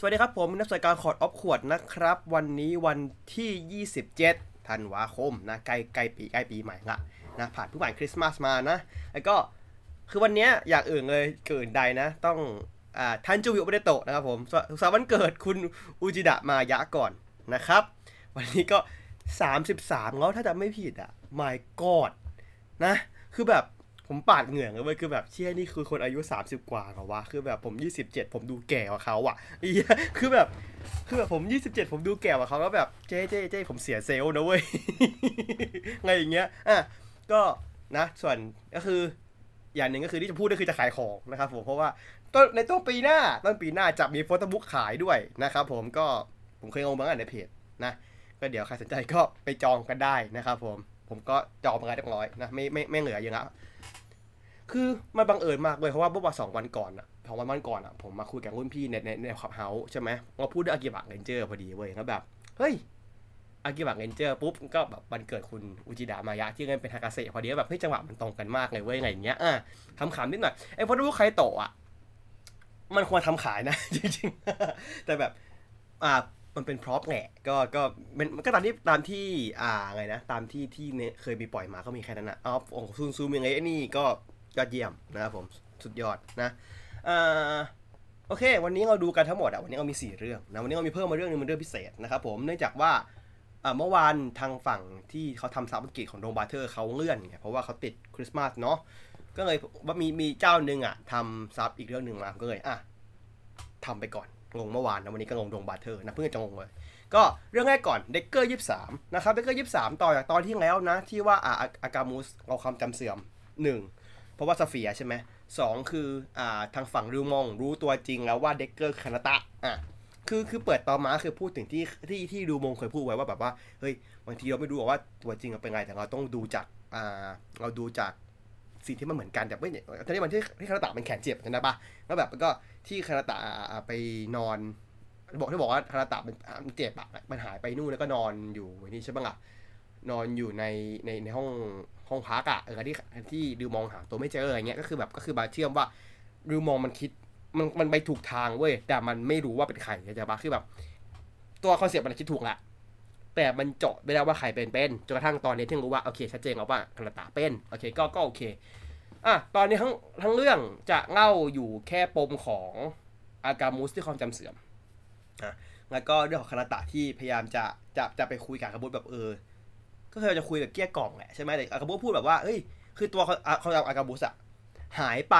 สวัสดีครับผมนักสายการขอดออฟขวดนะครับ วันนี้วันที่ 27ธันวาคมนะใกล้ใกล้ปีใกล้ปีใหม่ละนะผ่านเพิ่งผ่านคริสต์มาสมานะแล้วก็คือวันนี้อย่างอื่นเลยเกินใดนะ ต้องอ่าทันจูวิโอเบเดโตนะครับผมสสุขสันต์วันเกิดคุณอุจิดะมายะก่อนนะครับ วันนี้ก็ 33แล้วถ้าจะไม่ผิดอะ my god นะ คือแบบ ผมปาดเหงื่อเลยเว้ยคือแบบเชี่ยนี่คือคนอายุ 30 กว่าเหรอวะคือแบบผม 27 ผมดูแก่กว่าเขาอะไอ้เหี้ยคือแบบคือแบบผม 27 ผมดูแก่กว่าเขาก็แบบเจ๊เจ๊เจ๊ผมเสียเซลล์นะเว้ยไงอย่างเงี้ยอะก็นะส่วนก็คืออย่างหนึ่งก็คือที่จะพูดก็คือจะขายของนะครับผมเพราะว่าต้นในต้นปีหน้าต้นปีหน้าจะมีโฟโต้บุ๊กขายด้วยนะครับผมก็ผมเคยเอามาอ่านในเพจนะก็เดี๋ยวใครสนใจก็ไปจองกันได้นะครับผมผมก็จองมาเรียบร้อยนะไม่ไม่ไม่เหลืออยู่แล้ว คือมันบังเอิญมากเลยเพราะว่าเมื่อวันสองวันก่อนอะสองวันวันก่อนอะผมมาคุยกับรุ่นพี่ในในใน Clubhouse ใช่ไหมเราพูดเรื่องอากิบะเรนเจอร์พอดีเว้ยแล้วแบบเฮ้ยอากิบะเรนเจอร์ปุ๊บก็แบบวันเกิดคุณอุจิดะมายะที่เงินเป็นฮากาเซพอดีแบบเฮ้ยจังหวะมันตรงกันมากเลยเว้ยไงอย่างเงี้ยอะทำขำนิดหน่อยไอ้พอรู้ใครโตอะมันควรทำขายนะ จริงๆ แต่แบบอ่ามันเป็น prop แหละก็ก็มันมันก็ตามที่ตามที่อ่าไงนะ ตามที่ที่เนี่ยเคยมีปล่อยมาก็มีแค่นั้นนะอ๋อองซูนซูมยังไงไอ้นี่ก็ ยอดเยี่ยมนะครับผมสุดยอดนะอ่าโอเค วันนี้เราดูกันทั้งหมดอะวันนี้เรามี 4 เรื่องนะวันนี้เรามีเพิ่มมาเรื่องนึงเป็นเรื่องพิเศษนะครับผมเนื่องจากว่าเมื่อวานทางฝั่งที่เขาทำ sub อังกฤษของดงบราเธอร์สเขาเลื่อนไงเพราะว่าเขาติดคริสต์มาสเนาะก็เลยว่ามีมีเจ้าหนึ่งอะทำ sub อีกเรื่องหนึ่งมาก็เลยอะทำไปก่อนงงเมื่อวานนะวันนี้ก็งงดงบราเธอร์สนะเพิ่งจะงงเลยก็เรื่องแรกก่อน Decker ยี่สามนะครับ Decker ยี่สามต่อจากตอนที่แล้วนะ ที่ว่าอาอากัมส์เอาความจำเสื่อมหนึ่ง เพราะว่าสเฟียร์ใช่ไหมสองคืออ่าทางฝั่งริวมองรู้ตัวจริงแล้วว่า Decker คานาตะอะคือคือเปิดตอนมาคือพูดถึงที่ที่ที่ริวมองเคยพูดไว้ว่าแบบว่าเฮ้ยบางทีเราไม่รู้ว่าตัวจริงเป็นไงแต่เราต้องดูจากอ่าเราดูจากสิ่งที่มันเหมือนกันแต่ไม่เนี่ยตอนนี้มันที่ที่คานาตะมันแขนเจ็บใช่ไหมปะแล้วแบบก็ที่คานาตะอ่าไปนอน บอกที่บอกว่าคานาตะมันอ่ามันเจ็บอะมันหายไปนู่นแล้วก็นอนอยู่นี่ใช่ปะล่ะนอนอยู่ในในในห้อง ห้องพักอะเออที่ที่ริวมองหาตัวไม่เจออะไรเงี้ยก็คือแบบก็คือมาเชื่อมว่าริวมองมันคิดมันมันไปถูกทางเว้ยแต่มันไม่รู้ว่าเป็นใครเข้าใจปะคือแบบ ตัว concept มันคิดถูกแหละแต่มันเจาะไม่ได้ว่าใครเป็นเป็นจนกระทั่งตอนนี้ที่รู้ว่าโอเคชัดเจนแล้วว่าคานาตะเป็นโอเคก็ก็โอเคอะตอนนี้ทั้งทั้งเรื่องจะเล่าอยู่แค่ปมของอากามูสที่ความจำเสื่อมอะแล้วก็เรื่องของคาราตะที่พยายามจะจะจะไปคุยกับกระบุแบบเออ ก็คือจะคุยแบบเกี้ยกล่อมแหละใช่ไหมแต่อากาบุพูดแบบว่าเฮ้ยคือตัวเขาเขาอากาบุสอะหายไป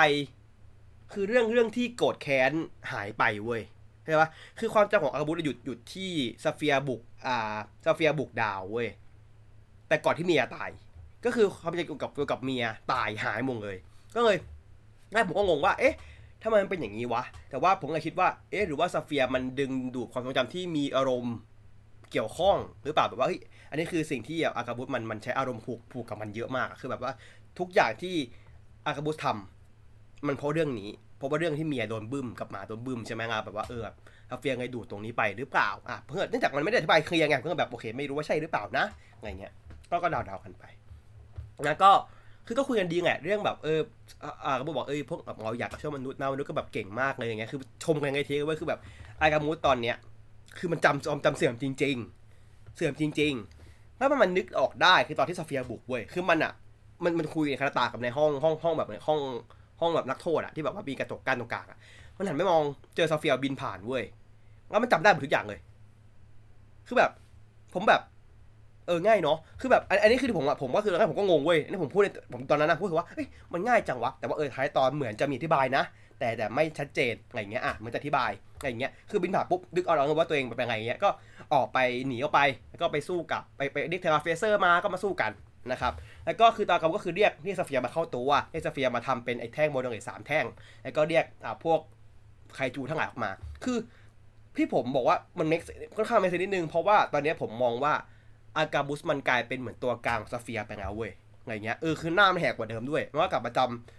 คือเรื่องเรื่องที่โกรธแค้นหายไปเว้ยใช่ปะคือความจำของอากาบุหยุดหยุดที่ซาเฟียบุกอ่าซาเฟียบุกดาวเว้ยแต่ก่อนที่เมียตาย ก็คือความจำเกี่ยวกับเกี่ยวกับเมียตายหายหมดเลย ก็เลยงั้นผมก็งงว่า เอ๊ะทำไมมันเป็นอย่างนี้วะ แต่ว่าผมก็คิดว่า เอ๊ะ หรือว่าซาเฟียมันดึงดูดความทรงจำที่มีอารมณ์เกี่ยวข้องหรือเปล่าแบบว่าเฮ้ย อันนี้คือสิ่งที่อากาบุสมันมันใช้อารมณ์ผูกผูกกับมันเยอะมาก คือแบบว่าทุกอย่างที่อากาบุสทำมันเพราะเรื่องนี้เพราะว่าเรื่องที่เมียโดนบึ้มกับหมาโดนบึ้มใช่ไหมงานแบบว่าเอออาเฟียไงดูดตรงนี้ไปหรือเปล่าอะเพื่อนเนื่องจากมันไม่ได้อธิบายเคลียร์ไงเพื่อนแบบโอเค ไม่รู้ว่าใช่หรือเปล่านะอะไรเงี้ยก็ก็เดาๆกันไปแล้วก็คือก็คุยกันดีไงเรื่องแบบเอออ่าก็บอกเออพวกแบบเราอยากช่วยมนุษย์นะมนุษย์ก็แบบเก่งมากเลยอย่างเงี้ยคือชมกันไงทีก็ว่าคือแบบอากามูตอนเนี้ยคือมันจำจำจำเสื่อมจริง ๆ เสื่อมจริง ๆ แล้วมันนึกออกได้คือตอนที่ซาเฟียบุกเว้ยคือมันอะ มันมันคุยกับคาราตากับในห้องห้องห้องแบบในห้องห้องแบบนักโทษอะที่แบบว่ามีกระจกกั้นตรงกลางอะมันหันไม่มองเจอซาเฟียบินผ่านเว้ยแล้วมันจำได้หมดทุกอย่างเลย คือแบบ ผมแบบ เออง่ายเนาะคือแบบอันนี้คือผมอะผมก็คือแล้วผมก็งงเว้ยนี่ผมพูดในผมตอนนั้นนะพูดคือว่าเอ้ยมันง่ายจังวะแต่ว่าเออท้ายตอนเหมือนจะมีอธิบายนะ แต่แต่ไม่ชัดเจนอะไรเงี้ยอะมันจะอธิบายอะไรเงี้ยคือบินผ่าปุ๊บดึกเอาแล้วว่าตัวเองเป็นไงเงี้ยก็ออกไปหนีออกไปแล้วก็ไปสู้กับไปไปเรียกเทราเฟเซอร์มาก็มาสู้กันนะครับแล้วก็คือตอนเขาก็คือเรียกเรียกสเฟียร์มาเข้าตัวเรียกสเฟียร์มาทำเป็นไอ้แท่งโมเดลสามแท่งแล้วก็เรียกอ่าพวกไคจูทั้งหลายออกมา คือที่ผมบอกว่ามันเม็กค่อนข้างเม็กซ์นิดนึง เพราะว่าตอนนี้ผมมองว่าอากาบุสมันกลายเป็นเหมือนตัวกลางซาเฟียไปแล้วเว้ยอะไรเงี้ยเออคือหน้ามันแหกกว่าเดิมด้วยเพราะว่ากลับมาจำ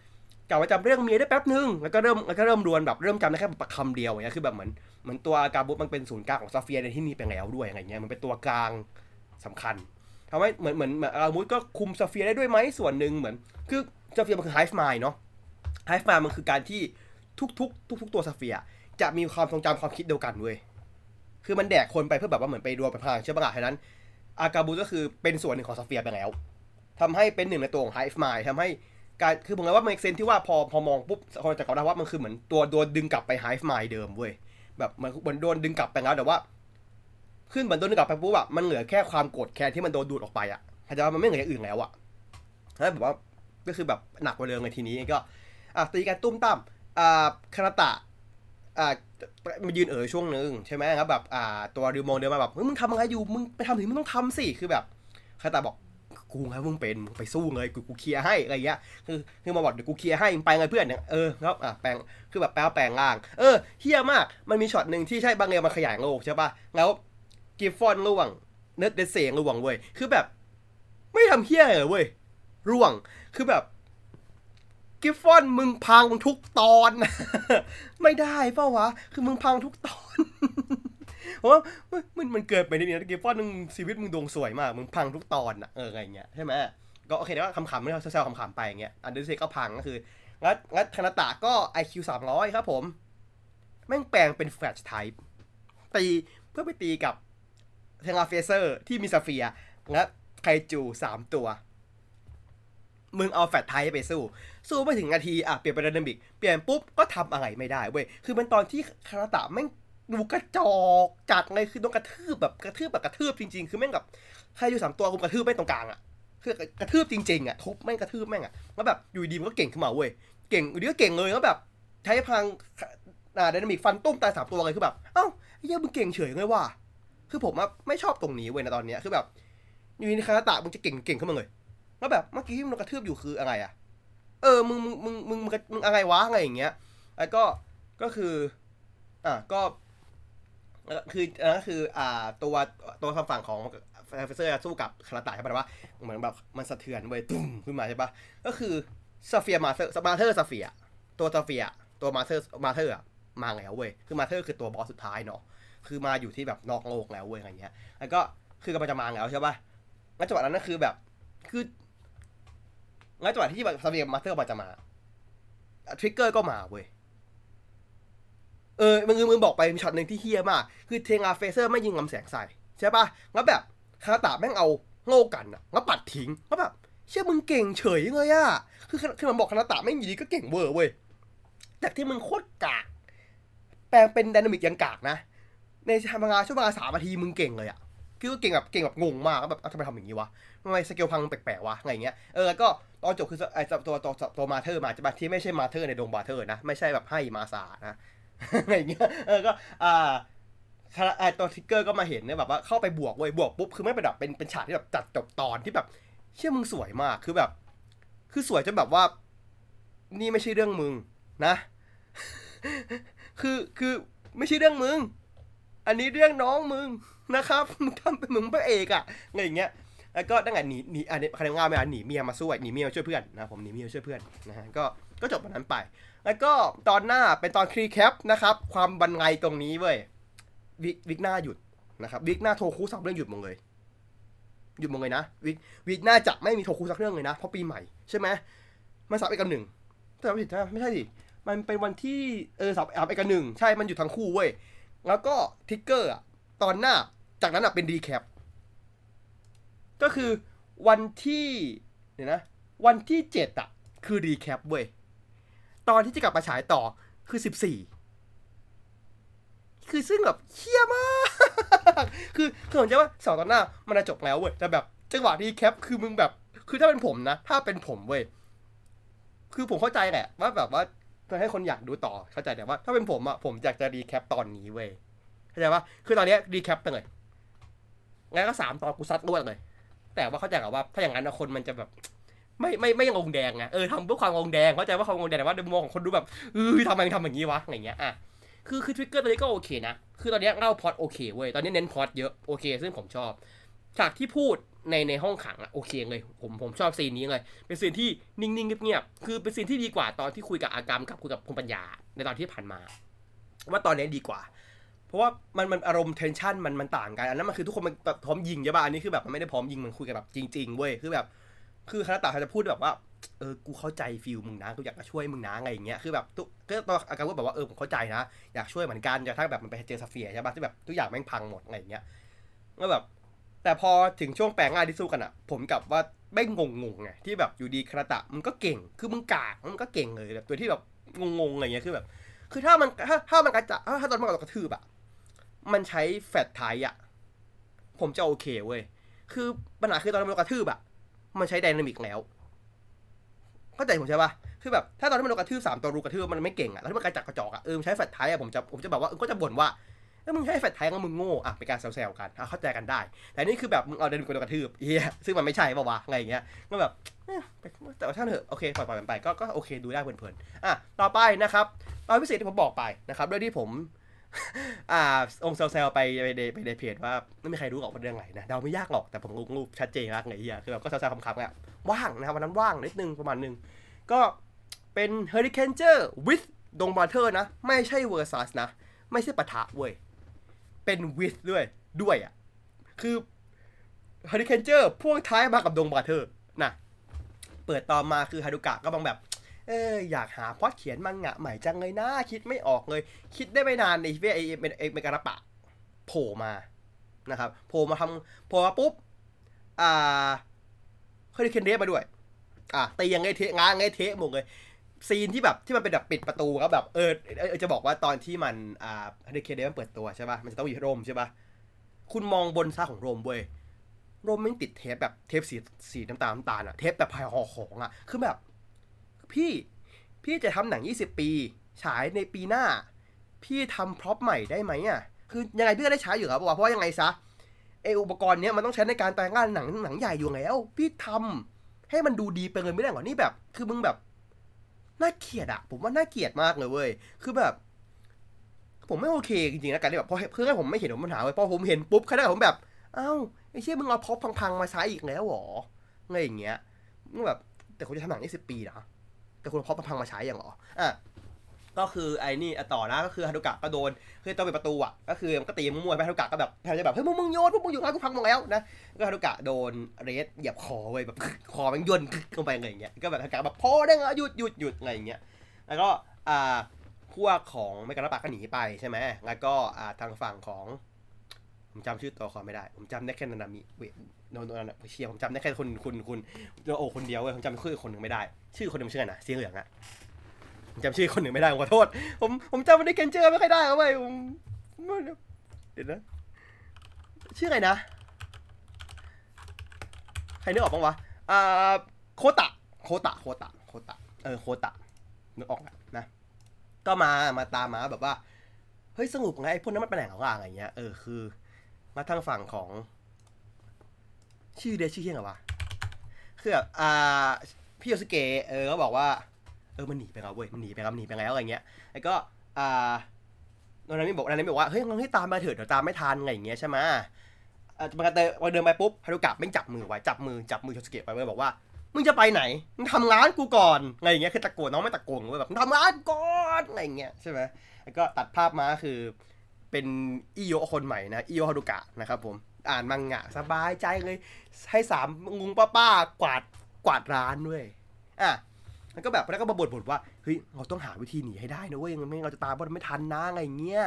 กลับมาจำเรื่องเมียได้แป๊บนึงแล้วก็เริ่มแล้วก็เริ่มรวนแบบเริ่มจำได้แค่คำเดียวอย่างเงี้ยคือแบบเหมือนเหมือนตัวอากาบุสมันเป็นศูนย์กลางของซาเฟียในที่นี้ไปแล้วด้วยอะไรเงี้ยมันเป็นตัวกลางสำคัญทำให้เหมือนเหมือนอากาบุสก็คุมซาเฟียได้ด้วยไหมส่วนหนึ่งเหมือน คือซาเฟียมันคือไฮฟ์มายเนาะไฮฟ์มายมันคือการที่ทุกๆทุกๆตัวซาเฟีย จะมีความทรงจำความคิดเดียวกันเว้ยคือมันแดกคนไปเพื่อแบบว่าเหมือนไปรวมไปพลังใช่ปะล่ะฉะนั้น อากาบูก็คือเป็นส่วนหนึ่งของสเฟียไปแล้วทำให้เป็นหนึ่งในตัวของไฮฟ์มายทำให้ การคือผมเลยว่ามันเซนที่ว่าพอพอมองปุ๊บคนจะกลับได้ว่ามันคือเหมือนตัวโดนดึงกลับไปไฮฟ์มายเดิมเว้ยแบบเหมือนเหมือนโดนดึงกลับไปแล้วแต่ว่า ขึ้นเหมือนโดนดึงกลับไปปุ๊บอะมันเหลือแค่ความโกรธแค้นที่มันโดนดูดออกไปอะเข้าใจว่ามันไม่เหลืออย่างอื่นแล้วอะแล้วแบบว่าก็คือแบบหนักกว่าเดิมเลยทีนี้ก็อะตีกันตุ้มตั้มอ่าคานาตะอ่ามายืนเอ๋อช่วงหนึ่งใช่ไหมครับแบบอ่าตัวริวมองเดินมาแบบมึงทำอะไรอยู่มึงไปทำถึงมึงต้องทำสิคือแบบคานาตะบอก กูไงมึงเป็นไปสู้เลยกูกูเคลียร์ให้อะไรเงี้ยคือคือมาบอกเดี๋ยวกูเคลียร์ให้มึงไปไงเพื่อนเนี่ยเออครับอะแปลงคือแบบแปลแปลงร่าง เออเฮี้ยมากมันมีช็อตหนึ่งที่ใช่บางเรียมันขยายโลกใช่ป่ะแล้วกิฟฟอนร่วงเนิร์ดเดเซงร่วงเว้ยคือแบบ ไม่ทำเฮี้ยเลยเว้ยร่วงคือแบบกิฟฟอนมึงพังทุกตอน ไม่ได้เปล่าวะ คือมึงพังทุกตอน เพราะว่ามันมันเกิดไปนิดนึงกิฟฟอนมึงชีวิตมึงดวงสวยมากมึงพังทุกตอนอะเอออะไรเงี้ยใช่ไหมก็โอเคแต่ว่าคำๆไม่เราแซวคำๆไปอย่างเงี้ยอันเดอร์เซก็พังก็คืองัดงัดคานาตะก็ IQ 300 ครับผม แม่งแปลงเป็น Flash Type ตีเพื่อไปตีกับเทราเฟเซอร์ที่มีสเฟียร์งัดไคจูสามตัว มึงเอา Flash Type ไปสู้ สู้ไม่ถึงนาที อะ เปลี่ยนเป็น Dynamic เปลี่ยนปุ๊บ ก็ทำอะไรไม่ได้เว้ย คือมันตอนที่คานาตะแม่ง ดูกระจอกจัดเลยคือโดนกระทืบแบบกระทืบแบบกระทืบจริง ๆ คือแม่งแบบใครอยู่สามตัวกูกระทืบไม่ตรงกลางอะคือกระทืบจริงๆอะทุบแม่งกระทืบแม่งอะแล้วแบบอยู่ดีมันก็เก่งขึ้นมาเว้ยเก่งอยู่ดีก็เก่งเลยแล้วแบบ ใช้พลังอ่าดันมิกฟันตุ้มตายสามตัวเลยคือแบบ เอ้าเฮียมึงเก่งเฉยเลยว่ะคือผมอะไม่ชอบตรงนี้เว้ยนะตอนเนี้ยคือแบบ อยู่ในคาราตะมึงจะเก่งเก่งขึ้นมาเลยแล้วแบบเมื่อกี้ที่มึงกระทืบอยู่คืออะไรอะ เออมึงมึงมึงมึงมึงอะไรวะอะไรอย่างเงี้ยแล้วก็ก็คือ อะก็ คืออันนั้นคืออ่าตัวตัวคำฝั่งของเฟเซอร์สู้กับคาราตะใช่ปะว่าเหมือนแบบมันสะเทือนเว้ยตุ้มขึ้นมาใช่ปะก็คือสเฟียร์ Mother Mother สเฟียร์ตัวสเฟียร์ตัว Mother Mother มาแล้วเว้ยคือ Mother คือตัวบอสสุดท้ายเนาะคือมาอยู่ที่แบบนอกโลกแล้วเว้ยอะไรเงี้ยแล้วก็คือกำลังจะมาแล้วใช่ปะแล้วจังหวะนั้นก็คือแบบคือแล้วจังหวะที่แบบสเฟียร์ Mother มาจะมา Decker ก็มาเว้ย เออมึงมึงบอกไปมีช็อตหนึ่งที่เฮี้ยมาก คือเทราเฟเซอร์ไม่ยิงลำแสงใส่ใช่ปะแล้วแบบคาตาแม่งเอาโง่กันอะแล้วปัดทิ้งแล้วแบบเชื่อมึงเก่งเฉยเลยอะคือคือมันบอกคาตาแม่งอยู่ดีก็เก่งเวอร์เว้ยจากที่มึงโคตรกาก แปลงเป็นดินามิกยังกากนะ ในทำงานช่วงเวลาสามนาทีมึงเก่งเลยอะคือเก่งแบบเก่งแบบงงมากแบบทำไมทำอย่างนี้วะทำไมสเกลพังแปลกๆวะอะไรเงี้ยเออแล้วก็ตอนจบคือไอ้ตัวตัวตัวมาเธอร์มาจะมาที่ไม่ใช่มาเธอร์ในดงบาเธอร์นะ ไม่ใช่แบบให้มาสานะ อะไรเงี้ยเออก็อ่าไอตัวทิกเกอร์ก็มาเห็นเนี่ยแบบว่าเข้าไปบวกเว้ยบวกปุ๊บคือไม่เป็นแบบเป็นเป็นฉากที่แบบจัดจบตอนที่แบบ เชื่อมึงสวยมากคือแบบ คือสวยจนแบบว่า นี่ไม่ใช่เรื่องมึงนะ คือคือไม่ใช่เรื่องมึง อันนี้เรื่องน้องมึงนะครับมึงทำเป็นมึงพระเอกอะอะไรอย่างเงี้ยแล้วก็ตั้งแต่หนีหนีอันนี้คดีงายไหมอะหนีเมียมาช่วยหนีเมียมาช่วยเพื่อนนะผมหนีเมียมาช่วยเพื่อนนะฮะก็ก็จบวันนั้นไป แล้วก็ตอนหน้าเป็นตอนครีแคปนะครับ ความบันไลตรงนี้เว้ยวิกวิกหน้าหยุดนะครับวิกหน้าโทคุสักเรื่องหยุดหมดเลย หยุดหมดเลยนะวิกวิกหน้าจะไม่มีโทคุสักเรื่องเลยนะ เพราะปีใหม่ใช่ไหมมันสับเอกหนึ่งแต่ไม่ผิดนะไม่ใช่ดิมันเป็นวันที่เออสับสับเอกหนึ่งใช่มันหยุดทั้งคู่เว้ยแล้วก็ทิกเกอร์อะตอนหน้าจากนั้นอะเป็นรีแคปก็คือวันที่เดี๋ยนะ วันที่เจ็ดอะคือ recap เว้ย ตอนที่จะกลับมาฉายต่อคือสิบสี่คือซึ่งแบบเฮี้ยมาก คือคือผมจะว่าสองตอนหน้ามันจะจบแล้วเว้ยแต่แบบจังหวะ recap คือมึงแบบ คือถ้าเป็นผมนะ ถ้าเป็นผมเว้ยคือผมเข้าใจแหละว่าแบบว่าจะให้คนอยากดูต่อเข้าใจแต่ว่า ถ้าเป็นผมอะผมอยากจะ recap ตอนนี้เว้ยเข้าใจปะคือตอนนี้ recap ไปเลยงั้นก็สามตอนกูซัดรวดเลย แต่ว่าเข้าใจกับว่า ถ้าอย่างนั้นคนมันจะแบบ ไม่ไม่ไม่ยังงแดงไงเออทำเพื่อความงงแดงเข้าใจว่าความงงแดงแต่ว่าในมุมมองของคนดูแบบเออทำไมทำอย่างนี้วะอะไรเงี้ยอะคือคือ trigger ตัวนี้ก็โอเคนะ คือตอนนี้เล่าพล็อตโอเคเว้ย ตอนนี้เน้นพล็อตเยอะโอเค ซึ่งผมชอบ ฉากที่พูดในในห้องขังอะโอเคเลย ผมผมชอบซีนนี้เลย เป็นซีนที่นิ่งๆเงียบๆ คือเป็นซีนที่ดีกว่าตอนที่คุยกับอากามกับคุยกับคุณปัญญา ในตอนที่ผ่านมา ว่าตอนนี้ดีกว่า เพราะว่ามันมันอารมณ์เทนชันมันมันต่างกัน อันนั้นมันคือทุกคนมันพร้อมยิงใช่ป่ะ อันนี้คือแบบมันไม่ได้พร้อมยิงมันคุยกันแบบจริงๆเว้ย คือแบบ คือคาราตะเขาจะพูดแบบว่าเออกูเข้าใจฟิลมึงนะกูอยากจะช่วยมึงนะอะไรอย่างเงี้ยคือแบบทุกก็ตอนอาการพูดแบบว่าเออผมเข้าใจนะอยากช่วยเหมือนกันจะถ้าแบบมันไปเจอซาเฟียใช่ปะที่แบบทุกอย่างแม่งพังหมดอะไรอย่างเงี้ยก็แบบ แต่พอถึงช่วงแปลงร่างที่สู้กันอะผมกับว่าไม่งงงๆไงที่แบบอยู่ดีคาราตะมึงก็เก่งคือมึงกากมึงก็เก่งเลยแบบตัวที่แบบงงๆอะไรเงี้ยคือแบบ คือถ้ามันถ้าถ้ามันกระจะถ้าตอนมันกระทืบอะมันใช้ Flash Type อะผมจะโอเคเว้ยคือปัญหาคือตอนมันกระทืบอะ มันใช้ Dynamic แล้วเข้าใจผมใช่ปะคือแบบถ้าตอนที่มันโดนกระทืบสามตัวรูกระทืบมันไม่เก่งอะแล้วที่มันกระจักกระจอกอะเออใช้ Flash Type อะผมจะผมจะแบบว่าเอก็จะบ่นว่าเอ้ยมึงใช้ Flash Type ก็มึงโง่อะเป็นการแซวๆกันเข้าใจกันได้ แต่นี่คือแบบมึงเอา Dynamic โดนกระทืบเฮียซึ่งมันไม่ใช่ป่าวะไงอย่างเงี้ยก็แบบแต่ว่าช่างเถอะโอเคปล่อยๆมันไปก็ก็โอเคดูได้เพลินๆอะต่อไปนะครับตอนพิเศษที่ผมบอกไปนะครับเรื่องที่ผม อ่า องค์เซลๆไปไปในไปในเพจว่าไม่มีใครรู้หรอกว่าเรื่องไรนะเดาไม่ยากหรอกแต่ผมรูปชัดเจนมากไงเฮียคือแบบก็เซลๆคำๆอะว่างนะวันนั้นว่างนิดนึงประมาณนึง ก็เป็น Hurricane with ดงบาเทอร์นะ ไม่ใช่ versus นะ ไม่ใช่ปะทะเว้ย เป็น with ด้วยด้วยอะ คือ Hurricane พ่วงท้ายมากับดงบาเทอร์นะเปิดต่อมาคือฮารุกะก็บังแบบ เอออยากหาพอดเขียนมังงะใหม่จังเลยนะ คิดไม่ออกเลย คิดได้ไม่นานในเวไอเอเมการะปะโผล่มานะครับโผล่มาทำโผล่มาปุ๊บ อ่าเฮอริเคนเดมาด้วย อะตียังไงเทะง้างไงเทะหมดเลยซีนที่แบบที่มันเป็นแบบปิดประตูก็แบบเออจะบอกว่าตอนที่มันอ่าเฮอริเคนเดมันเปิดตัวใช่ป่ะมันจะต้องมีโรมใช่ป่ะคุณมองบนซ้าของโรมเว้ยโรมไม่ติดเทปแบบเทปสีสีน้ำตาลน้ำตาลอะเทปแบบพายห่อของอะคือแบบ พี่พี่จะทำหนัง 20 ปี ฉายในปีหน้า พี่ทำพร็อพใหม่ได้ไหมอะ คือยังไงพี่ก็ได้ใช้อยู่ครับเพราะว่ายังไงซะไออุปกรณ์เนี้ยมันต้องใช้ในการแปลงร่างหนังหนังใหญ่อยู่แล้ว พี่ทำให้มันดูดีไปเลยไม่ได้หรอนี่แบบ คือมึงแบบน่าเกลียดอะผมว่าน่าเกลียดมากเลยเว้ยคือแบบ ผมไม่โอเคจริงๆนะการที่แบบพอเพื่อนผมไม่เห็นผมปัญหาเว้ยพอผมเห็นปุ๊บแค่นั้นผมแบบอ้าวไอ้เชี่ยมึงเอาพร็อพพังๆมาใช้อีกแล้วหรอไงอย่างเงี้ยมึงแบบ แต่คุณจะทำหนังยี่สิบปีนะ แต่คุณพอพังมาใช้อย่างหรออะก็คือไอ้นี่ต่อนะก็คือฮารุกะก็โดนคือตัวเป็นประตูอะก็คือมันก็ตีมั่วๆไปฮารุกะก็แบบแทนจะแบบเฮ้ยมึงมึงโยนพวกมึงอยู่งั้นกูพังหมดแล้วนะก็ฮารุกะโดนเรสเหยียบคอไว้แบบคอมันย่นลงไปอะไรอย่างเงี้ยก็แบบฮารุกะแบบพอได้แล้วหยุดหยุดหยุดอะไรอย่างเงี้ยแล้วก็อ่าพวกของเมกาลปาก็หนีไปใช่ไหมแล้วก็อ่าทางฝั่งของผมจำชื่อตัวละครไม่ได้ ผมจำได้แค่นานามิเว โนโนนเชียผมจำได้แค่คุณคุณคุณโอคนเดียวเว้ยผมจำชื่อคนหนึ่งไม่ได้ ชื่อคนหนึ่งชื่ออะไรนะสีเหลืองอะผมจำชื่อคนหนึ่งไม่ได้ผมขอโทษ ผมผมจำไม่ได้เคนเจอร์ไม่ค่อยได้เอาไว้ยผมเดี๋ยวนะชื่ออะไรนะใครนึกออกบ้างวะอ่าโคตะโคตะโคตะโคตะเออโคตะนึกออกแล้วนะ ก็มามาตามมาแบบว่าเฮ้ยสนุกไงไอ้พวกนั้นมันเป็นแหล่งของอะไรเงี้ยเออคือ มาทางฝั่งของ ชื่อเดชชื่อเฮียงเหรอวะคือแบบอ่าพี่โยสเกะเออก็บอกว่า เออมันหนีไปแล้วเว้ยมันหนีไปแล้วหนีไปแล้วอะไรเงี้ยแล้วก็อ่าโนนามิบอกนานามิบอกว่าเฮ้ยงั้นให้ตามมาเถิดเดี๋ยวตามไม่ทันอะไรอย่างเงี้ยใช่ไหมอ่ามันก็เดินเดินไปปุ๊บฮารุกะไม่งจับมือไว้จับมือจับมือโยสเกะไปเว้ยบอกว่ามึงจะไปไหนมึงทำงานกูก่อนอะไรอย่างเงี้ยคือตะโกนน้องไม่ตะโกนเว้ยแบบมึงทำงานกูก่อนอะไรอย่างเงี้ยใช่ไหมแล้วก็ตัดภาพมาคือเป็นอิโยคนใหม่นะอิโยฮารุกะนะครับผม อ่านมังงะ สบายใจเลย ให้สามงุงป้าป้ากวาดกวาดร้านด้วยอะแล้วก็แบบแล้วก็มาบ่นๆว่าเฮ้ยเราต้องหาวิธีหนีให้ได้นะเว้ยไม่งั้นเราจะตามบอลไม่ทันนะอะไรเงี้ย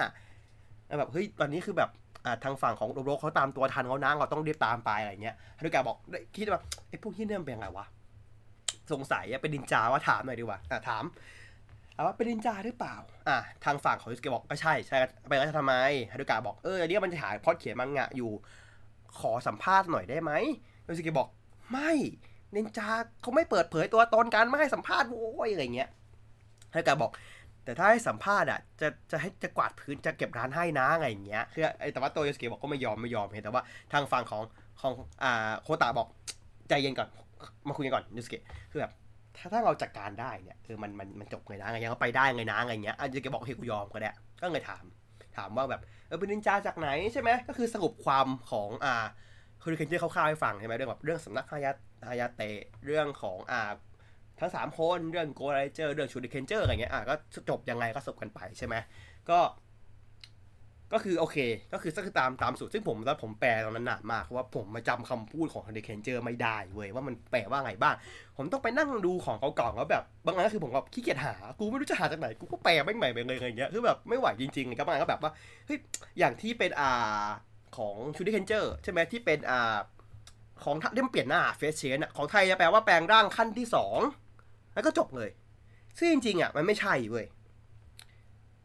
แบบเฮ้ยตอนนี้คือแบบอ่าทางฝั่งของโรโรเขาตามตัวทันเขานะเราต้องรีบตามไปอะไรเงี้ยฮารุกะบอกคิดว่าไอ้พวกที่เนี่ยมันเป็นไงวะสงสัยเป็นดินจาว่าถามหน่อยดีกว่าอะถามถาว่าเป็นนินจาหรือเปล่า อะทางฝั่งของยูสเกะบอกก็ใช่ ใช่ไปแล้วจะทำไมฮารุกะบอก เอออันนี้มันจะหาพอดเขียนมังงะอยู่ ขอสัมภาษณ์หน่อยได้ไหมโยสเกะบอกไม่นินจาเขาไม่เปิดเผยตัวตนกันไม่ให้สัมภาษณ์โว้ยอะไรเงี้ยฮากะบอก แต่ถ้าให้สัมภาษณ์อะจะจะให้จะกวาดพื้นจะเก็บร้านให้นะอะไรเงี้ยคือไอ้แต่ว่าตัวยูสเกะบอกก็ไม่ยอมไม่ยอมเห็นแต่ว่าทางฝั่งของของอ่าโคตะบอกใจเย็นก่อนมาคุยกันก่อนโยสเกะคือแบบถ้าถ้าเราจัดการได้เนี่ยเออมันมันมันจบเลยนะไงยังไปได้ไงนะอะไรเงี้ยอาจจะแกบอกเฮ้ยกูยอมก็ได้ ก็เลยถาม ถามว่าแบบเออเป็นนินจาจากไหนใช่ไหมก็คือสรุปความของอ่าคือเคนเจอร์คร่าวๆให้ฟังใช่ไหมเรื่องแบบเรื่องสำนักฮายาฮายาเตะเรื่องของอ่าทั้งสามคนเรื่องโกไรเจอร์เรื่องชูดิเคนเจอร์อะไรเงี้ยอะก็จบยังไงก็สรุปกันไปใช่ไหมก็ ก็คือโอเค ก็คือก็คือตามตามสูตรซึ่งผมแล้วผมแปลตอนนั้นนานมากเพราะว่าผมมาจำคำพูดของเดเคนเจอร์ไม่ได้เว้ยว่ามันแปลว่าไงบ้าง ผมต้องไปนั่งดูของเก่าๆแล้วแบบบางอันก็คือผมแบบขี้เกียจหา กูไม่รู้จะหาจากไหน กูก็แปลไม่ใหม่ไปเลยอะไรเงี้ยคือแบบไม่ไหวจริงๆครับบางอันก็แบบว่าเฮ้ยอย่างที่เป็นอ่าของชูดิเคนเจอร์ใช่ไหมที่เป็นอ่าของที่มันเปลี่ยนหน้าเฟสเชนอะของไทยจะแปลว่าแปลงร่างขั้นที่สองแล้วก็จบเลยซึ่งจริงๆอะมันไม่ใช่เว้ย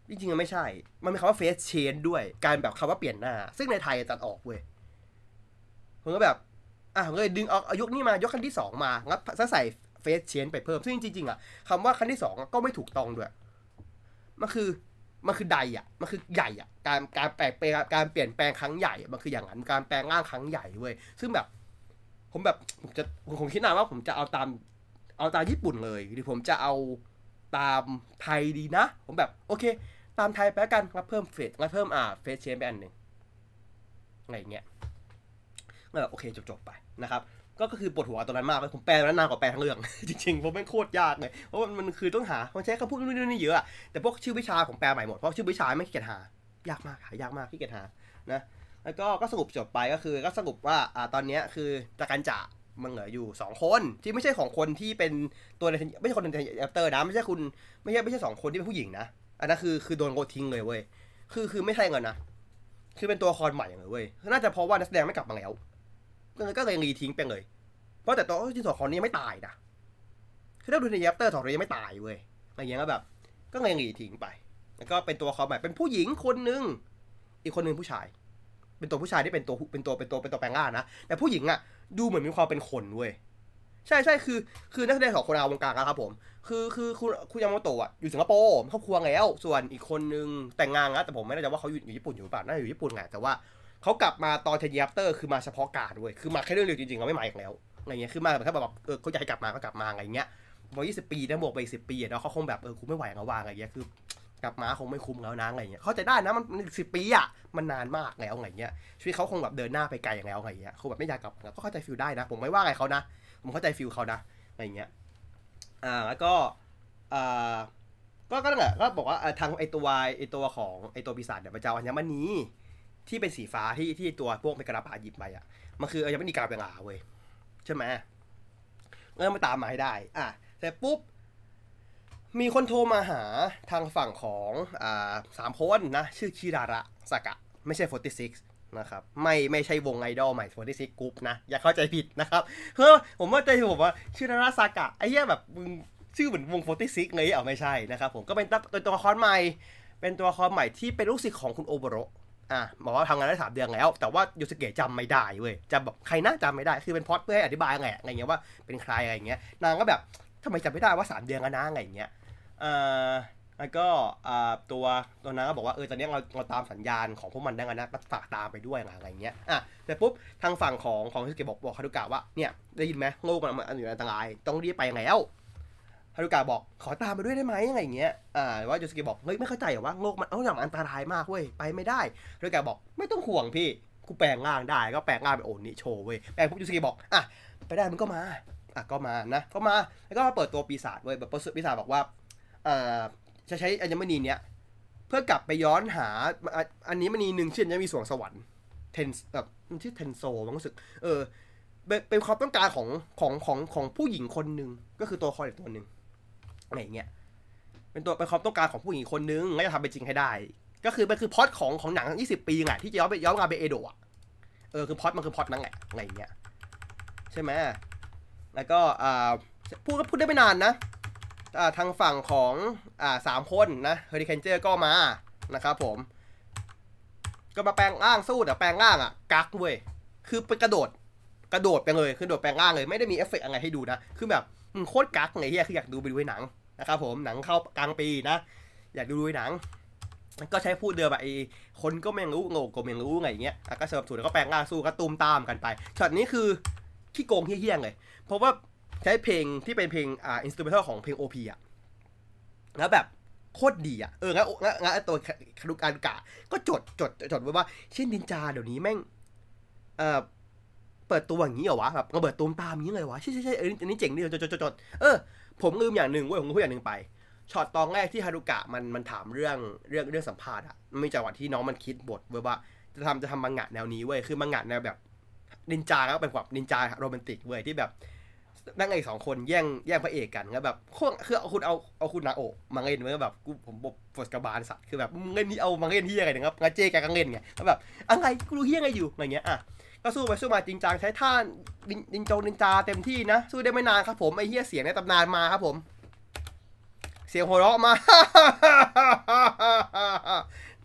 จริงๆมันไม่ใช่ มันมีคำว่าเฟสเชนด้วย การแบบคำว่าเปลี่ยนหน้า ซึ่งในไทยตัดออกเว้ยผมก็แบบ อะผมก็เลยดึงเอาอายุนี้มายกขั้นที่สองมางับใส่เฟสเชนไปเพิ่ม ซึ่งจริงๆอะคำว่าขั้นที่สองก็ไม่ถูกต้องด้วย มันคือ มันคือใดอะ มันคือใหญ่อะ การการแปลงการเปลี่ยนแปลงครั้งใหญ่ มันคืออย่างนั้น การแปลงร่างครั้งใหญ่เว้ย ซึ่งแบบ ผมแบบ ผมจะ ผมคิดนานว่าผมจะเอาตาม เอาตามญี่ปุ่นเลย หรือผมจะเอาตามไทยดีนะ ผมแบบ โอเค ตามไทยไปกันแล้วเพิ่มเฟสแล้วเพิ่มอ่าเฟสเชนไปอันหนึ่งอะไรเงี้ยก็แบบโอเคจบๆไปนะครับก็คือปวดหัวตอนนั้นมากเลยผมแปลตอนนั้นนานกว่าแปลทั้งเรื่อง จริงๆผมไม่งโคตรยากเลยเพราะมันมันคือต้องหามันใช้คำพูดนู่นนี่เยอะอะแต่พวกชื่อวิชาผมแปลใหม่หมดเพราะชื่อวิชาไม่ขี้เกียจหายากมากหายากมากขี้เกียจหานะแล้วก็ก็สรุปจบไปก็คือ ก็สรุปว่าอ่าตอนเนี้ยคือจากการจ่ามันเหลืออยู่สองคนที่ไม่ใช่ของคนที่เป็นตัวในไม่ใช่คนในแอปเตอร์นะไม่ใช่คุณไม่ใช่ไม่ใช่สองคนที่เป็นผู้หญิงนะ อันนั้นคือคือโดนโกทิ้งเลยเว้ยคือคือไม่ใช่เงินนะคือเป็นตัวละครใหม่เลยเว้ยน่าจะเพราะว่านักแสดงไม่กลับมาแล้วก็เลยก็เลยรีทิ้งไปเลย เพราะแต่ตัวที่ตัวละครนี้ยังไม่ตายนะคือถ้าดูใน Years After สองตัวยังไม่ตายเว้ยอะไรอย่างเงี้ยก็แบบ ก็เลยรีทิ้งไป แล้วก็เป็นตัวละครใหม่เป็นผู้หญิงคนหนึ่งอีกคนหนึ่งผู้ชาย เป็นตัวผู้ชายที่เป็นตัวเป็นตัวเป็นตัวเป็นตัวแปลงร่างนะแต่ผู้หญิงอะ ดูเหมือนมีความเป็นคนเว้ย ใช่ใช่คือคือนักแสดงสองคนเอาวงการนะครับผม คือคือคุณคุณยามาโตะอะอยู่สิงคโปร์ครอบครัวแล้ว ส่วนอีกคนนึงแต่งงานแล้วแต่ผมไม่แน่ใจว่าเขาอยู่อยู่ญี่ปุ่นอยู่หรือเปล่าน่าจะอยู่ญี่ปุ่นแหละแต่ว่าเขากลับมาตอน Ten Years After คือมาเฉพาะการด้วยคือมาแค่เรื่องเดียวจริงๆเราไม่มาอีกแล้วอะไรเงี้ยคือมาแบบแค่แบบเออเขาอยากให้กลับมาก็กลับมาอะไรเงี้ยบอกยี่สิบปีนะบวกไปสิบปีเนาะเขาคงแบบเออกูไม่ไหวแล้วว่าอะไรเงี้ยคือกลับมาคงไม่คุ้มแล้วนะอะไรเงี้ยเข้าใจได้นะมันสิบปีอะมันนานมากแล้วอะไรเงี้ยชีวิตเขาคงแบบเดินหน้าไปไกลอย่างแล้วอะไรเงี้ยคงแบบไม่อยากกลับก็เข้าใจ feel ได้นะ ผมไม่ว่าอะไรเขานะ ผมเข้าใจ feel เขานะอะไรเงี้ยอ่าแล้วก็อ่าก็ก็นั่นแหละก็บอกว่าทางไอตัวไอตัวของไอตัวปีศาจเนี่ยมันจะเอาอัญมณีที่เป็นสีฟ้าที่ที่ตัวพวกเมกราบาหยิบไปอะมันคืออัญมณีกาเบงาเว้ยใช่ไหมเออมาตามมาให้ได้ อะแต่ปุ๊บ มีคนโทรมาหาทางฝั่งของอ่าสามคนนะ ชื่อคิราระสากะ ไม่ใช่ 46 นะครับ ไม่ไม่ใช่วงไอดอลใหม่46กรุ๊ปนะ อย่าเข้าใจผิดนะครับเพราะผมว่าใจผมว่าคิราระสากะไอ้เหี้ยแบบชื่อเหมือนวง46เลยเอาไม่ใช่นะครับผมก็เป็นตัวตัวละครใหม่ เป็นตัวละครใหม่ที่เป็นลูกศิษย์ของคุณโอโบโรอะบอกว่าทำงานได้สามเดือนแล้ว แต่ว่ายูสเกะจำไม่ได้เว้ยจำแบบใครน่าจำไม่ได้คือเป็นพอดเพื่อให้อธิบายไงอะไรเงี้ยว่าเป็นใครอะไรเงี้ยนางก็แบบทำไมจำไม่ได้ว่าสามเดือนแล้วนะอะไรเงี้ยอ่า แล้วก็ตัวตัวนั้นก็บอกว่าเออตอนนี้เราเราตามสัญญาณของพวกมันได้กันนะก็ฝากตามไปด้วยอะไรเงี้ยอะแต่ปุ๊บทางฝั่งของของฮิสเกบอกบอกฮารุกะว่าเนี่ยได้ยินไหมโลกมันมันอยู่ในอันตราย ต้องรีบไปแล้วฮารุกะบอกขอตามไปด้วยได้ไหมอะไรเงี้ย อ่าว่ายูสเกะบอกเฮ้ยไม่เข้าใจเหรอว่าโลกมันเอ้าอย่างอันตรายมากเว้ยไปไม่ได้ฮารุกะบอกไม่ต้องห่วงพี่กูแปลงร่างได้ก็แปลงร่างเป็นโอนิโชเว้ยแปลงปุ๊บยูสเกะบอกอะไปได้มันก็มาอะก็มานะก็มาแล้วก็มาเปิดตัวปีศาจเว้ยแบบปีศาจบอกว่าอ่า จะใช้อัญมณีเนี้ยเพื่อกลับไปย้อนหาอันนี้มณีหนึ่งชื่อจะมีสวงสวรรค์เทนแบบมันชื่อเทนโซมันรู้สึก เออเป็นความต้องการของของของของผู้หญิงคนหนึ่งก็คือตัวคอยตัวหนึ่งอะไรเงี้ยเป็นตัวเป็นความต้องการของผู้หญิงคนนึงแล้วจะทำเป็นจริงให้ได้ ก็คือมันคือพอดของของหนัง20ปีไงที่จะย้อนไปย้อนมาเป็นเอโดะเออคือพอดมันคือพอดนั่นแหละอะไรเงี้ยใช่ไหมแล้วก็อ่าพูดก็พูดได้ไม่นานนะ ทางฝั่งของอ่าสามคนนะเฮอริเคนเจอร์ก็มานะครับผม ก็มาแปลงร่างสู้แต่แปลงร่างอะกั๊กเว้ยคือไปกระโดดกระโดดไปเลยคือโดดแปลงร่างเลยไม่ได้มีเอฟเฟกต์อะไรให้ดูนะคือแบบมึงโคตรกั๊กไงเฮียคืออยากดูไปดูหนังนะครับผมหนังเข้ากลางปีนะ อยากดูดูหนัง ก็ใช้พูดเดิมแบบไอ้คนก็ไม่รู้โง่ก็ไม่รู้ไงอย่างเงี้ยก็เสริมสูตรแล้วก็แปลงร่างสู้ก็ตูมตามกันไปช็อตนี้คือขี้โกงเฮี้ยงเลยเพราะว่า ใช้เพลงที่เป็นเพลงอ่า instrumental ของเพลง OP อะแล้วแบบโคตรดีอะ เอองั้นงั้นงั้นตัวคารุการกะ ก็จดจดจดไว้ว่า เช่นนินจาเดี๋ยวนี้แม่ง เอ่อเปิดตัวอย่างนี้เหรอวะแบบระเบิดตูมตามอย่างนี้เลยวะใช่ใช่ใช่เอออันนี้เจ๋งดีจดจดจดจดเออ ผมลืมอย่างหนึ่งเว้ยผมพูดอย่างหนึ่งไปช็อตตอนแรกที่ฮารุกะมันมันถามเรื่องเรื่องเรื่องสัมภาษณ์อะมันมีจังหวะที่น้องมันคิดบทเว้ยว่า จะทำจะทำมังงะแนวนี้เว้ยคือมังงะแนวแบบนินจาก็เป็นแบบนินจาโรแมนติกเว้ยที่แบบ นั่งเอกสองคนแย่งแย่งพระเอกกันแล้วแบบโคตรคือเอาคุณเอาเอาคุณนาโอะมาเล่นมันก็แบบกูผมบอกปวดกระบาลสัตว์คือแบบมึงเล่นนี่เอามาเล่นที่อะไรนี่ยครับงาเจแกก็เล่นไงแล้วแบบอะไรกูรู้เฮี้ยอะไรอยู่อะไรเงี้ยอะก็สู้ไปสู้มาจริงจังใช้ท่านินนินจนินจาเต็มที่นะสู้ได้ไม่นานครับผมไอ้เฮี้ยเสียงในตำนานมาครับผม เสียงหัวเราะมา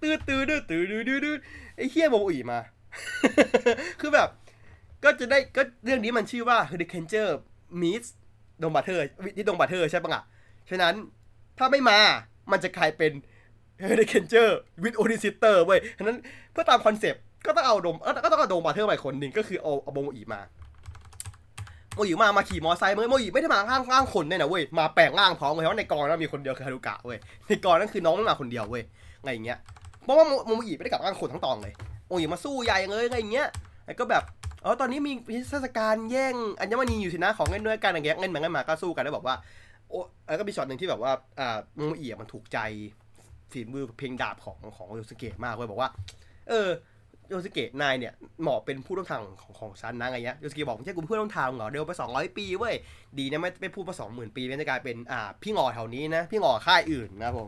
ตื้อตื้อตื้อตื้อตื้อตื้อไอ้เฮี้ยโมอีมา คือแบบก็จะได้ก็เรื่องนี้มันชื่อว่า Hurricane Meets ดงบัตเทอร์ที่ดงบัตเทอร์ใช่ปะอะฉะนั้นถ้าไม่มามันจะกลายเป็น Hurricane with o d i s i t e r เว้ยฉะนั้นเพื่อตามคอนเซปต์ก็ต้องเอาดมก็ต้องเอา Donbrothers ใหม่คนหนึ่งก็คือเอาเอาโมอีมา โมอิมา มาขี่มอไซค์โมอิไม่ได้มาร่างร่างคนเนี่ยนะเว้ย มาแปลงร่างพร้อมเลยเพราะในกองนั้นมีคนเดียวคือฮารุกะเว้ย ในกองนั้นคือน้องไม่มาคนเดียวเว้ย ไงอย่างเงี้ย เพราะว่าโมอิไม่ได้กลับร่างคนทั้งตองเลย โมอิมาสู้ใหญ่เลยไงอย่างเงี้ยแล้วก็แบบ อ๋อตอนนี้มีเทศกาลแย่งอัญมณีอยู่สินะของเงินด้วยกันอย่างเงี้ยเงินมาเงินมาก็สู้กันแล้วบอกว่าโอ้แล้วก็มีช็อตหนึ่งที่แบบว่าอ่าโมอิมันถูกใจฝีมือเพลงดาบของของโยสเกะมากเว้ยบอกว่า เออโยสเกะนายเนี่ยเหมาะเป็นผู้ร่วมทางของของฉันนะอะไรเงี้ยโยสเกะบอกไม่ใช่กูเพื่อนร่วมทางเหรอเดินไปสองร้อยปีเว้ยดีนะไม่ไม่พูดมาสองหมื่นปีไม่จะกลายเป็นอ่าพี่งอแถวนี้นะพี่งอค่ายอื่นนะผม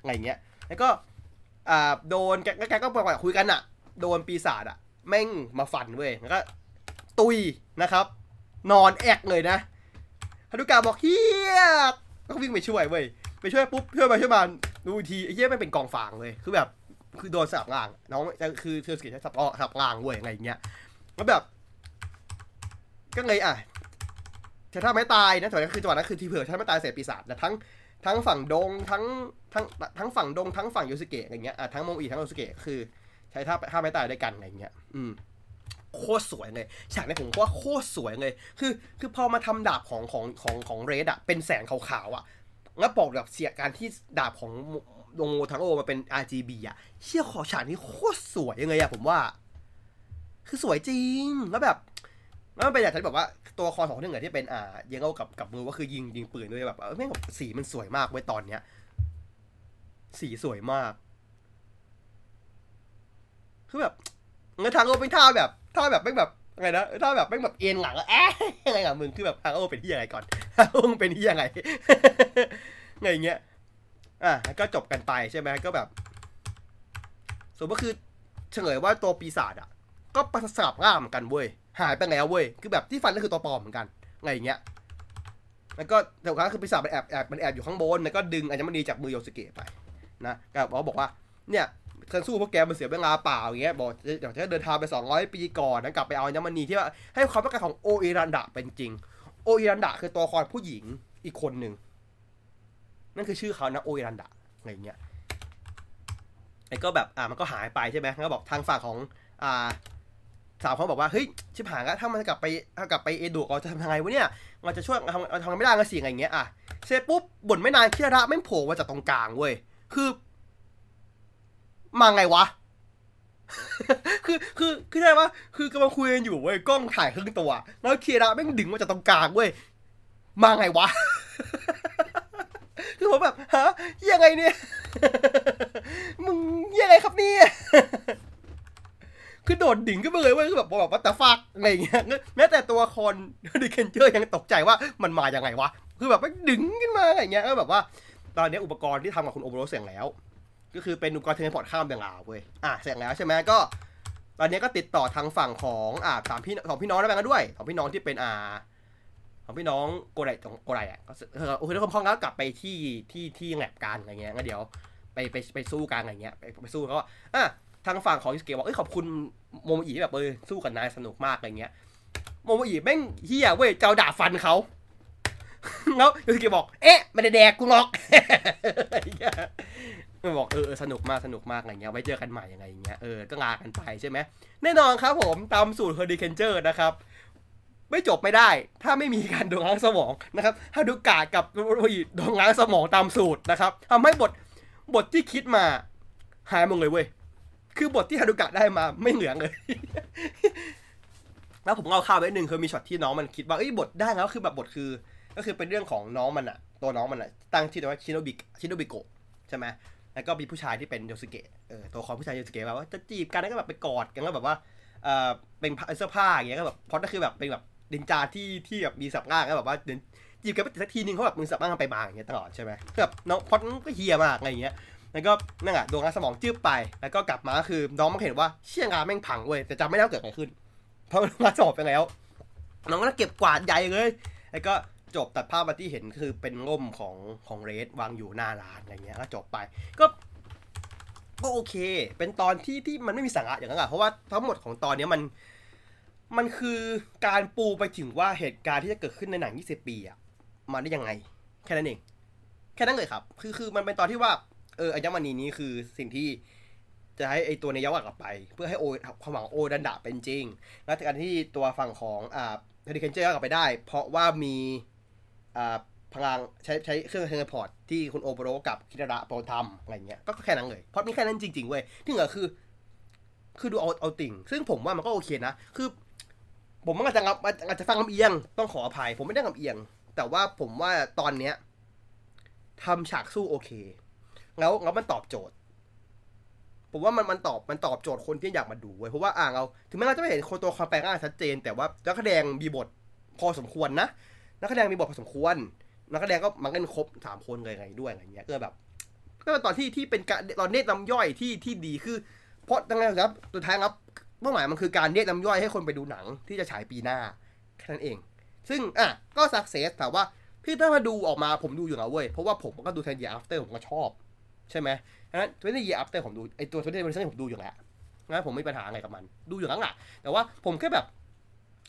อะไรเงี้ยแล้วก็อ่าโดนแกแกก็บอกว่าคุยกันอะโดนปีศาจอะ แม่งมาฟันเว้ยแล้วก็ตุยนะครับ นอนแอกเลยนะฮารุกะบอกเฮียก็วิ่งไปช่วยเว้ยไปช่วยปุ๊บช่วยไปช่วยมาดูทีไอ้เฮียไม่เป็นกองฟางเลยคือแบบคือโดนสับล่าง น้องคือเธอสกิใช้สับสับล่างเว้ยอะไรอย่างเงี้ยแล้วแบบ ก็เลยอะแต่ถ้าไม่ตายนะจังหวะนั้นคือจังหวะนั้นคือทีเผื่อถ้าไม่ตายเสียปีศาจนะทั้งทั้งฝั่งดงทั้งทั้งทั้งฝั่งดงทั้งฝั่งยูสเกะอะไรเงี้ยอะทั้งโมอีทั้งยูสเกะคือ ช้ท่าท่าไม่ตายด้วยกันอะไรเงี้ย อืมโคตรสวยเลยฉากนี้ผมว่าโคตรสวยเลย คือ คือพอมาทำดาบของของของของเรดอะเป็นแสงขาวๆอะแล้วบอกแบบเสียการที่ดาบของดงโมทังโอมาเป็น RGB อะเชี่ยขอฉากนี้โคตรสวยยังไงอะผมว่า คือสวยจริงแล้วแบบแล้วมันเป็นอย่างที่แบบว่าตัวละครของที่เหนือที่เป็นอ่าเยังเอากับกับมือว่าคือยิงยิงปืนด้วยแบบเออแม่งแบบสีมันสวยมากไว้ยตอนเนี้ย สีสวยมาก คือแบบเงินทางโอเป็นท่าแบบท่าแบบแม่แบบไงนะท่าแบบแม่แบบเอ็นหลังอะแอะยังไงอะมึงคือแบบทางโอเป็นที่ยังไงก่อนทางโอเป็นที่ยังไงไงอย่างเงี้ยอะก็จบกันไปใช่ไหมก็แบบส่วนก็คือเฉลยว่าตัวปีศาจอะ ก็ประสาบร่ามกันเว้ยหายไปแล้วเว้ยคือแบบที่ฟันก็คือตัวปลอมเหมือนกันไงอย่างเงี้ยแล้วก็แต่ครั้งคือปีศาจมันแอบแอบมันแอบอยู่ข้างบนแล้วก็ดึงอัญมณีจากมือโยสเกะไปนะก็บอกบอกว่าเนี่ย เธอสู้พวกแกมันเสียเวลาเปล่าอย่างเงี้ยบอกเดี๋ยวจะเดินทางไป 200 ปีก่อนนะกลับไปเอาอัญมณีที่ว่าให้ความต้องการของโออิรันดะเป็นจริง โออิรันดะคือตัวละครผู้หญิงอีกคนหนึ่งนั่นคือชื่อเขานะโออิรันดะอะไรเงี้ยไอ้ก็แบบอ่ามันก็หายไปใช่ไหมแล้วก็บอกทางฝั่งของอ่าสาวเขาบอกว่าเฮ้ยชิบหายแล้วถ้ามันกลับไปถ้ากลับไปเอโดะเราจะทำยังไงวะเนี่ยเราจะช่วยทำเราทำไม่ได้ก็สิ่งอะไรเงี้ยอะเสร็จปุ๊บบ่นไม่นานคิระไม่โผล่มาจากตรงกลางเว้ยคือ มาไงวะ คือคือคือได้ปะคือกำลังคุยกันอยู่เว้ยกล้องถ่ายครึ่งตัว แล้วคีระแม่งดึงมาจากตรงกลางเว้ยมาไงวะ คือผมแบบฮะยังไงเนี่ย มึงยังไงครับเนี่ยคือโดดดิ่งขึ้นไปเลยเว้ยคือแบบแบบว่าแต่ฟักอะไรอย่างเงี้ยแม้แต่ตัวละครดิเคนเจอร์ยังตกใจว่ามันมาอย่างไงวะ คือแบบมันดึงขึ้นมาอะไรอย่างเงี้ยก็แบบว่า ตอนนี้อุปกรณ์ที่ทำกับคุณโอเบโรเสร็จแล้ว ก็คือเป็นอุปกรณ์เทเลพอร์ตข้ามเบงลาวเว้ยอะเสร็จแล้วใช่ไหมก็ตอนนี้ก็ติดต่อทางฝั่งของอ่าสามพี่สองพี่น้องได้ไปกันด้วยสองพี่น้องที่เป็นอ่าของพี่น้องโกไรของโกไรอะก็เออโอเคทุกคนพร้อมแล้วกลับไปที่ที่ที่แลบการอะไรเงี้ยงั้นเดี๋ยวไปไปไปสู้กันอะไรเงี้ยไปไปสู้เขาอะทางฝั่งของยูสเกบอกเอ้ยขอบคุณโมโมอีที่แบบเออสู้กับนายสนุกมากอะไรเงี้ยโมโมอีแม่งเฮียเว้ยเจ้าด่าฟันเขาแล้วยูสเกบอก เอ๊ะไม่ได้แดกกูหรอก มันบอกเออสนุกมากสนุกมากอะไรเงี้ยไว้เจอกันใหม่ยังไงอย่างเงี้ยเออก็ลากันไปใช่ไหมแน่นอนครับผมตามสูตรเฮอร์ดิเคนเจอร์นะครับไม่จบไม่ได้ถ้าไม่มีการโดนล้างสมองนะครับถ้าฮารุกะโดนล้างสมองตามสูตรนะครับทำให้บทบทที่คิดมาหายหมดเลยเว้ยคือบทที่ฮารุกะได้มาไม่เหลือเลย แล้วผมเอาข้าวไว้หนึ่งคือมีช็อตที่น้องมันคิดว่าเอ้ยบทได้แล้วคือแบบบทคือ ก็คือเป็นเรื่องของน้องมันอะตัวน้องมันอะตั้งชื่อว่าชิโนบิชิโนบิโกะใช่ไหม แล้วก็มีผู้ชายที่เป็นโยสุเกะเออตัวของผู้ชายโยสุเกะแบบว่าจะจีบกันแล้วก็แบบไปกอดกันแล้วแบบว่าเออเป็นเสื้อผ้าอย่างเงี้ยก็แบบพราะก็คือแบบเป็นแบบดินจาที่ที่แบบมีสับง่างก็แบบว่าเดินจีบกันไปสักทีนึงเขาแบบมือสับง่างไปมาอย่างเงี้ยตลอดใช่ไหมแบบน้องพอดก็เฮียมากอะไรเงี้ยแล้วก็นั่นอะดวงตาสมองจืบไป แล้วก็กลับมาคือน้องมันเห็นว่าเชี่ยงาแม่งพังเว้ยแต่จำไม่ได้ว่าเกิดอะไรขึ้น เพราะมันมาสอบไปแล้ว น้องก็เก็บกวาดใหญ่เลย แล้วก็ จบตัดภาพมาที่เห็นคือเป็นร่มของของเรดวางอยู่หน้าร้านอะไรเงี้ยก็จบไปก็ก็โอเค เป็นตอนที่ที่มันไม่มีสาระอย่างนั้นอะเพราะว่าทั้งหมดของตอนเนี้ยมัน มันคือการปูไปถึงว่าเหตุการณ์ที่จะเกิดขึ้นในหนัง 20 ปีอะมาได้ยังไง แค่นั้นเอง แค่นั้นเลยครับ คือคือมันเป็นตอนที่ว่า เอออัญมณีนี้คือสิ่งที่จะให้ไอตัวในยักกลับไป เพื่อให้โอความหวังโอดันดะเป็นจริง แล้วการที่ตัวฝั่งของอ่าเฮอริเคนเจอร์กลับไปได้ เพราะว่ามี พลังใช้ใช้เครื่อง teleport ที่คุณโอโบโรกับคิราระโปรทำอะไรเงี้ยก็แค่นั้นเลยเพราะมีแค่นั้นจริงๆเว้ยที่เหลือคือ คือดูเอาเอาติ่ง ซึ่งผมว่ามันก็โอเคนะ คือ ผมอาจจะอาจจะฟังลำเอียง ต้องขออภัย ผมไม่ได้ลำเอียง แต่ว่าผมว่าตอนเนี้ยทำฉากสู้โอเค แล้วแล้วมันตอบโจทย์ ผมว่ามันมันตอบมันตอบโจทย์คนที่อยากมาดูเว้ยเพราะว่าอ่างเราถึงแม้เราจะไม่เห็นคนตัวความแปลงร่างชัดเจน แต่ว่านักแสดงมีบทพอสมควรนะ นักแสดงมีบทพอสมควร นักแสดงก็มันก็ครบสามคนเลยไงด้วยอะไรเงี้ยก็แบบ ก็เป็นตอนที่ที่เป็นการตอนเรียกน้ำย่อยที่ที่ดีคือเพราะยังไงครับสุดท้ายครับเป้าหมายมันคือการเรียกน้ำย่อยให้คนไปดูหนังที่จะฉายปีหน้าแค่นั้นเอง ซึ่งอะก็ success แต่ว่าพี่ถ้ามาดูออกมาผมดูอยู่แล้วเว้ยเพราะว่าผมก็ดู Ten Years After ผมก็ชอบ ใช่ไหมฉะนั้น Ten Years After ผมดูไอตัว twenty version ผมดูอยู่แล้วงั้นผมไม่มีปัญหาอะไรกับมัน ดูอยู่แล้วอะแต่ว่าผมแค่แบบ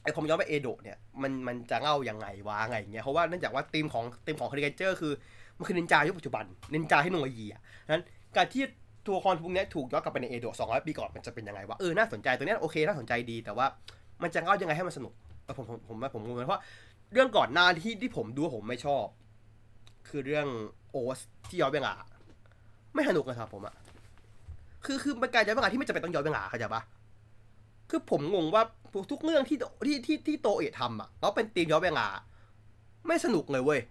ไอผมย้อนไปเอโดะเนี่ยมันมันจะเล่ายังไงวะไงอย่างเงี้ยเพราะว่าเนื่องจากว่าธีมของธีมของเฮอริเคนเจอร์คือมันคือนินจายุคปัจจุบันนินจาเทคโนโลยีอะนั้นการที่ตัวละครพวกนี้ถูกย้อนกลับไปในเอโดะ200ปีก่อนมันจะเป็นยังไงวะเออน่าสนใจตัวเนี้ยโอเคน่าสนใจดีแต่ว่ามันจะเล่ายังไงให้มันสนุกแต่ผมผมผมผมงงเลยเพราะเรื่องก่อนหน้าที่ที่ผมดูผมไม่ชอบ คือเรื่องโอสที่ย้อนเวลาไม่สนุกนะครับผมอะคือคือเป็นการย้อนเวลาที่ไม่จำเป็นต้องย้อนเวลาเข้าใจปะ คือผมงงว่าทุกเรื่องที่ที่ที่ที่โตเอะทำอะแล้วเป็นตีมย้อนเวลา ไม่สนุกเลยเว้ย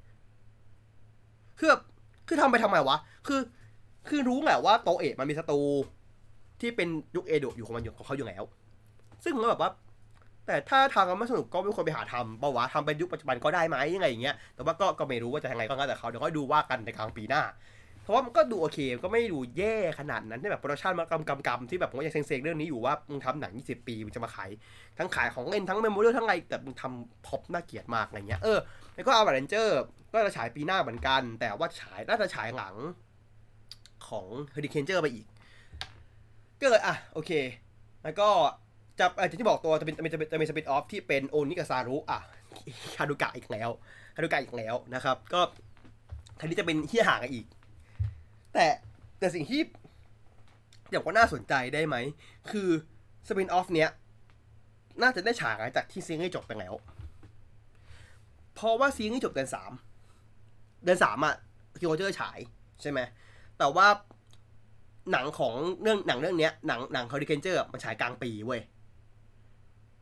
คือแบบคือทำไปทำไมวะ คือคือรู้แหละว่าโตเอะมันมีศัตรูที่เป็นยุคเอโดะอยู่ของมันอยู่ของเขาอยู่แล้ว ซึ่งมันแบบว่า แต่ถ้าทางมันไม่สนุกก็ไม่ควรไปหาทำปะวะทำเป็นยุคปัจจุบันก็ได้ไหมยังไงอย่างเงี้ย แต่ว่าก็ก็ไม่รู้ว่าจะยังไงก็งั้นแต่เขาเดี๋ยวก็ดูว่ากันในกลางปีหน้า เพราะว่ามันก็ดูโอเค ก็ไม่ดูแย่ขนาดนั้นที่แบบ production มากำกำกำที่แบบผมก็ยังเซ็งๆเรื่องนี้อยู่ว่ามึงทำหนัง 20 ปีมึงจะมาขาย ทั้งขายของเล่นทั้ง memory ทั้งอะไรแต่มึงทำท็อปน่าเกลียดมากอะไรเงี้ยเออแล้วก็อาบะเรนเจอร์ก็จะฉายปีหน้าเหมือนกัน แต่ว่าฉายน่าจะฉายหลังของเฮอริเคนเจอร์ไปอีกก็เลยอะโอเค แล้วก็จะเอ่อที่บอกตัวจะเป็นจะเป็นจะเป็นจะมี spin-off ที่เป็นโอนิกาซารุอะฮารุกะอีกแล้วฮารุกะอีกแล้วนะครับ ก็ทีนี้จะเป็นที่ห่างกันอีก แต่แต่สิ่งที่เดี๋ยวก็น่าสนใจได้ไหม คือ spin-off เนี้ย น่าจะได้ฉากหลังจากที่ซีรีส์จบไปแล้ว เพราะว่าซีรีส์จบเดือนสามเดือนสามอะคิงโอเจอร์ฉายใช่ไหม แต่ว่าหนังของเรื่องหนังเรื่องเนี้ยหนังหนังเฮอริเคนเจอร์มันฉายกลางปีเว้ย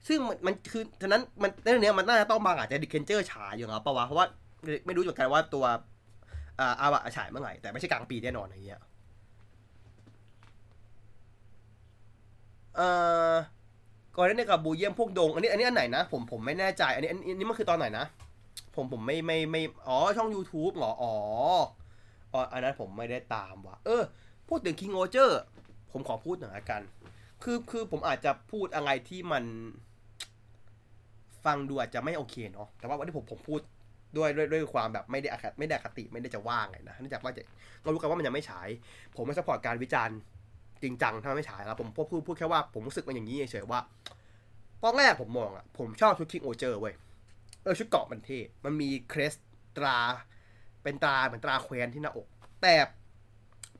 ซึ่งมันมันคือฉะนั้นมันเรื่องเนี้ยมันน่าจะต้องมาอาจจะดิเคนเจอร์ฉายอยู่แล้วปะวะเพราะว่าไม่รู้เหมือนกันว่าตัว อาวะฉายเมื่อไหร่แต่ไม่ใช่กลางปีแน่นอนอย่างเงี้ยเอ่อก่อนหน้านี้กับบูเยี่ยมพวกดง อันนี้อันนี้อันไหนนะ ผมผมไม่แน่ใจ อันนี้อันนี้มันคือตอนไหนนะ ผมผมไม่ไม่ไม่อ๋อช่อง YouTube เหรออ๋ออ๋อันนั้นผมไม่ได้ตามว่ะเออ พูดถึง King o เจอร์ผมขอพูดหน่อยละกัน คือคือผมอาจจะพูดอะไรที่มัน ฟังดูอาจจะไม่โอเคเนาะแต่ว่าวันที่ผมผมพูด ด้วยด้วยด้วยความแบบไม่ได้อคติไม่ได้คติไม่ได้จะว่างไงนะเนื่องจากว่าจะเรารู้กันว่ามันยังไม่ฉาย ผมไม่สปอร์ตการวิจารณ์จริงจังถ้ามันไม่ฉายแล้วผมพูดพูดแค่ว่าผมรู้สึกมันอย่างนี้เฉยๆว่าตอนแรกผมมองอะผมชอบชุด King o เจอร์เว้ยเออชุดเกาะมันเท่มันมีเครสตรา เป็นตราเหมือนตราแควนที่หน้าอก แต่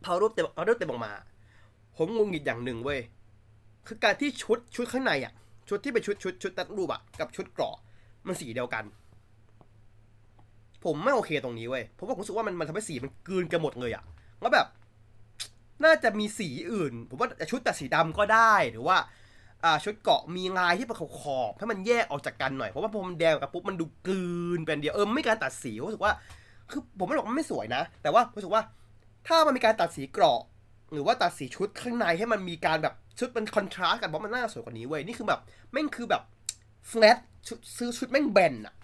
พอรูปเต็มพอรูปเต็มออกมา ผมงงอีกอย่างหนึ่งเว้ยคือการที่ชุดชุดข้างในอะชุดที่เป็นชุดชุดชุดตัดรูปอะกับชุดเกราะมันสีเดียวกัน ผมไม่โอเคตรงนี้เว้ย ผมว่าผมรู้สึกว่ามันมันทำให้สีมันกลืนกันหมดเลยอะแล้วแบบ น่าจะมีสีอื่น ผมว่าชุดแต่สีดำก็ได้ หรือว่าอ่าชุดเกาะมีลายที่เป็นขอบๆให้มันแยกออกจากกันหน่อย เพราะว่าพอมันแดงกับปุ๊บมันดูกลืนเป็นเดียว เออไม่การตัดสีรู้สึกว่า คือผมไม่บอกว่ามันไม่สวยนะ แต่ว่ารู้สึกว่า ถ้ามันมีการตัดสีเกราะ หรือว่าตัดสีชุดข้างในให้มันมีการแบบชุดเป็นคอนทราสต์กันเพราะมันน่าสวยกว่านี้เว้ย นี่คือแบบแม่งคือแบบแฟลตชุดซื้อชุดแม่งแบนอะ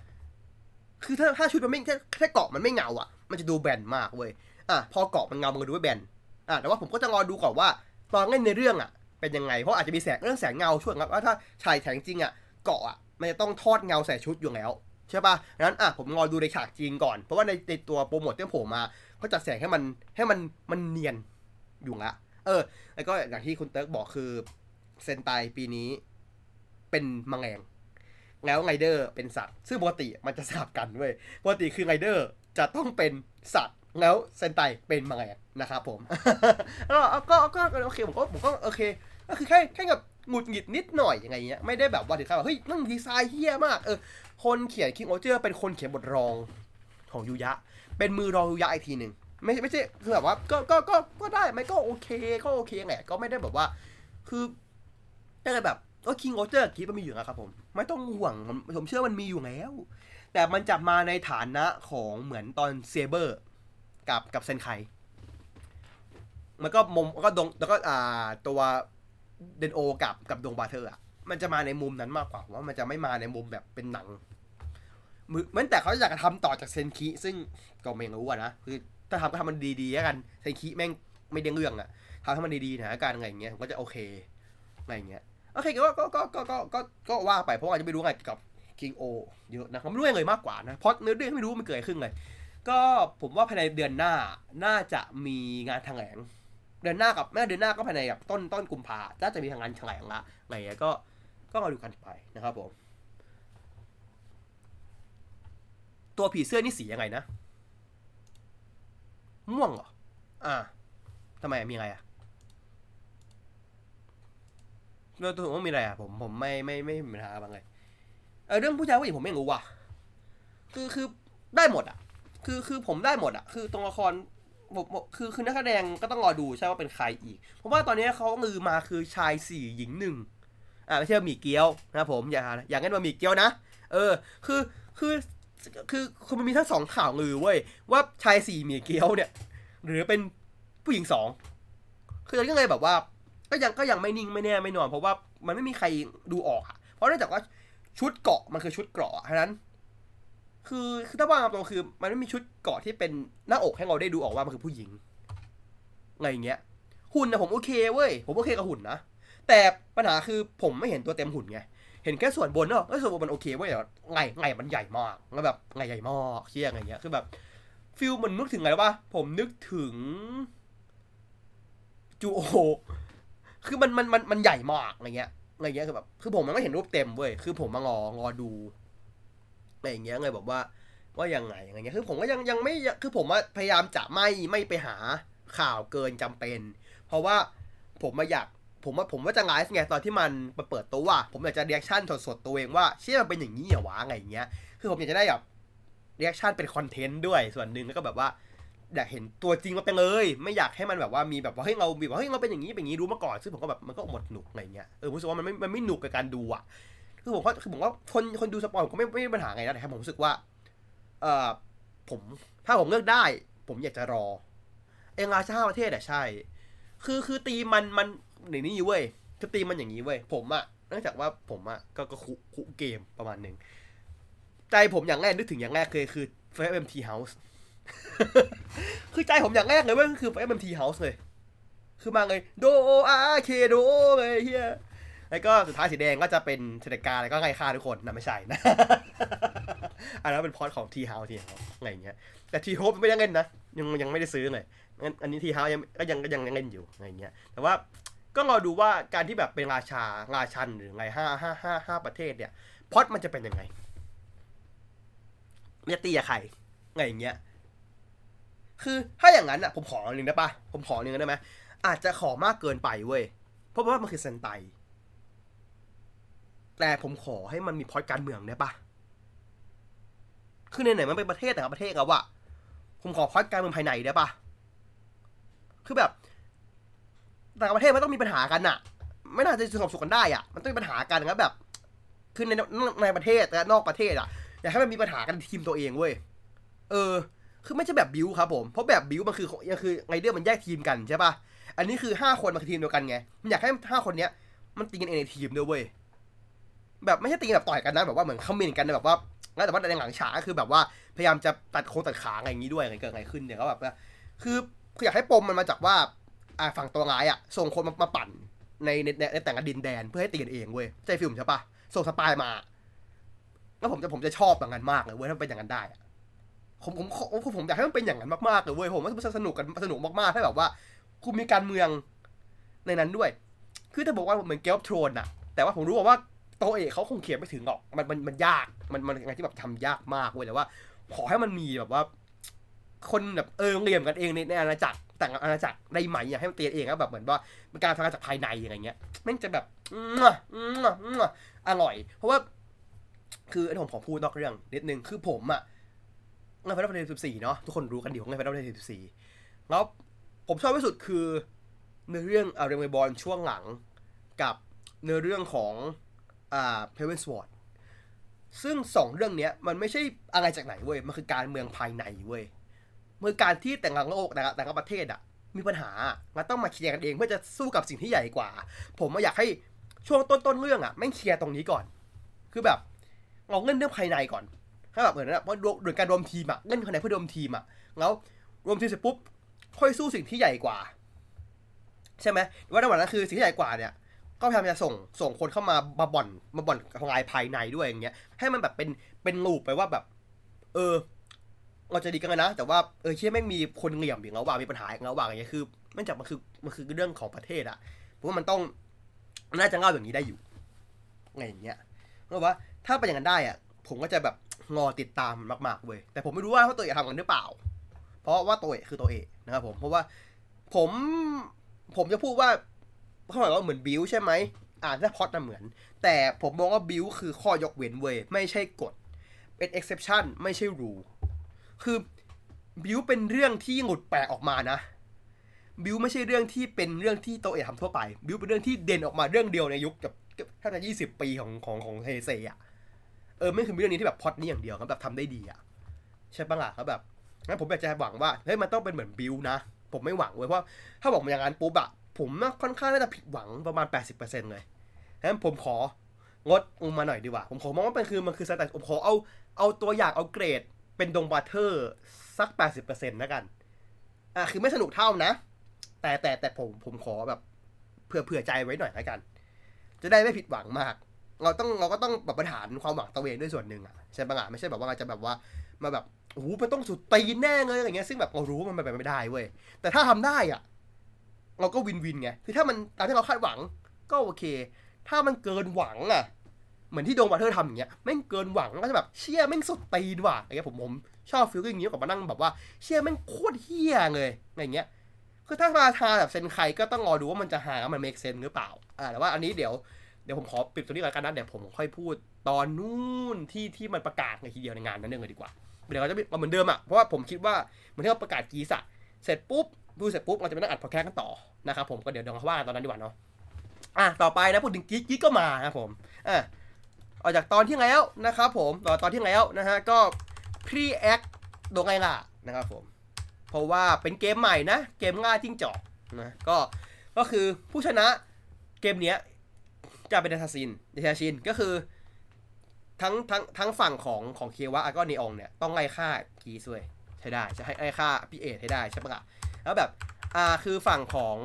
คือถ้าถ้าชุดมันไม่แค่แค่เกาะมันไม่เงาอะมันจะดูแบนมากเว้ย อะพอเกาะมันเงา มันก็ดูไม่แบน อะแต่ว่าผมก็จะรอดูก่อนว่าตอนเล่นในเรื่องอะเป็นยังไง เพราะอาจจะมีแสงเรื่องแสงเงาช่วยครับว่าถ้าฉายแสงจริงอะเกาะอะมันจะต้องทอดเงาใส่ชุดอยู่แล้วใช่ปะงั้นอะผมรอดูในฉากจริงก่อน เพราะว่าในในตัวโปรโมทที่ผมมาเขาจัดแสงให้มันให้มันมันเนียนอยู่ละ เออ แล้วก็อย่างที่คุณเติร์กบอกคือเซนไตปีนี้เป็นมังแรง แล้วไงเดอร์เป็นสัตว์ ซึ่งปกติมันจะสลับกันเว้ยปกติคือไงเดอร์จะต้องเป็นสัตว์แล้วเซนไตเป็นมังแรงนะครับผมแล้วก็ก็โอเคผมก็ผมก็โอเค ก็คือแค่แค่กับหงุดหงิดนิดหน่อยอยังไงเงี้ยไม่ได้แบบว่าถึงขั้นแบบเฮ้ยนั่งดีไซน์เฮี้ยมากเออคนเขียนคิงโอเจอร์เป็นคนเขียนบทรองของยูยะ เป็นมือรองยูยะอีกทีหนึ่งไม่ไม่ใช่คือแบบว่าก็ก็ก็ก็ได้ไหมก็โอเค ก็โอเคแหละก็ไม่ได้แบบว่า คือได้แบบ ก็คิงโอเจอร์คิดว่ามีอยู่นะครับผม ไม่ต้องห่วงผมเชื่อมันมีอยู่แล้ว แต่มันจะมาในฐานะของเหมือนตอนเซเบอร์ กับกับเซนไคมันก็มุมก็ดงแล้วก็อ่าตัวเดนโอกับกับดงบาเทอร์อะมันจะมาในมุมนั้นมากกว่าผมว่ามันจะไม่มาในมุมแบบเป็นหนังมือเหมือนแต่เขาอยากจะทำต่อจากเซนคิซึ่งก็ไม่รู้อะนะคือถ้าทำก็ทำมันดีๆแล้วกันเซนคิแม่งไม่ได้เรื่องอะทำให้มันดีๆนะการอะไรอย่างเงี้ยผมก็จะโอเคอะไรอย่างเงี้ย โอเคก็ก็ก็ก็ก็ก็ว่าไปเพราะว่าจจะไม่รู้ไงกับคิงโอเยอะนะผมไม่รู้เลยมากกว่านะเพราะเนื้อเรื่องไม่รู้มันเกิดอะไรขึ้นเลยก็ผมว่าภายในเดือนหน้าน่าจะมีงานแถลงเดือนหน้ากับแม่เดือนหน้าก็ภายในแบบต้นต้นกุมภาน่าจะมีทางงานแถลงละอะไรเงี้ยก็ก็มาดูกันไปนะครับผม ตัวผีเสื้อนี่สียังไงนะ ม่วงเหรอ อ่าทำไมมีอะไรอะ เราตัวผมว่ามีอะไรอะผมผมไม่ไม่ไม่มีปัญหาบางไงเออเรื่องผู้ชายผู้หญิงผมไม่รู้ว่ะ คือคือได้หมดอะ คือคือผมได้หมดอะ คือตัวละครผมคือคือนักแสดงก็ต้องรอดูใช่ว่าเป็นใครอีก เพราะว่าตอนนี้เขาลือมาคือชายสี่หญิงหนึ่งอ่าไม่ใช่หมี่เกี๊ยวนะผมอย่าอย่างั้นมาหมี่เกี๊ยวนะเออ คือคือคือคือมันมีทั้งสองข่าวลือเว้ยว่าชายสี่หมีเกี๊ยวเนี่ย หรือเป็นผู้หญิงสองคือตอนนี้ก็เลยแบบว่า ก็ยังก็ยังไม่นิ่งไม่แน่ไม่นอน เพราะว่ามันไม่มีใครดูออกอะเพราะเนื่องจากว่าชุดเกาะมันคือชุดเกราะฉะนั้น คือคือถ้าว่าตรงคือมันไม่มีชุดเกาะที่เป็นหน้าอกให้เราได้ดูออกว่ามันคือผู้หญิงอะไรอย่างเงี้ย หุ่นนะผมโอเคเว้ยผมโอเคกับหุ่นนะแต่ปัญหาคือผมไม่เห็นตัวเต็มหุ่นไงเห็นแค่ส่วนบนเนอะส่วนบนมันโอเคเว้ยแต่ไงไงมันใหญ่มากแล้วแบบไงใหญ่มากเชี่ยอะไรเงี้ยคือแบบfeel มันนึกถึงไรวะผมนึกถึงจูโอ คือมันมันมันมันใหญ่มากอะไรเงี้ยอะไรเงี้ยคือแบบคือผมมันไม่เห็นรูปเต็มเว้ยคือผมมางองอดูอะไรอย่างเงี้ยเลยแบบว่าว่ายังไงอะไรเงี้ยคือผมก็ยังยังไม่คือผมว่าพยายามจะไม่ไม่ไปหาข่าวเกินจำเป็น เพราะว่าผมมาอยากผมว่าผมว่าจะไลฟ์ไงตอนที่มันมาเปิดตัวว่าผมอยากจะ reaction สดๆตัวเองว่าเชื่อมันเป็นอย่างนี้เหรอวะอะไรเงี้ยคือผมอยากจะได้แบบ reaction เป็น content ด้วยส่วนหนึ่งแล้วก็แบบว่า อยากเห็นตัวจริงมาเป็นเลย ไม่อยากให้มันแบบว่ามีแบบว่าเฮ้ยเราแบบว่าเฮ้ยเราเป็นอย่างนี้เป็นอย่างนี้รู้มาก่อนซึ่งผมก็แบบมันก็หมดหนุกอะไรเงี้ยเออผมรู้สึกว่ามันไม่มันไม่หนุกกับการดูอะคือผมก็คือผมว่าคนคนดู spoil ผมก็ไม่ไม่มีปัญหาไงนะแต่ผมรู้สึกว่าเออผมถ้าผมเลือกได้ ผมอยากจะรอ เองราชาประเทศอะใช่ คือคือธีมมันมันในนี้เว้ยคือตีมันอย่างนี้เว้ยผมอะเนื่องจากว่าผมอะก็ก็คุคุเกมประมาณหนึ่งใจผมอย่างแรกนึกถึงอย่างแรกเคยคือ FMT House คือใจผมอย่างแรกเลยเว้ยก็คือ FMT House เลย คือมาเลยโดอาเคโดเลยเฮียแล้วก็สุดท้ายสีแดงก็จะเป็นเทเลกาแล้วก็ไงฆ่าทุกคนนะไม่ใช่นะ อันนั้นเป็นพอดของทีเฮาทีเฮาอะไรเงี้ย แต่ทีโฮปไม่ได้เล่นนะ ยังยังไม่ได้ซื้อเลยอันนี้ทีเฮายังก็ยังก็ยังเล่นอยู่อะไรเงี้ย แต่ว่าก็รอดูว่าการที่แบบเป็นราชาราชันหรือไงห้าห้าห้าห้าประเทศเนี่ยพอดมันจะเป็นยังไงมันจะตีกับใครอะไรอย่างเงี้ย คือถ้าอย่างนั้นอะผมขอหนึ่งได้ปะผมขอหนึ่งได้ไหมอาจจะขอมากเกินไปเว้ย เพราะว่ามันคือเซนไต แต่ผมขอให้มันมีพอดการเมืองได้ปะคือในไหนมันเป็นประเทศแต่ละประเทศแล้วะผมขอพอดการเมืองภายในได้ปะคือแบบ แต่ละประเทศมันต้องมีปัญหากันอะไม่น่าจะสงบสุขกันได้อะมันต้องมีปัญหากันนะแบบ คือในในประเทศและนอกประเทศอะอยากให้มันมีปัญหากันในทีมตัวเองเว้ย เออ คือไม่ใช่แบบบิวครับผมเพราะแบบบิวมันคือยังคือไงเดอร์มันแยกทีมกันใช่ปะอันนี้คือห้าคนมาคือทีมเดียวกันไงมันอยากให้ห้าคนเนี้ยมันตีกันเองในทีมด้วยเว้ยแบบไม่ใช่ตีแบบต่อยกันนะแบบว่าเหมือนคอมเมนกันแบบว่าแล้วแต่ว่าในหลังฉากก็คือแบบว่าพยายามจะตัดโค้งตัดขาอะไรอย่างนี้ด้วยอะไรเกิดอะไรขึ้นเนี่ยก็แบบคือคืออยากให้ปมมันมาจากว่าอ่าฝั่งตัวร้ายอะส่งคนมามาปั่นในในในแต่งดินแดนเพื่อให้ตีกันเองเว้ยใจฟิลมใช่ปะส่งสปายมา แล้วผมจะผมจะชอบอย่างนั้นมากเลยเว้ยถ้าเป็นอย่างนั้นได้ ผมผมผมผมอยากให้มันเป็นอย่างนั้นมากๆเลยเว้ยผมว่ามันสนุกกันสนุกมากๆถ้าแบบว่า คุณมีการเมืองในนั้นด้วย คือถ้าบอกว่าเหมือนเกมออฟทรนอะแต่ว่าผมรู้ว่าโตเอกเขาคงเขียนไม่ถึงหรอกมันมันมันยากมันมันอะไรที่แบบทำยากมากเว้ยแต่ว่า ขอให้มันมีแบบว่า คนแบบเออเหลี่ยมกันเองในในอาณาจักรแต่งอาณาจักรได้ไหมอยากให้มันเตียนเองแล้วแบบเหมือนว่าเป็นการทำงานจากภายในอะไรเงี้ยแม่งจะแบบอืมอืมอืมอร่อย เพราะว่า คืออันนี้ผมขอพูดนอกเรื่องนิดนึงคือผมอะ งานฟันดับเบิลสิบสี่เนาะทุกคนรู้กันดีของงานฟันดับเบิลสิบสี่แล้วผมชอบที่สุดคือเนื้อเรื่องอาร์เรมบอลช่วงหลังกับเนื้อเรื่องของอ่าเพเวนสวอร์ดซึ่งสองเรื่องเนี้ยมันไม่ใช่อะไรจากไหนเว้ย มันคือการเมืองภายในเว้ยเมื่อการที่แต่งงานโลกแต่ละแต่ละประเทศอะมีปัญหามันต้องมาเคลียร์กันเองเพื่อจะสู้กับสิ่งที่ใหญ่กว่า ผมมาอยากให้ช่วงต้นต้นๆเรื่องอะแม่งเคลียร์ตรงนี้ก่อน คือแบบเอาเงินเรื่องภายในก่อน ถ้าแบบเหมือนนะเพราะโดยการรวมทีมอะเงินภายในเพื่อรวมทีมอะแล้วรวมทีมเสร็จปุ๊บค่อยสู้สิ่งที่ใหญ่กว่า ใช่ไหมว่าในวันนั้นคือสิ่งที่ใหญ่กว่าเนี่ยก็พยายามจะส่งส่งคนเข้ามามาบ่อนมาบ่อนทลายภายในด้วยอย่างเงี้ย ให้มันแบบเป็นเป็นลูปไปว่าแบบ เออเราจะดีกันนะ แต่ว่าเออเชื่อไม่มีคนเหลี่ยมอย่างเราว่ามีปัญหาอย่างเราว่าอย่างเงี้ยคือมันจากมันคือมันคือเรื่องของประเทศอะผมว่ามันต้องน่าจะเล่าอย่างนี้ได้อยู่ไงอย่างเงี้ยเพราะว่าถ้าเป็นอย่างนั้นได้อะผมก็จะแบบ งอติดตามมันมากๆเว้ยแต่ผมไม่รู้ว่าตัวเอกทำกันหรือเปล่า เพราะว่าตัวเอกคือตัวเอกนะครับผมเพราะว่าผมผมจะพูดว่าเขาบอกว่าเหมือนบิวใช่ไหมอ่าถ้าพอดน่ะเหมือน แต่ผมมองว่าบิวคือข้อยกเว้นเว้ยไม่ใช่กฎ เป็น exception ไม่ใช่ rule คือบิวเป็นเรื่องที่หงุดแปลกออกมานะบิวไม่ใช่เรื่องที่เป็นเรื่องที่โตเอะทำทั่วไป บิวเป็นเรื่องที่เด่นออกมาเรื่องเดียวในยุคกับแค่จะยี่สิบปีของของของเฮเซอะ เออไม่คือเรื่องนี้ที่แบบพอดนี้อย่างเดียวครับแบบทำได้ดีอะใช่ปะล่ะครับแบบงั้นผมอยากจะหวังว่าเฮ้ยมันต้องเป็นเหมือนบิวนะ ผมไม่หวังเว้ยเพราะถ้าบอกมาอย่างนั้นปุ๊บอะผมน่าค่อนข้างน่าจะผิดหวังประมาณ 80%เลยฉะนั้นผมของดลงมาหน่อยดีกว่า ผมขอมองว่าเป็นคือมันคือสแตนผมขอเอาเอาตัวอย่างเอาเกรดเป็นดงบัตเทอร์สัก 80%แล้วกันอะคือไม่สนุกเท่านะ แต่แต่แต่ผมผมขอแบบเผื่อเผื่อใจไว้หน่อยแล้วกัน จะได้ไม่ผิดหวังมาก เราต้องเราก็ต้องแบบประมาณความหวังตัวเองด้วยส่วนหนึ่งอะใช่ปะล่ะไม่ใช่แบบว่าเราจะแบบว่ามาแบบโอ้โหมันต้องสุดตีนแน่เลยอะไรเงี้ยซึ่งแบบเรารู้ว่ามันเป็นไปไม่ได้เว้ยแต่ถ้าทำได้อะเราก็ win-win ไงคือถ้ามันตามที่เราคาดหวังก็โอเค ถ้ามันเกินหวังอะเหมือนที่ดงบราเธอร์สทำอย่างเงี้ยแม่งเกินหวังก็จะแบบเชี่ยแม่งสุดตีนว่ะอะไรเงี้ยผมผมชอบ feeling อย่างนี้กว่ามานั่งแบบว่าเชี่ยแม่งโคตรเหี้ยเลยอะไรเงี้ยคือถ้ามาทาแบบเซนไคก็ต้องรอดูว่ามันจะหามัน make sense หรือเปล่าอ่าแต่ว่าอันนี้เดี๋ยว เดี๋ยวผมขอปิดตัวนี้ก่อนกันนะเดี๋ยวผมค่อยพูดตอนนู้นที่ที่มันประกาศในทีเดียวในงานนั้นเองเลยดีกว่าเดี๋ยวเราจะเอาเหมือนเดิมอะเพราะว่าผมคิดว่าเหมือนที่เราประกาศกีสอะเสร็จปุ๊บดูเสร็จปุ๊บเราจะไปนั่งอัดพอดแคสต์กันต่อนะครับผมก็เดี๋ยวเดี๋ยวเราว่ากันตอนนั้นดีกว่าเนาะอะต่อไปนะพูดถึงกิ๊กกิ๊กก็มานะครับผมอะออกจากตอนที่แล้วนะครับผมต่อตอนที่แล้วนะฮะก็พรีแอคโดไงล่ะนะครับผมเพราะว่าเป็นเกมใหม่นะ เกมง่ายจิ้งจอกนะก็ก็คือผู้ชนะเกมเนี้ย จะเป็นเดทาซินเดทาชินก็คือ ทั้งทั้งทั้งฝั่งของของเควะแล้วก็นีองเนี่ยต้องไล่ฆ่ากีซวยใช้ได้จะให้ไล่ฆ่าพี่เอทให้ได้ใช่ปะล่ะแล้วแบบอ่าคือฝั่งของ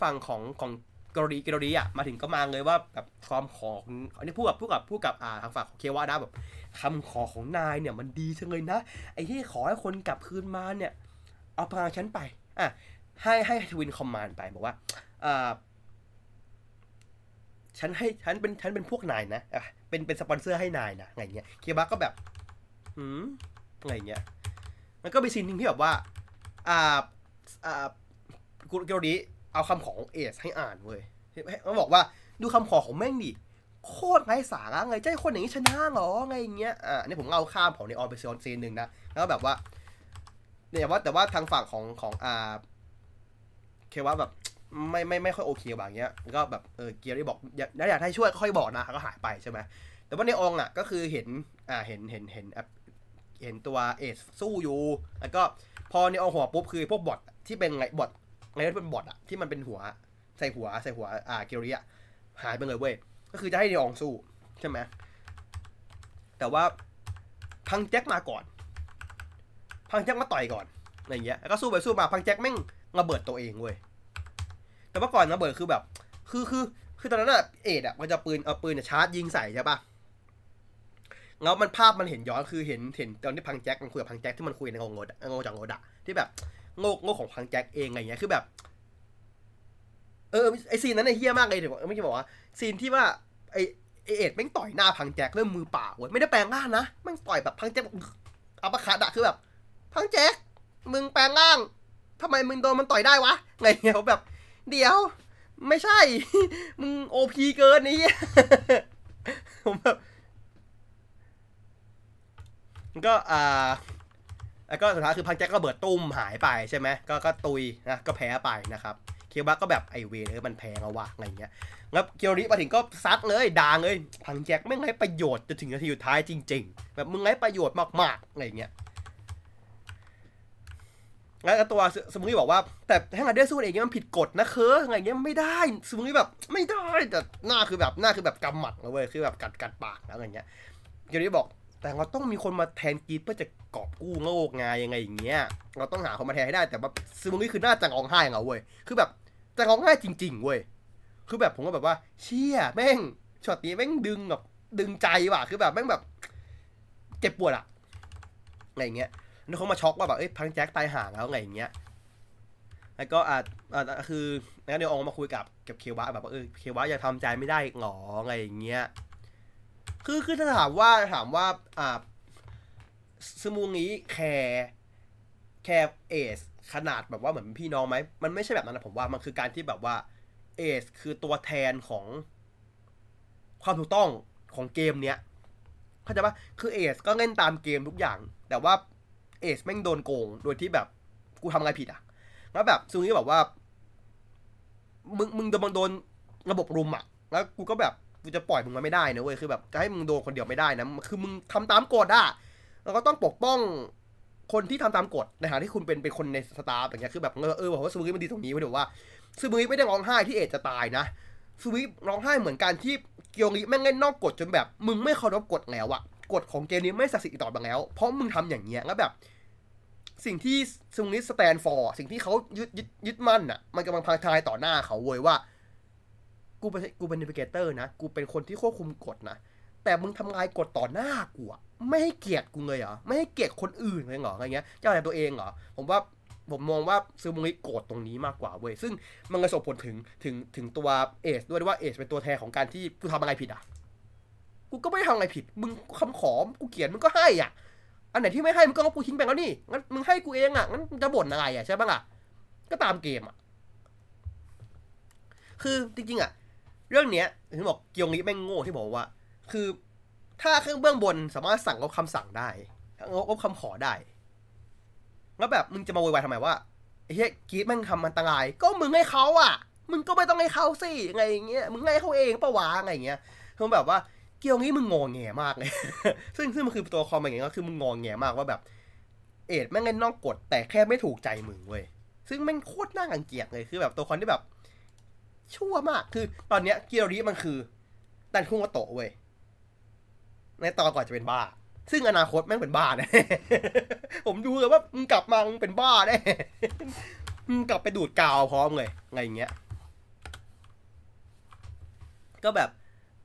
ฝั่งของของกรีกรีอะมาถึงก็มาเลยว่าแบบความของอันนี้พูดกับพูดกับพูดกับอ่าทางฝั่งของเคว่านะแบบคำขอของนายเนี่ยมันดีจังเลยนะไอ้ที่ขอให้คนกลับคืนมาเนี่ยเอาพลังฉันไปอะให้ให้ทวินคอมมานด์ไปบอกว่าอ่า ฉันให้ฉันเป็นฉันเป็นพวกนายนะอะเป็นเป็นสปอนเซอร์ให้นายนะไงเงี้ยเคบะก็แบบหืมไงเงี้ยมันก็เป็นซีนหนึ่งที่แบบว่า อ่าอ่ากูเกาหลีเอาคำของเอสให้อ่านเว้ยมันบอกว่าดูคำขอของแม่งดิโคตรไร้สาระไงใจคนอย่างนี้ชนะเหรอไงอย่างเงี้ยอ่าอันนี้ผมเอาข้ามของในออนไปซีนซีนหนึ่งนะแล้วแบบว่าเนี่ยว่าแต่ว่าทางฝั่งของของอ่าเคว่าแบบ ไม่ไม่ไม่ค่อยโอเคแบบเนี้ยก็แบบเออเกียร์ที่บอกอยากอยากให้ช่วยก็ค่อยบอกนะก็หายไปใช่ไหมแต่ว่าในองอะก็คือเห็นอ่าเห็นเห็นเห็นเห็นตัวเอสสู้อยู่แล้วก็พอในองหัวปุ๊บคือพวกบอทที่เป็นไงบอทไงที่เป็นบอทอะที่มันเป็นหัวใส่หัวใส่หัวอ่าเกียร์อะหายไปเลยเว้ยก็คือจะให้ในองสู้ใช่ไหมแต่ว่าพังแจ็คมาก่อน พังแจ็คมาต่อยก่อนอะไรเงี้ยแล้วก็สู้ไปสู้มาพังแจ็คแม่งระเบิดตัวเองเว้ย แต่ว่าก่อนระเบิดคือแบบ คือคือคือตอนนั้นอะเอ็ดอะมันจะปืนเอาปืนชาร์จยิงใส่ใช่ปะแล้วมันภาพมันเห็นย้อนคือเห็นเห็นตอนที่พังแจ็คมันคุยกับพังแจ็คที่มันคุยในงงดงงจากงดอะที่แบบโง่โง่ของพังแจ็คเองอะไรเงี้ยคือแบบ เออไอซีนนั้นไอเฮี้ยมากเลยเดี๋ยวไม่ใช่บอกว่าซีนที่ว่าไอไอเอ็ดแม่งต่อยหน้าพังแจ็คเริ่มมือเปล่าเว้ยไม่ได้แปลงร่างนะแม่งต่อยแบบพังแจ็คอัปร์คัตอะคือแบบ พังแจ็คมึงแปลงร่างทำไมมึงโดนมันต่อยได้วะไงเงี้ยแบบ เดี๋ยว ไม่ใช่ มึงโอพีเกินนี่ผมแบบก็อ่าแล้วก็สุดท้ายคือพังแจ็คก็เบิดตุ้มหายไปใช่ไหมก็ก็ตุยนะก็แพ้ไปนะครับเคียวบะก็แบบไอเวเออมันแพ้แล้วะอะไรเงี้ยแล้วเกียวริมาถึงก็ซัดเลยด่าเลยพังแจ็คไม่ไงประโยชน์จนถึงนาทีสุดท้ายจริง ๆ แบบมึงไงประโยชน์มากๆอะไรเงี้ย แล้วตัวสมุยบอกว่า แต่ให้มาเดอร์สู้เองมันผิดกฎนะเคออะไรเงี้ยไม่ได้สมุยแบบไม่ได้แต่หน้าคือแบบหน้าคือแบบกำหมัดนะเว้ยคือแบบกัดกัดปากนะอะไรเงี้ยเกียวริบอกแต่เราต้องมีคนมาแทนกีดเพื่อจะกอบกู้โลกไงยังไงอย่างเงี้ย เราต้องหาคนมาแทนให้ได้แต่ว่าซึมุงิคือหน้าจังองไห้เหรอเว้ย คือแบบจังองไห้จริง ๆเว้ย คือแบบผมก็แบบว่า เชี่ยแม่งช็อตนี้แม่งดึงแบบดึงใจว่ะ คือแบบแม่งแบบ เจ็บปวดอะอะไรเงี้ย แล้วเขามาช็อกว่าแบบเอ้ยพังแจ็คตายห่างแล้วไงอย่างเงี้ยแล้วก็อ่าอ่าคือแล้วเดี๋ยวออกมาคุยกับกับเควะแบบว่าเออเควะยังทำใจไม่ได้หรออะไรอย่างเงี้ยคือคือถ้าถามว่าถามว่าอ่าสมูงี้แคร์แคร์เอสขนาดแบบว่าเหมือนพี่น้องไหมมันไม่ใช่แบบนั้นนะผมว่ามันคือการที่แบบว่าเอสคือตัวแทนของความถูกต้องของเกมเนี้ยเข้าใจปะคือเอสก็เล่นตามเกมทุกอย่าง แต่ว่า เอสแม่งโดนโกง โดยที่แบบกูทำอะไรผิดอะ แล้วแบบซูนี้แบบว่า มึงมึงโดนโดนระบบรุมอะ แล้วกูก็แบบกูจะปล่อยมึงมาไม่ได้นะเว้ย คือแบบจะให้มึงโดนคนเดียวไม่ได้นะ คือมึงทำตามกฎอะแล้วก็ต้องปกป้องคนที่ทำตามกฎในฐานะที่คุณเป็นเป็นคนในสตาฟอย่างเงี้ย คือแบบเออผมว่าซูมิมันดีตรงนี้ไว้เดี๋ยวว่าซูมิไม่ได้ร้องไห้ที่เอจจะตายนะซูมิร้องไห้เหมือนกันที่เกียวริแม่งเล่นนอกกฎจนแบบ มึงไม่เคารพกฎแล้วอะกฎของเกมนี้ไม่ศักดิ์สิทธิ์ต่อไปแล้ว เพราะมึงทำอย่างเงี้ยแล้วแบบ สิ่งที่ซูมิ stand for สิ่งที่เขายึดยึดยึดมั่นอะมันกำลังพังทลายต่อหน้าเขาเว้ยว่า กูเป็นกูเป็น navigator นะ กูเป็นคนที่ควบคุมกฎนะ แต่มึงทำลายกฎต่อหน้ากูอะไม่ให้เกียรติกูเลยเหรอ ไม่ให้เกียรติคนอื่นเลยเหรออะไรเงี้ยเจ้าอะไรตัวเองเหรอ ผมว่าผมมองว่าซูมุงิโกรธตรงนี้มากกว่าเว้ย ซึ่งมันก็ส่งผลถึงถึงถึงตัวเอสด้วยว่าเอสเป็นตัวแทนของการที่กูทำอะไรผิดอะ กูก็ไม่ได้ทำอะไรผิด มึงคำขอ กูเขียนมึงก็ให้อะ อันไหนที่ไม่ให้มึงก็เอากูทิ้งไปแล้วนี่งั้นมึงให้กูเองอะงั้นจะบ่นอะไรอะใช่ปะล่ะก็ตามเกมอะคือจริงๆอะ เรื่องเนี้ยถึงบอกเกียวงี้แม่งโง่ที่บอกว่า คือถ้าเครื่องเบื้องบนสามารถสั่งลบคำสั่งได้ลบคำขอได้ แล้วแบบมึงจะมาโวยวายทำไมว่าไอ้เหี้ยกีดแม่งทำอันตราย ก็มึงให้เขาอะ มึงก็ไม่ต้องให้เขาสิไงอย่างเงี้ยมึงให้เขาเองปะวะไงอย่างเงี้ยคือแบบว่า เกียวงี้มึงงงแงมากเลย ซึ่งซึ่งมันคือตัวคอมอย่างเงี้ยก็คือมึงงงแงมากว่าแบบ เอ็ดแม่งเล่นนอกกฎแต่แค่ไม่ถูกใจมึงเว้ย ซึ่งแม่งโคตรน่ารังเกียจเลยคือแบบตัวคอนที่แบบ ชั่วมาก คือตอนเนี้ยเกียวริมันคือดันคุงวโตะเว้ย ในตอนก่อนจะเป็นบ้า ซึ่งอนาคตแม่งเป็นบ้าแน่ผมดูเลยว่ามึงกลับมามึงเป็นบ้าแน่มึงกลับไปดูดกาวพร้อมเลยไงอย่างเงี้ย ก็แบบ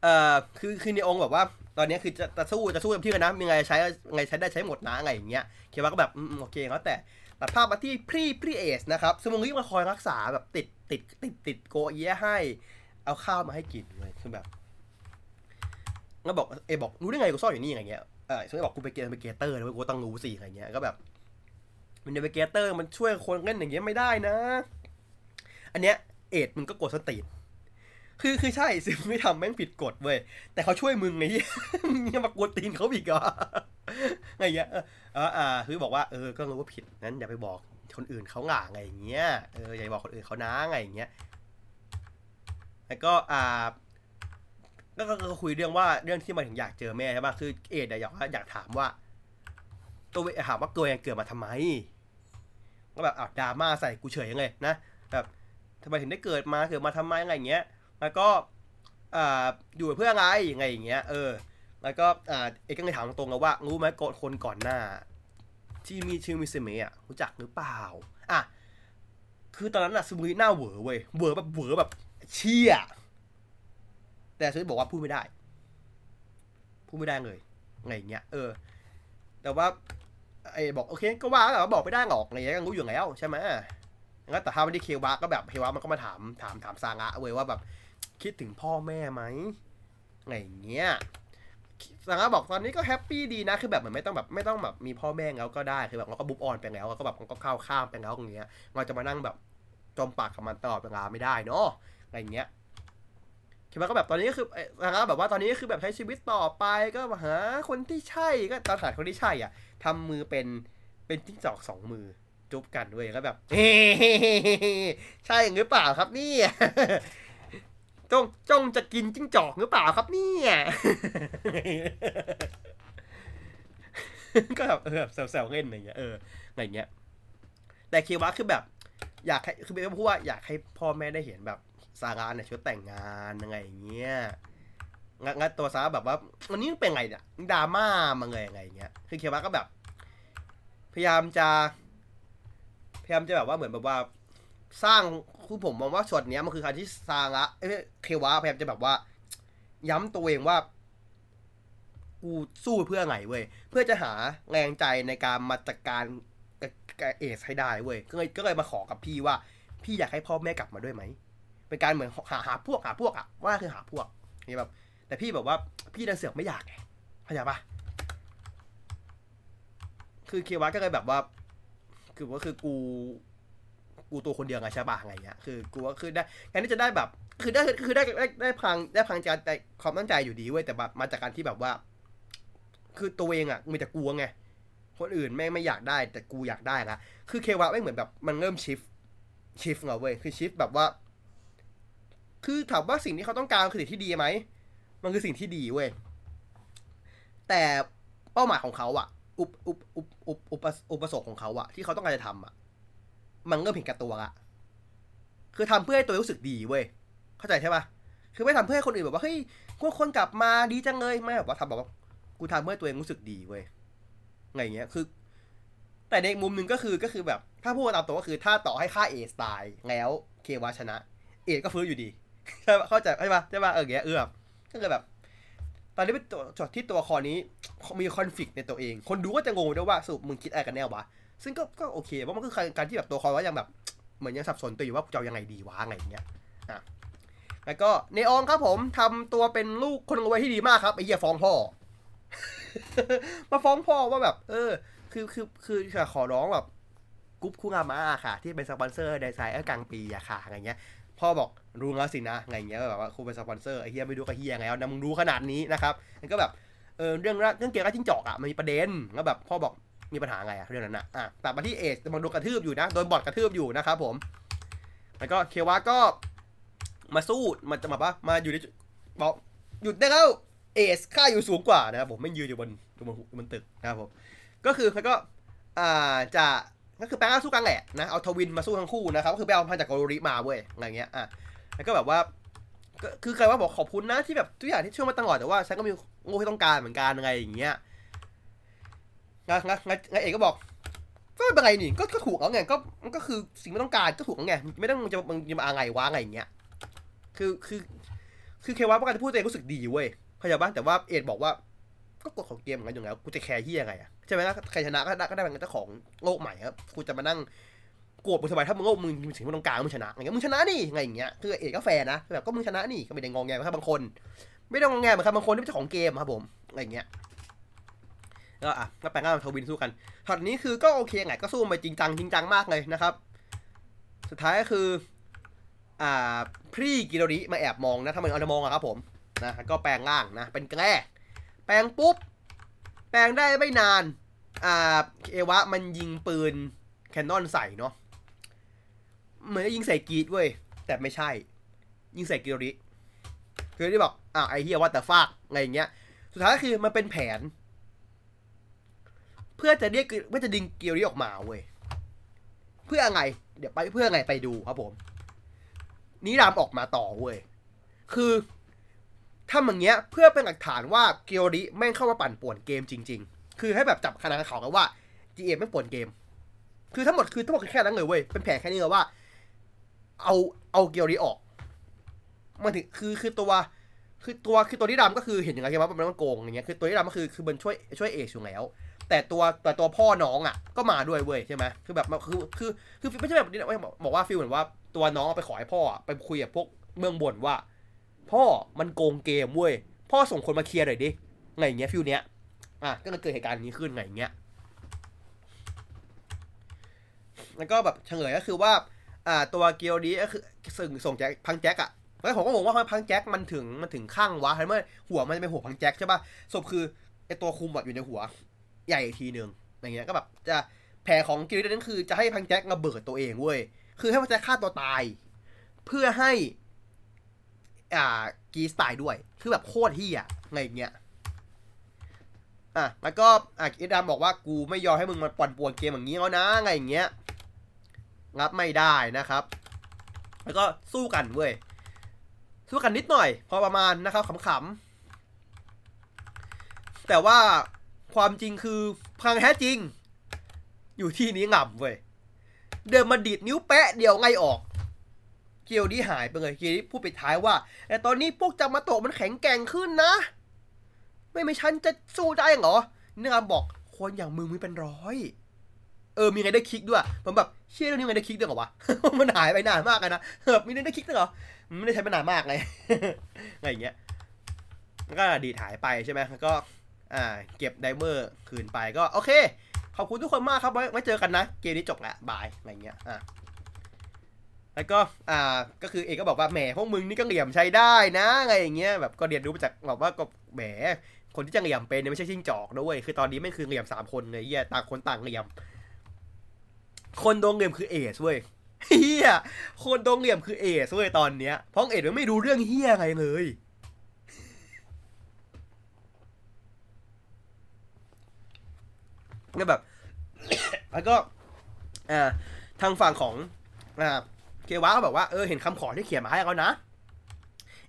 เอ่อคือคือในองค์แบบว่า ตอนนี้คือจะจะสู้จะสู้เต็มที่กันนะมีไงใช้ไงใช้ได้ใช้หมดนะอะไงอย่างเงี้ยเคียวาก็แบบอืมโอเคแล้วแต่ตัดภาพมาที่พรีพรีเอสนะครับสมุงริมาคอยรักษาแบบติดติดติดติดกอเอี๊ยะให้ เอาข้าวมาให้กินเลยคือแบบแล้วบอกเอบอกรู้ได้ไงกูซ่อนอยู่นี่อะไรเงี้ยเออซึ่งบอกกูเป็นเกม navigator เลยกูต้องรู้สิอะไรเงี้ยก็แบบมัน navigator มันช่วยคนเล่นอย่างเงี้ยไม่ได้นะ อันเนี้ยเอ็ดมึงก็กวนตีน คือคือใช่ซึ่งไม่ทำแม่งผิดกฎเว้ยแต่เขาช่วยมึงไงเหี้ยมึงยังมากวนตีนเขาอีกเหรอไงเงี้ยเอออ่าคือบอกว่าเออก็รู้ว่าผิดนั้นอย่าไปบอกคนอื่นเขาหง่าไงอย่างเงี้ยเอออย่าไปบอกคนอื่นเขานะไงอย่างเงี้ยแล้วก็อ่าก็ก็คุยเรื่องว่าเรื่องที่มาถึงอยากเจอแม่ใช่ป่ะคือเอ็ดอะอยากอยากถามว่า ตัวเองถามว่าตัวเองเกิดมาทำไมก็แบบอ้าวดราม่าใส่กูเฉยยังไงนะแบบทำไมถึงได้เกิดมาเกิดมาทำไมอะไรอย่างเงี้ย แล้วก็อ่าอยู่เพื่ออะไรยังไงอย่างเงี้ย เออ แล้วก็อ่าเอกก็เลยถามตรงๆว่ารู้ไหมก่อนคนก่อนหน้า ที่มีชื่อมิสเมะอะรู้จักหรือเปล่า อะ คือตอนนั้นอะซูมุริหน้าเหวอเว้ยเหวอแบบเหวอแบบเชี่ยแต่ซูมุริบอกว่าพูดไม่ได้ พูดไม่ได้เลยไรอย่างเงี้ย เออ แต่ว่าไอ้บอกโอเคก็ว่าแต่ว่าบอกไม่ได้หรอกอะไรเงี้ยก็รู้อยู่แล้วใช่ไหมงั้นแต่ถ้าไม่ได้เควะก็แบบเควะมันก็มาถามถามถามซางะเว้ยว่าแบบ คิดถึงพ่อแม่ไหมอะไรอย่างเงี้ยซางบอกตอนนี้ก็แฮปปี้ดีนะ คือแบบเหมือนไม่ต้องแบบไม่ต้องแบบมีพ่อแม่แล้วก็ได้ คือแบบเราก็บุ๊บออนไปแล้วเราก็แบบเราก็เข้าข้ามไปแล้วอย่างเงี้ย เราจะมานั่งแบบจมปากกับมันตลอดเวลาไม่ได้เนาะ อะไรอย่างเงี้ยคิดว่าก็แบบตอนนี้ก็คือซางะแบบว่าตอนนี้ก็คือแบบใช้ชีวิตต่อไปก็หาคนที่ใช่ก็ตอนหาคนที่ใช่อะทำมือเป็นเป็นจิ้งจอกสองมือจุ๊บกันด้วยแล้วแบบเฮ้ใช่หรือเปล่าครับนี่ จ้องจ้องจะกินจิ้งจอกหรือเปล่าครับเนี่ยก็แบบเออแบบแซวๆเล่นอะไรเงี้ยเอออะไรเงี้ย แต่เควะคือแบบ อยากให้คือเป็นพูดว่าอยากให้พ่อแม่ได้เห็นแบบซาร่าในชุดแต่งงานยังไงอย่างเงี้ยงัดงัดตัวซาแบบว่าวันนี้เป็นไงเนี่ยดราม่ามาไงยังไงอย่างเงี้ย คือเควะก็แบบ พยายามจะ พยายามจะแบบว่าเหมือนแบบว่าสร้าง คือผมมองว่าช็อตเนี้ยมันคือการที่ซางะเอ้ยเควะพยายามจะแบบว่า ย้ำตัวเองว่า กูสู้เพื่อไงเว้ย เพื่อจะหาแรงใจในการมาจัดการกับเอสให้ได้เว้ยก็เลยก็เลยมาขอกับพี่ว่า พี่อยากให้พ่อแม่กลับมาด้วยไหมเป็นการเหมือนหาหาพวกหาพวกอะว่าคือหาพวกนี่แบบ แต่พี่แบบว่าพี่ดันเสือกไม่อยากไงเข้าใจปะคือเควะก็เลยแบบว่า คือว่าคือกู กูตัวคนเดียวไงใช่ปะไงเงี้ยคือกูว่าคือได้การที่จะได้แบบ คือได้คือได้ได้ได้พลังได้พลังใจแต่ความตั้งใจอยู่ดีเว้ยแต่แบบมาจากการที่แบบว่า คือตัวเองอะมีแต่กูไงคนอื่นแม่งไม่อยากได้แต่กูอยากได้ละคือเควะไม่งเหมือนแบบมันเริ่มชิฟชิฟเงาเว้ยคือชิฟแบบว่า คือถามว่าสิ่งที่เขาต้องการคือสิ่งที่ดีไหมมันคือสิ่งที่ดีเว้ยแต่เป้าหมายของเขาอะอุปอุปอุปอุปอุปอุปสงค์ของเขาอะที่เขาต้องการจะทำอะ มันเริ่มเห็นแก่ตัวละคือทำเพื่อให้ตัวรู้สึกดีเว้ยเข้าใจใช่ปะคือไม่ทำเพื่อให้คนอื่นแบบว่าเฮ้ยพวกคนกลับมาดีจังเลยไม่แบบว่าทำแบบว่ากูทำเพื่อตัวเองรู้สึกดีเว้ยไงเงี้ยคือ แต่ในมุมหนึ่งก็คือก็คือแบบ ถ้าพูดตามตรงก็คือถ้าต่อให้ค่าเอสตายแล้วเควาชนะ เอก็ฟื้นอยู่ดีใช่ปะเข้าใจใช่ปะใช่ปะเออเงี้ยเออก็เลยแบบ ตอนนี้เป็นตัวจดที่ตัวครนี้มีคอนฟ lict ในตัวเอง คนดูก็จะงงด้วยว่าสรุปมึงคิดอะไรกันแน่วะ ซึ่งก็ก็โอเคเพราะมันคือการที่แบบตัวละครว่ายังแบบเหมือนยังสับสนตัวอยู่ว่าจะยังไงดีวะอะไรอย่างเงี้ยอะแล้วก็เนออนครับผมทำตัวเป็นลูกคนรวยที่ดีมากครับไอ้เหี้ยฟ้องพ่อ มาฟ้องพ่อว่าแบบ เออ คือคือคือขอร้องแบบกรุ๊ปคุงามาค่ะ ที่เป็นสปอนเซอร์ในสายกลางปีอะค่ะอะไรเงี้ยพ่อบอกรู้แล้วสินะไงเงี้ยแบบว่าครูเป็นสปอนเซอร์ไอ้เฮียไม่รู้ก็เฮียไงแล้วนะมึงรู้ขนาดนี้นะครับแล้วก็แบบเออเรื่องเรื่องเกี่ยวกับจิ้งจอกอะมันมีประเด็นแล้วแบบพ่อบอก มีปัญหาไงอะเรื่องนั้นอะอะตัดมาที่เอสมันโดนกระทืบอยู่นะ โดนบอดกระทืบอยู่นะครับผม แล้วก็เควะก็มาสู้มาจะมาปะมาอยู่ในบอกหยุดได้แล้วเอสค่าอยู่สูงกว่านะครับผมไม่ยืนอยู่บนอยู่บนบนตึกนะครับผมก็คือแล้วก็อ่าจะก็คือแปลงร่าสู้กันแหละนะเอาทวินมาสู้ทั้งคู่นะครับก็คือไปเอาพันจากโกโรริมาเว้ยอะไรเงี้ยอะแล้วก็แบบว่าก็คือใครว่าบอกขอบคุณนะที่แบบทุกอย่างที่ช่วยมาตลอดแต่ว่าฉันก็มีโง่ที่ต้องการเหมือนกันอะไรอย่างเงี้ย นงั้นงั้นงั้นเอกก็บอก ก็ไม่เป็นไรนี่ก็ก็ถูกแล้วไงก็มันก็คือสิ่งไม่ต้องการก็ถูกแล้วไงไม่ต้องมึงจะมึงจะมาอะไรวะอะไรอย่างเงี้ยคือคือคือเคว่าประกันจะพูดตัวเองรู้สึกดีเว้ยเข้าใจปะแต่ว่าเอ็ดบอกว่าก็กฎของเกมเหมือนกันอยู่แล้วกูจะแคร์ที่ยังไงอะใช่ไหมล่ะใครชนะก็ได้ก็ได้เป็นเจ้าของโลกใหม่ครับกูจะมานั่งโกรธมึงทำไมถ้ามึงโลกมึงมีสิ่งที่มึงต้องการมึงชนะอย่างเงี้ยมึงชนะนี่ไงอย่างเงี้ยคือเอ็ดก็แฟร์นะแบบก็มึงชนะนี่ก็ไม่ได้งองแงเหมือนครับบางคน ไม่ได้งองแงเหมือนครับบางคนที่เป็นเจ้าของเกมครับผมอะไรอย่างเงี้ย ก็อะก็แปลงร่าง twin สู้กันช็อตนี้คือก็โอเคไงก็สู้ไปจริงจังจริงจังมากเลยนะครับ สุดท้ายก็คือ อ่าพรีกิโดริมาแอบมองนะถ้ามันเอาจะมองอะครับผมนะก็แปลงร่างนะเป็นแกล้แปลงปุ๊บ แปลงได้ไม่นานอ่าเอวะมันยิงปืนแคนนอนใส่เนาะเหมือนยิงใส่กีดเว้ยแต่ไม่ใช่ ยิงใส่กิโรริกิโรริบอกอ้าไอเฮียว่าแต่ฟากอะไรอย่างเงี้ย สุดท้ายก็คือมันเป็นแผน เพื่อจะเรียกเพื่อจะดึงเกิโรริออกมาเว้ยเพื่อไง เดี๋ยวไปเพื่อไงไปดูครับผม นิรามออกมาต่อเว้ยคือทำอย่างเงี้ยเพื่อเป็นหลักฐานว่าเกียวริแม่งเข้ามาปั่นป่วนเกมจริง ๆ คือให้แบบจับคณะข่าวกันว่า GM แม่งป่วนเกม คือทั้งหมดคือทั้งหมดแค่นั้นเลยเว้ยเป็นแผนแค่นี้เลยว่า เอาเอาเกียวริออกมันถึงคือคือตัวคือตัวคือตัวนิรามก็คือเห็นอย่างไรว่ามันมันโกงอย่างเงี้ยคือตัวนิรามก็คือคือมันช่วยช่วยเอชอยู่แล้ว แต่ตัวแต่ตัวพ่อน้องอะ ก็มาด้วยเว้ยใช่ไหมคือแบบคือคือคือไม่ใช่แบบนี้นะบอกว่า feel เหมือนว่าตัวน้องไปขอให้พ่อไปคุยกับพวกเมืองบนว่า พ่อมันโกงเกมเว้ยพ่อส่งคนมาเคลียร์หน่อยดิไงอย่างเงี้ย feel เนี้ยอะก็เลยเกิดเหตุการณ์นี้ขึ้นไงอย่างเงี้ยแล้วก็แบบเฉลยก็คือว่าอ่าตัวเกียวดีก็คือส่งส่งแจ็คพังแจ็คอะแล้วผมก็งงว่าพังแจ็คมันถึงมันถึงข้างวะทำไมหัวมันจะเป็นหัวพังแจ็คใช่ป่ะศพคือไอตัวคุมแบบอยู่ในหัว ใหญ่อีกทีหนึ่งอย่างเงี้ยก็แบบจะแผลของกียวดีนั่นคือจะให้พังแจ็คระเบิดตัวเองเว้ยคือให้พังแจ็คฆ่าตัวตาย เพื่อให้ อ่ากีสตล์ด้วย คือแบบโคตรที่อะไงอย่างเงี้ยอะแล้วก็อะอีดามบอกว่ากูไม่ยอมให้มึงมาปั่นป่วนเกมอย่างนี้แล้วนะไงอย่างเงี้ยรับไม่ได้นะครับ แล้วก็สู้กันเว้ยสู้กันนิดหน่อย พอประมาณนะครับขำๆแต่ว่า ความจริงคือพังแท้จริง อยู่ที่นี้ง่ำเว้ยเดินมาดีดนิ้วแปะเดียวไงออกเกียวดีหายไปเลยเกียวดีพูดไปท้ายว่า แต่ตอนนี้พวกจามาโตะมันแข็งแกร่งขึ้นนะ ไม่ไม่ฉันจะสู้ได้เหรอเนื้อบอกคนอย่างมึงมีเป็นร้อย เออมีไงได้คลิกด้วยผมแบบเชื่อเรื่องนี้ไงได้คลิกด้วยเหรอวะ มันหายไปนานมากเลยนะเออมีไงได้คลิกด้วยเหรอไม่ได้ใช้ไปนานมากเลยอะไรอย่างเงี้ยแล้วก็ดีดหายไปใช่ไหมแล้วก็ อ่าเก็บไดเมอร์คืนไปก็โอเค ขอบคุณทุกคนมากครับไว้ไว้เจอกันนะ เกมนี้จบล้วบายอะไรเงี้ยอะแล้วก็อ่าก็คือเอกก็บอกว่าแหมพวกมึงนี่ก็เหลี่ยมใช้ได้นะอะไรอย่างเงี้ยแบบก็เรียนรู้มาจากบอกว่าก็แหมคนที่จะเหลี่ยมเป็นเนี่ยไม่ใช่ชิงจอกนะเว้ยคือตอนนี้ไม่คือเหลี่ยมสามคนเลยเฮียต่างคนต่างเหลี่ยม คนโดนเหลี่ยมคือเอสเว้ยเฮียคนโดนเหลี่ยมคือเอสเว้ยตอนเนี้ยเพราะเอสมันไม่รู้เรื่องเฮียอะไรเลย ก็แบบ แล้วก็อ่าทางฝั่งของอ่าเควะก็บอกว่าเออเห็นคำขอที่เขียนมาให้แล้วนะ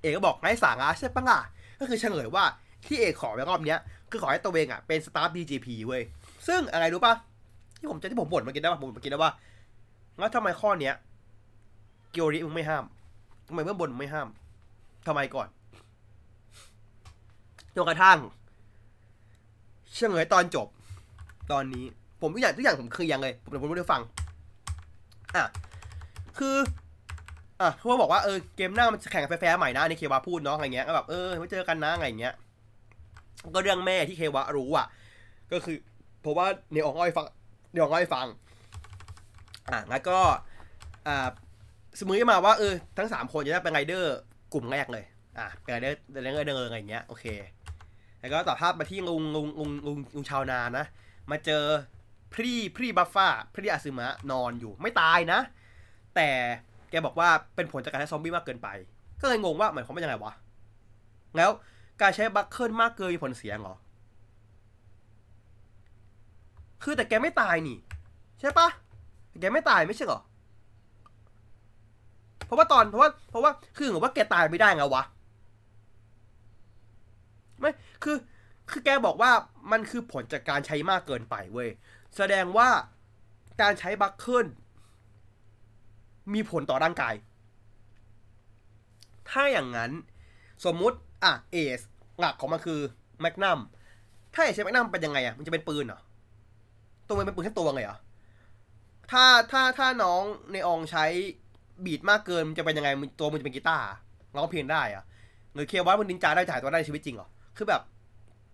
เอกก็บอกไร้สาระใช่ปะล่ะก็คือเฉลยว่าที่เอกขอในรอบเนี้ยคือขอให้ตัวเองอะเป็นสตาฟ BGP เว้ยซึ่งอะไรรู้ปะที่ผมจะที่ผมบ่นเมื่อกี้ได้ปะผมบ่นเมื่อกี้ได้ว่าแล้วทำไมข้อเนี้ยเกียวริมึงไม่ห้ามทำไมเมื่อบนมึงไม่ห้ามทำไมก่อนจนกระทั่งเฉลยตอนจบ ตอนนี้ ผมทุกอย่างทุกอย่างผมคือยังเลย ผมเดี๋ยวผมจะฟัง อะ คืออะเขาบอกว่าเออเกมหน้ามันจะแข่งแฟร์ใหม่นะอันนี่เควาพูดเนาะอะไรเงี้ยก็แบบเออไว้เจอกันนะอะไรเงี้ย ก็เรื่องแม่ที่เควารู้อะ ก็คือเพราะว่าเนอองอ้อยฟังเนอองอ้อยฟัง อะแล้วก็อ่าสมมติมาว่าเออทั้งสามคนจะได้เป็นไรเดอร์กลุ่มแรกเลย อะเป็น rider rider เดินอะไรเงี้ยโอเค แล้วก็ต่อภาพมาที่ลุงลุงลุงลุงลุงชาวนานะ มาเจอพรีพรีบัฟฟ้าพรีอาซึมะนอนอยู่ไม่ตายนะ แต่แกบอกว่าเป็นผลจากการใช้ซอมบี้มากเกินไป ก็เลยงงว่าหมายความว่ายังไงวะ แล้วการใช้บัคเคิลมากเกินมีผลเสียเหรอ คือแต่แกไม่ตายนี่ ใช่ปะแต่แกไม่ตายไม่ใช่เหรอ เพราะว่าตอนเพราะว่าเพราะว่าคือเหมือนว่าแกตายไม่ได้ไงวะ ไม่คือ คือแกบอกว่ามันคือผลจากการใช้มากเกินไปเว้ย แสดงว่าการใช้บัคเคิลมีผลต่อร่างกาย ถ้าอย่างนั้นสมมุติ อะเอสหลักของมันคือแมกนัม ถ้าเอสใช้แมกนัมเป็นยังไงอะ มันจะเป็นปืนเหรอ ตัวมันเป็นปืนแค่ตัวไงเหรอ ถ้าถ้าถ้าน้องในอองใช้บีดมากเกินมันจะเป็นยังไงตัวมันจะเป็นกีตาร์ร้องเพลงได้อะหรือเคว่ามันนินจาได้ถ่ายตัวได้ในชีวิตจริงเหรอ คือแบบ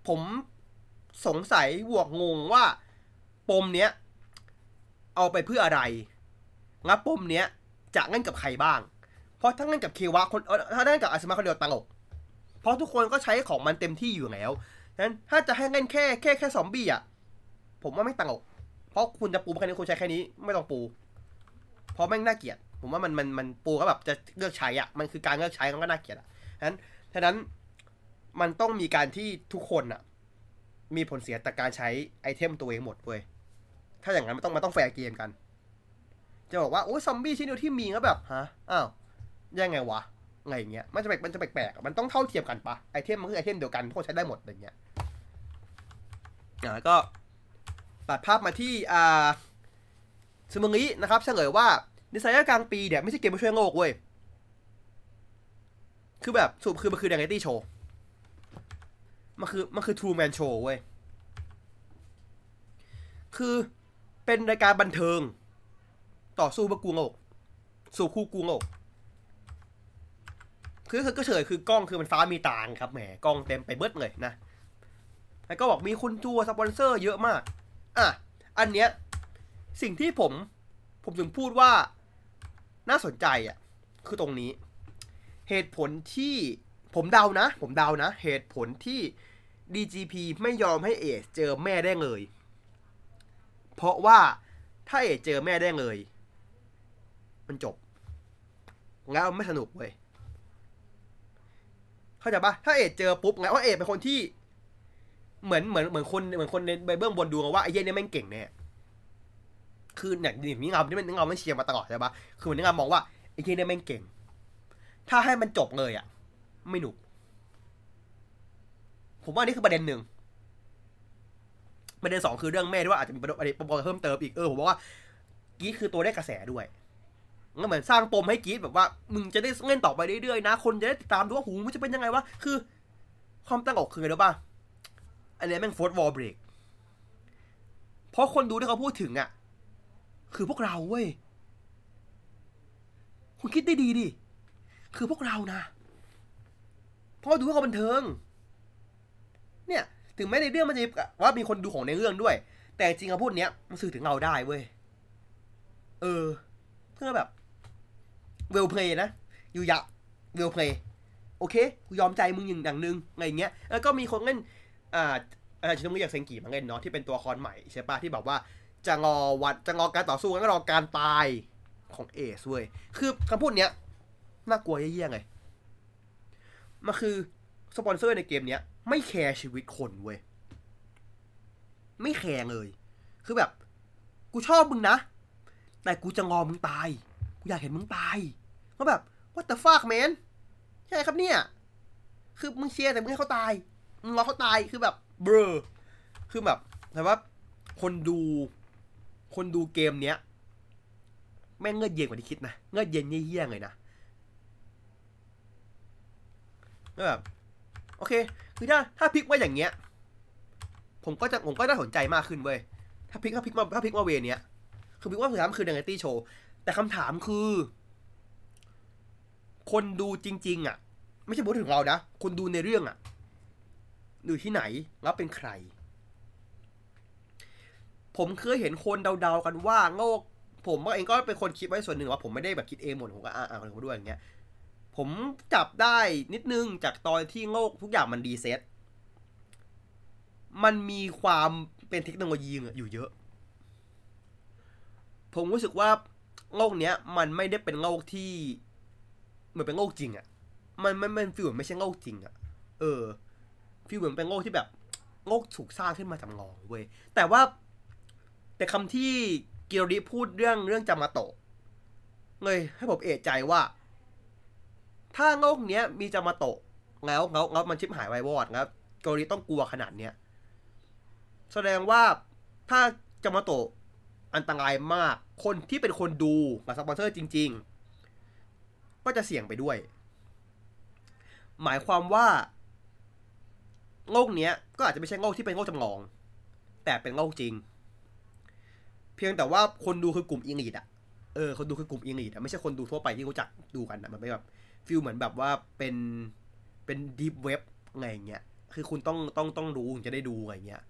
ผมสงสัยบวกงงว่าปมเนี้ย เอาไปเพื่ออะไรแล้วปมเนี้ยจะเล่นกับใครบ้าง เพราะถ้าเล่นกับเควะคนถ้าเล่นกับอาซึมะคนเดียวตลก เพราะทุกคนก็ใช้ของมันเต็มที่อยู่แล้วฉะนั้นถ้าจะให้เล่นแค่แค่แค่ซอมบี้อะ ผมว่าไม่ตลก เพราะคุณจะปูแค่นี้คุณใช้แค่นี้ไม่ต้องปู เพราะแม่งน่าเกลียด ผมว่ามันมันมันปูก็แบบจะเลือกใช้อะ มันคือการเลือกใช้มันก็น่าเกลียดอะฉะนั้นฉะนั้น มันต้องมีการที่ทุกคนอะมีผลเสียจากการใช้ item ตัวเองหมดเว้ย ถ้าอย่างนั้นมันต้องมันต้อง fair game กัน จะบอกว่าโอ้ยซอมบี้ชิ้นเดียวที่มีก็แบบฮะ อ้าว ยังไงวะ ไงอย่างเงี้ย มันจะแปลกมันจะแปลกๆ มันต้องเท่าเทียมกันปะ item มันคือ item เดียวกันทุกคนใช้ได้หมดอะไรเงี้ยอ่าก็ตัดภาพมาที่อ่าซึมงินะครับเฉลยว่าดีไซเนอร์กลางปีเนี่ยไม่ใช่เกมมาช่วยโลกเว้ย คือแบบสรุปคือมันคือ r ด a ตี้โชว์ มันคือมันคือ True Man Show เว้ย คือเป็นรายการบันเทิง ต่อสู้เพื่อกูโลกสู่คู่กูโลกคือคือก็เฉยคือกล้องคือมันฟ้ามีตางครับแหมกล้องเต็มไปเบิดเลยนะแล้วก็บอกมีคนจูสปอนเซอร์เยอะมาก อะ อันเนี้ยสิ่งที่ผมผมถึงพูดว่าน่าสนใจอะ คือตรงนี้ เหตุผลที่ ผมเดานะ ผมเดานะ เหตุผลที่ DGP ไม่ยอมให้เอสเจอแม่ได้เลย เพราะว่าถ้าเอสเจอแม่ได้เลย มันจบ แล้วไม่สนุกเว้ยเข้าใจปะถ้าเอสเจอปุ๊บไงว่าเอสเป็นคนที่ เหมือนเหมือนเหมือนคนเหมือนคนในใบเบื้องบนดูว่าไอ้เหี้ยเนี่ยแม่งเก่งแน่คือเนี่ยนี่เงาที่มันเงาไม่เชียร์มาตลอดใช่ปะคือมันเงามองว่าไอ้เหี้ยเนี่ยแม่งเก่ง ถ้าให้มันจบเลยอะ ไม่หนุก ผมว่านี่คือประเด็นหนึ่งประเด็นสองคือเรื่องแม่ด้วยว่าอาจจะมีประเด็นประเด็นเพิ่มเติมอีกเออผมว่ากีดคือตัวได้กระแสด้วยก็เหมือนสร้างปมให้กีดแบบว่า มึงจะได้เล่นต่อไปเรื่อยๆนะ คนจะได้ติดตามดูว่าหูมันจะเป็นยังไงวะ คือ ความตั้งอกคือไงรู้ป่ะ อันนี้แม่ง fourth wall break เพราะคนดูที่เขาพูดถึงอะ คือพวกเราเว้ย คุณคิดได้ดีดิ คือพวกเรานะ เพราะว่าดูเพื่อความบันเทิง เนี่ย ถึงแม้ในเรื่องมันจะว่ามีคนดูของในเรื่องด้วย แต่จริงคำพูดเนี้ยมันสื่อถึงเราได้เว้ย เออ เพื่อแบบเวลเพลย์นะอยู่ยะเวลเพลย์โอเคกูยอมใจมึงอย่างอย่างหนึงอะไรเงี้ย แล้วก็มีคนเล่น อ่าอาจารย์ชินมุอยากเซงกิมาเล่นเนาะที่เป็นตัวละครใหม่ใช่ปะที่แบบว่าจะงอวัดจะงอการต่อสู้แล้วก็รอการตายของเอสเว้ย คือคำพูดเนี้ยน่ากลัวเยี่ยๆไง มันคือสปอนเซอร์ในเกมเนี้ย ไม่แคร์ชีวิตคนเว้ย ไม่แคร์เลย คือแบบ กูชอบมึงนะ แต่กูจะงอมึงตาย กูอยากเห็นมึงตายก็แบบ what the fuck man ใช่ครับเนี่ย คือมึงเชียร์แต่มึงให้เขาตาย มึงรอเขาตายคือแบบเบลอคือแบบแต่ว่าคนดูคนดูเกมเนี้ยแม่งเงือดเย็นกว่าที่คิดนะ เงือดเย็นเยี่ยๆเลยนะ ก็แบบโอเค คือถ้าถ้าพลิกว่าอย่างเงี้ย ผมก็จะผมก็ได้สนใจมากขึ้นเว้ยถ้าพลิกถ้าพลิกมาถ้าพลิกมาเวเนี้ยคือพลิกว่าสุดท้ายมันคือเดนตี้โชว์แต่คำถามคือ คนดูจริง ๆ อะ ไม่ใช่พูดถึงเรานะคนดูในเรื่องอะอยู่ที่ไหนแล้วเป็นใคร ผมเคยเห็นคนเดาๆกันว่าโลกผมเองก็เป็นคนคิดไว้ส่วนหนึ่งว่าผมไม่ได้แบบคิดเองหมดผมก็อ่านๆคนด้วยอย่างเงี้ย ผมจับได้นิดนึงจากตอนที่โลกทุกอย่างมัน reset มันมีความเป็นเทคโนโลยีอยู่เยอะ ผมรู้สึกว่าโลกเนี้ย มันไม่ได้เป็นโลกที่เหมือนเป็นโลกจริงอะ่ะ มันมันมัน feel เหมือนไม่ใช่โลกจริงอะ่ะ เออ feel เหมือนเป็นโลกที่แบบโลกถูกสร้างขึ้นมาจำลองเว้ย แต่ว่า แต่คำที่กิโรริพูดเรื่องเรื่องจามาโตะเลยให้ผมเอะใจว่า ถ้าโลกเนี้ยมีจามาโตะแล้วแล้วแล้วมันชิบหายไววอดครับกิโรริต้องกลัวขนาดเนี้ยแสดงว่าถ้าจามาโตะอันตรายมาก คนที่เป็นคนดูกับสปอนเซอร์จริง ๆ ก็จะเสี่ยงไปด้วย หมายความว่าโลกเนี้ยก็อาจจะไม่ใช่โลกที่เป็นโลกจำลอง แต่เป็นโลกจริง เพียงแต่ว่าคนดูคือกลุ่ม elite อะเออคนดูคือกลุ่ม elite อะไม่ใช่คนดูทั่วไปที่รู้จักดูกันอะมันเป็นแบบ feel เหมือนแบบว่าเป็นเป็น deep web อะไรอย่างเงี้ยคือคุณต้องต้องต้องรู้ถึงจะได้ดูอะไรเงี้ย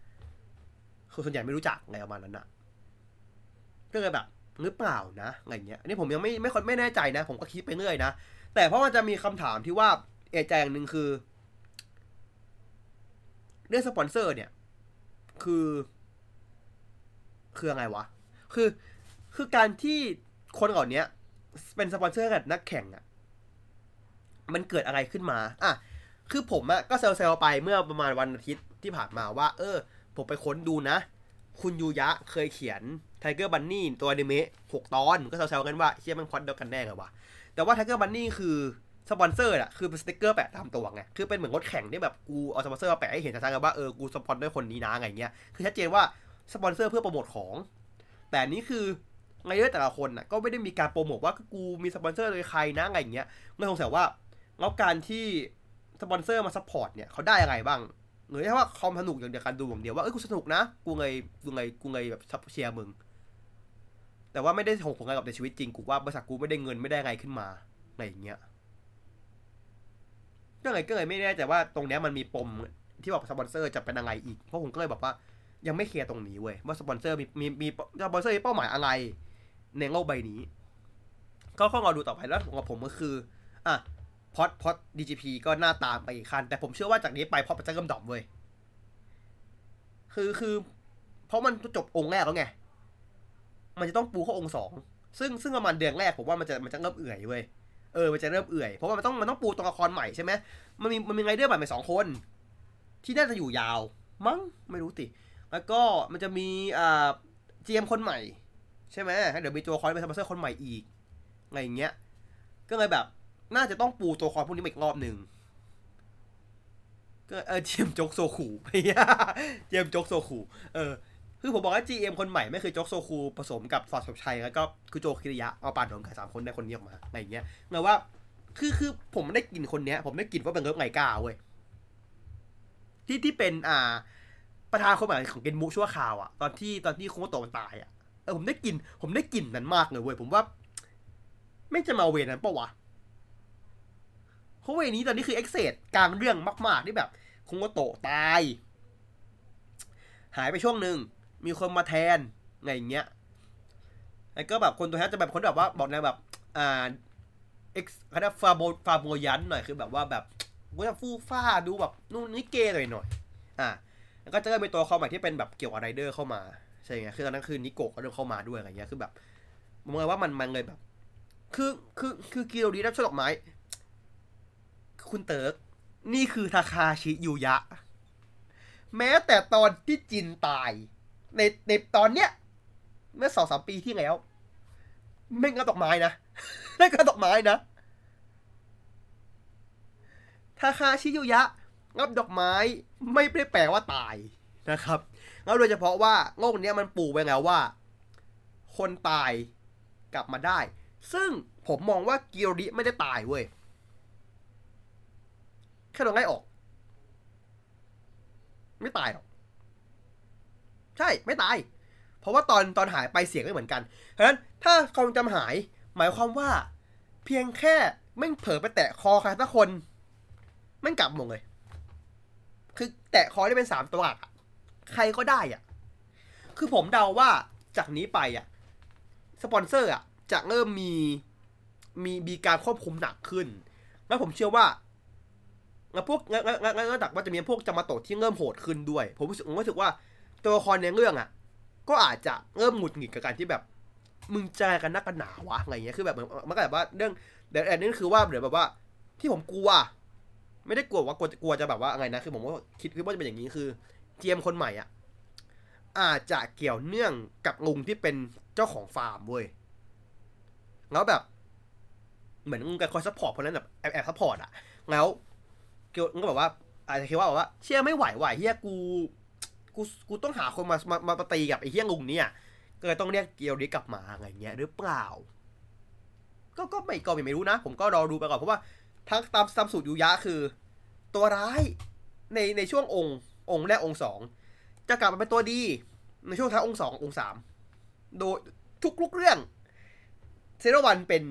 คือส่วนใหญ่ไม่รู้จักอะไรประมาณนั้นอะก็เลยแบบหรือเปล่านะอะไรเงี้ยอันนี้ผมยังไม่ไม่ค่อยไม่แน่ใจนะ ผมก็คิดไปเรื่อยนะ แต่เพราะมันจะมีคำถามที่ว่าเอใจอย่างหนึ่งคือ เรื่องสปอนเซอร์เนี่ย คือ คืออะไรวะ คือคือการที่คนเหล่านี้เป็นสปอนเซอร์กับนักแข่งอะ มันเกิดอะไรขึ้นมาอะคือผมอะก็เซลล์ไปเมื่อประมาณวันอาทิตย์ที่ผ่านมาว่า เออ ผมไปค้นดูนะ คุณยูยะเคยเขียน Tiger Bunny ตัวอนิเมะหกตอน ก็เซลล์กันว่าเชี่ยมันพอดเดียวกันแน่เหรอวะแต่ว่า Tiger Bunny คือสปอนเซอร์อะคือเป็นสติกเกอร์แปะตามตัวไง คือเป็นเหมือนรถแข่งที่แบบกูเอาสปอนเซอร์มาแปะให้เห็นชัดๆกันว่าเออ กูสปอนด้วยคนนี้นะอะไรเงี้ย คือชัดเจนว่าสปอนเซอร์เพื่อโปรโมทของ แต่นี้คือไงเดอร์แต่ละคนน่ะก็ไม่ได้มีการโปรโมทว่ากูมีสปอนเซอร์เลยใครนะอะไรอย่างเงี้ยไม่สงสัยว่า แล้วการที่สปอนเซอร์มา support เนี่ยเขาได้อะไรบ้างหรือแค่ว่าคอมสนุกอย่างเดียวกันดูอย่างเดียวว่าเอ้ยกูสนุกนะ กูเลยกูเลยกูเลยแบบซับเชียร์มึง แต่ว่าไม่ได้ส่งผลงานกับในชีวิตจริงกูว่าบริษัทกูไม่ได้เงินไม่ได้อะไรขึ้นมาอะไรอย่างเงี้ยก็เลยก็เลยไม่แน่ใจว่าตรงเนี้ยมันมีปมที่บอกสปอนเซอร์จะเป็นอะไรอีก เพราะผมก็เลยบอกว่ายังไม่เคลียร์ตรงนี้เว้ยว่าสปอนเซอร์มีมีมีสปอนเซอร์มีเป้าหมายอะไรในโลกใบนี้ ก็ข้อรอดูต่อไปแล้วของผมก็คือ อะ plot plot DGP ก็หน้าตามไปอีกคัน แต่ผมเชื่อว่าจากนี้ไปพอดมันจะเริ่ม drop เว้ยคือคือ เพราะมันจบองค์แรกแล้วไง มันจะต้องปูเข้าองค์สองซึ่งซึ่งประมาณเดือนแรกผมว่ามันจะมันจะเริ่มเอื่อยเว้ยเออมันจะเริ่มเอื่อยเพราะว่ามันต้องมันต้องปูตัวละครใหม่ใช่ไหมมันมีมันมีไงเดอร์ใหม่ไปสองคน ที่น่าจะอยู่ยาว มั้งไม่รู้ติแล้วก็มันจะมีอ่า GM คนใหม่ ใช่ไหมเดี๋ยวมีตัวละครเป็นสปอนเซอร์คนใหม่อีกอะไรอย่างเงี้ยก็เลยแบบ น่าจะต้องปูตัวละครพวกนี้มาอีกรอบหนึ่งก็เออเจมจกโซคูไปเจมจกโซคูเออ คือผมบอกว่า GM คนใหม่ไม่คือจกโซคูผสมกับฟอร์ดสบชัยแล้วก็คือโจคิริยะเอาปานรวมกันสามคนได้คนนี้ออกมาอะไรอย่างเงี้ยเงว่า คือคือผมได้กลิ่นคนเนี้ย ผมได้กลิ่นว่าเป็นเลิฟไงก้าเว้ยที่ที่เป็นอ่า ประธานคนใหม่ของเกนมุชั่วคราวอะตอนที่ตอนที่โคโมโตะมันตายอะเออผมได้กลิ่นผมได้กลิ่นนั้นมากเลยเว้ยผมว่า ไม่จะมาเวนั้นปะวะ เพราะเวนี้ตอนนี้คือเอ็กเซดกลางเรื่องมาก ๆ ที่แบบโคโมโตตาย หายไปช่วงหนึ่ง มีคนมาแทนไงอย่างเงี้ยแล้วก็แบบคนตัวแทนจะแบบคนแบบว่าบอกแนวแบบอ่าเอ็กซ์คณะฟาโบฟาโบยันหน่อยคือแบบว่าแบบก็จะฟูฟ้าดูแบบนู่นนี่เกย์หน่อยหน่อยอ่าแล้วก็จะเริ่มเป็นตัวเขาใหม่ที่เป็นแบบเกี่ยวกับไรเดอร์เข้ามาใช่ไงคือตอนนั้นคือนิโกะก็เริ่มเข้ามาด้วยอะไรเงี้ยคือแบบมองเลยว่ามันมันเลยแบบ คือคือคือกิโรดีรับช่อดอกไม้ คุณเติร์ก นี่คือทาคาชิยูยะ แม้แต่ตอนที่จินตาย ในในตอนเนี้ย เมื่อสองสามปีที่แล้วไม่งับดอกไม้นะไม่งับดอกไม้นะทาคาชิยูยะ งับดอกไม้ไม่ได้แปลว่าตายนะครับแล้วโดยเฉพาะว่าโลกนี้มันปูไว้แล้วว่า คนตายกลับมาได้ ซึ่งผมมองว่ากิโรดิไม่ได้ตายเว้ย แค่โดนไล่ออก ไม่ตายหรอก ใช่ไม่ตาย เพราะว่าตอนตอนหายไปเสียงไม่เหมือนกันเพราะฉะนั้นถ้าความจำหาย หมายความว่า เพียงแค่แม่เผลอไปแตะคอใครสักคนแม่กลับหมดเลย คือแตะคอได้เป็นสามตัวหลักอะใครก็ได้อะ คือผมเดาว่าจากนี้ไปอะ สปอนเซอร์อะจะเริ่มมีมีมีการควบคุมหนักขึ้น แล้วผมเชื่อว่า แล้วพวกแล้วแล้วแล้วแล้วดักว่าจะมีพวกจามาโตะที่เริ่มโหดขึ้นด้วย ผมรู้สึกผมรู้สึกว่าตัวละครในเรื่องอะ ก็อาจจะเริ่มหงุดหงิดกับการที่แบบ มึงใจกันนักกันหนาวะอะไรเงี้ยคือแบบเหมือนมันก็แบบว่าเรื่องแต่อันนี้คือว่าเดี๋ยวแบบว่า ที่ผมกลัว ไม่ได้กลัวว่ากลัวกลัวจะแบบว่าอะไรนะคือผมว่าคิดว่าจะเป็นอย่างนี้คือ GM คนใหม่อะอาจจะเกี่ยวเนื่องกับลุงที่เป็นเจ้าของฟาร์มเว้ยแล้วแบบ เหมือนลุงแกคอย support คนนั้นแบบแอบแอบ support อะ แล้ว เกียวก็แบบว่าอาจจะคิดว่าแบบว่าเชื่อไม่ไหวไหวเฮียกูกูกูต้องหาคนมามามาตีกับไอ้เฮียลุงเนี่ยก็เลยต้องเรียกเกียวนี้กลับมาอะไรเงี้ยหรือเปล่า ก็ก็ไม่ก็ไม่รู้นะ ผมก็รอดูไปก่อนเพราะว่าทั้งตามตามสูตรยูยะคือ ตัวร้ายในในช่วงองค์องค์แรกองค์สองจะกลับมาเป็นตัวดีในช่วงท้ายองค์สององค์สามโดยทุกลุกเรื่องเซโรวันเป็น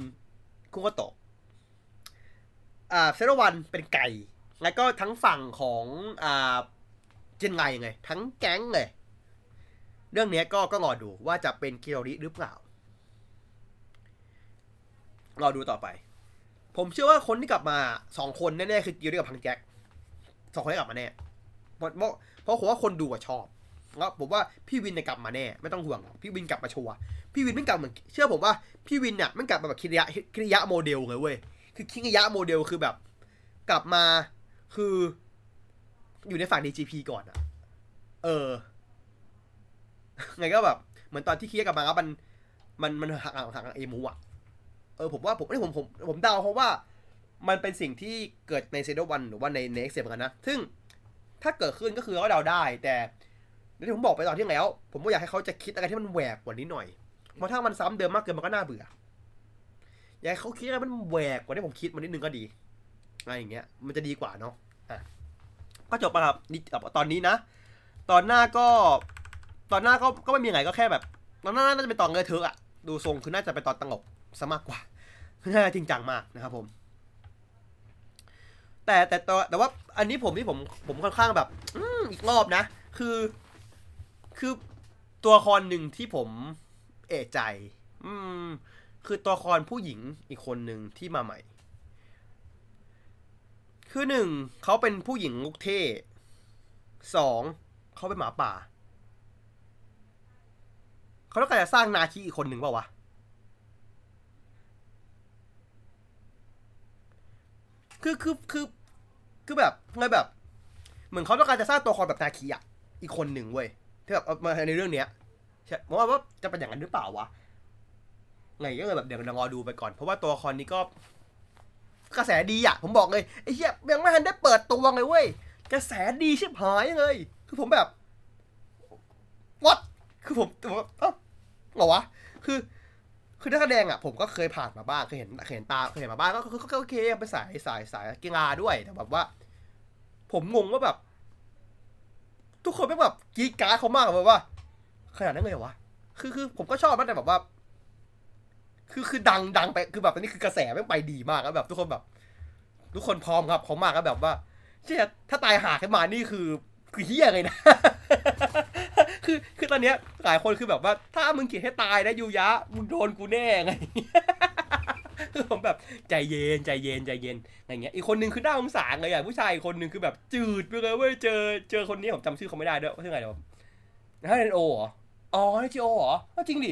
คุโกโตะอ่าเซโรวันเป็นไก่ แล้วก็ทั้งฝั่งของอ่าเจนไงไง ทั้งแก๊งเลย เรื่องนี้ก็ก็รอดูว่าจะเป็นคิโรริหรือเปล่า รอดูต่อไป ผมเชื่อว่าคนที่กลับมาสองคนแน่ๆคือกิโรริกับ Punk Jack สองคนที่กลับมาแน่เพราะเพราะเพราะผมว่าคนดูอะชอบแล้วผมว่าพี่วินเนี่ยกลับมาแน่ไม่ต้องห่วงพี่วินกลับมาชัวร์พี่วินไม่กลับเหมือนเชื่อผมว่าพี่วินเนี่ยไม่กลับมาแบบคิริยะคิริยะโมเดลเลยเว้ยคือคิริยะโมเดลคือแบบ กลับมา คือ อยู่ในฝั่ง DGP ก่อนอะเออ ไงก็แบบ เหมือนตอนที่เคิริยะกลับมาแล้วมัน มันมันหักหักหักเอมูอะเออผมว่าผมนี่ผมผมผมเดาเพราะว่า มันเป็นสิ่งที่เกิดในเซโดวันหรือว่าในในเอ็กเซเหมือนกันนะ ซึ่งถ้าเกิดขึ้นก็คือเราเดาได้ แต่ที่ผมบอกไปตอนที่แล้ว ผมก็อยากให้เขาจะคิดอะไรที่มันแหวกกว่านี้หน่อยเพราะถ้ามันซ้ำเดิมมากเกินมันก็น่าเบื่ออยากให้เขาคิดอะไรมันแหวกกว่าที่ผมคิดมานิดนึงก็ดีอะไรอย่างเงี้ย มันจะดีกว่าเนาะ ก็จบไปครับนี่ตอนนี้นะ ตอนหน้าก็ ตอนหน้าก็ก็ไม่มีไรก็แค่แบบ ตอนหน้าน่าจะเป็นตอนเงยเธออะดูทรงคือน่าจะเป็นตอนตลกซะมากกว่าน่าจริงจังมากนะครับผม แต่แต่ตัวแต่ว่า อันนี้ผมที่ผมผมค่อนข้างแบบ อืมอีกรอบนะ คือ คือตัวละครหนึ่งที่ผมเอะใจ อืม คือตัวละครผู้หญิงอีกคนหนึ่งที่มาใหม่ คือหนึ่งเขาเป็นผู้หญิงลุกเท่สองเขาเป็นหมาป่า เขาต้องการจะสร้างนาคีอีกคนหนึ่งเปล่าวะ คือคือคือคือแบบไงแบบ เหมือนเขาต้องการจะสร้างตัวละครแบบนาคีอะ อีกคนหนึ่งเว้ยที่แบบมาในเรื่องเนี้ยใช่ผมว่าว่าจะเป็นอย่างนั้นหรือเปล่าวะไงก็เลยแบบเดี๋ยวเรารอดูไปก่อน เพราะว่าตัวละครนี้ก็ กระแสดีอะผมบอกเลยไอ้เหี้ยยังไม่ทันได้เปิดตัวเลยเว้ยกระแสดีชิบหายเลย คือผมแบบ what คือผมผมว่าเอ้าเหรอวะคือคือนักแสดงอะผมก็เคยผ่านมาบ้างเคยเห็นเคยเห็นตาเคยเห็นมาบ้างก็ก็ก็โอเคเป็นสายสายสายกีฬาด้วยแต่แบบว่า ผมงงว่าแบบ ทุกคนไม่แบบกีการ์เขามากแบบว่า ขนาดนั้นเลยเหรอวะคือคือผมก็ชอบนะแต่แบบว่า คือคือดังดังไปคือแบบตอนนี้คือกระแสไม่ไปดีมากแล้วแบบทุกคนแบบ ทุกคนพร้อมครับพร้อมมากแล้วแบบว่าเชี่ยถ้าตายหาขึ้นมานี่คือคือเฮี้ยเลยนะ คือคือตอนเนี้ยหลายคนคือแบบว่า ถ้ามึงเกลียดให้ตายนะยูยะมึงโดนกูแน่ไงคือผมแบบใจเย็นใจเย็นใจเย็นอะไรเงี้ยอีกคนนึงคือน่าสงสารเลยอะผู้ชายอีกคนนึงคือแบบจืดไปเลยเว้ยเจอเจอคนนี้ผมจำชื่อเขาไม่ได้ด้วยว่าชื่อไงเดี๋ยวถ้าเรนโอเหรออ๋อนี่จีโอเหรออ้าจริงดิ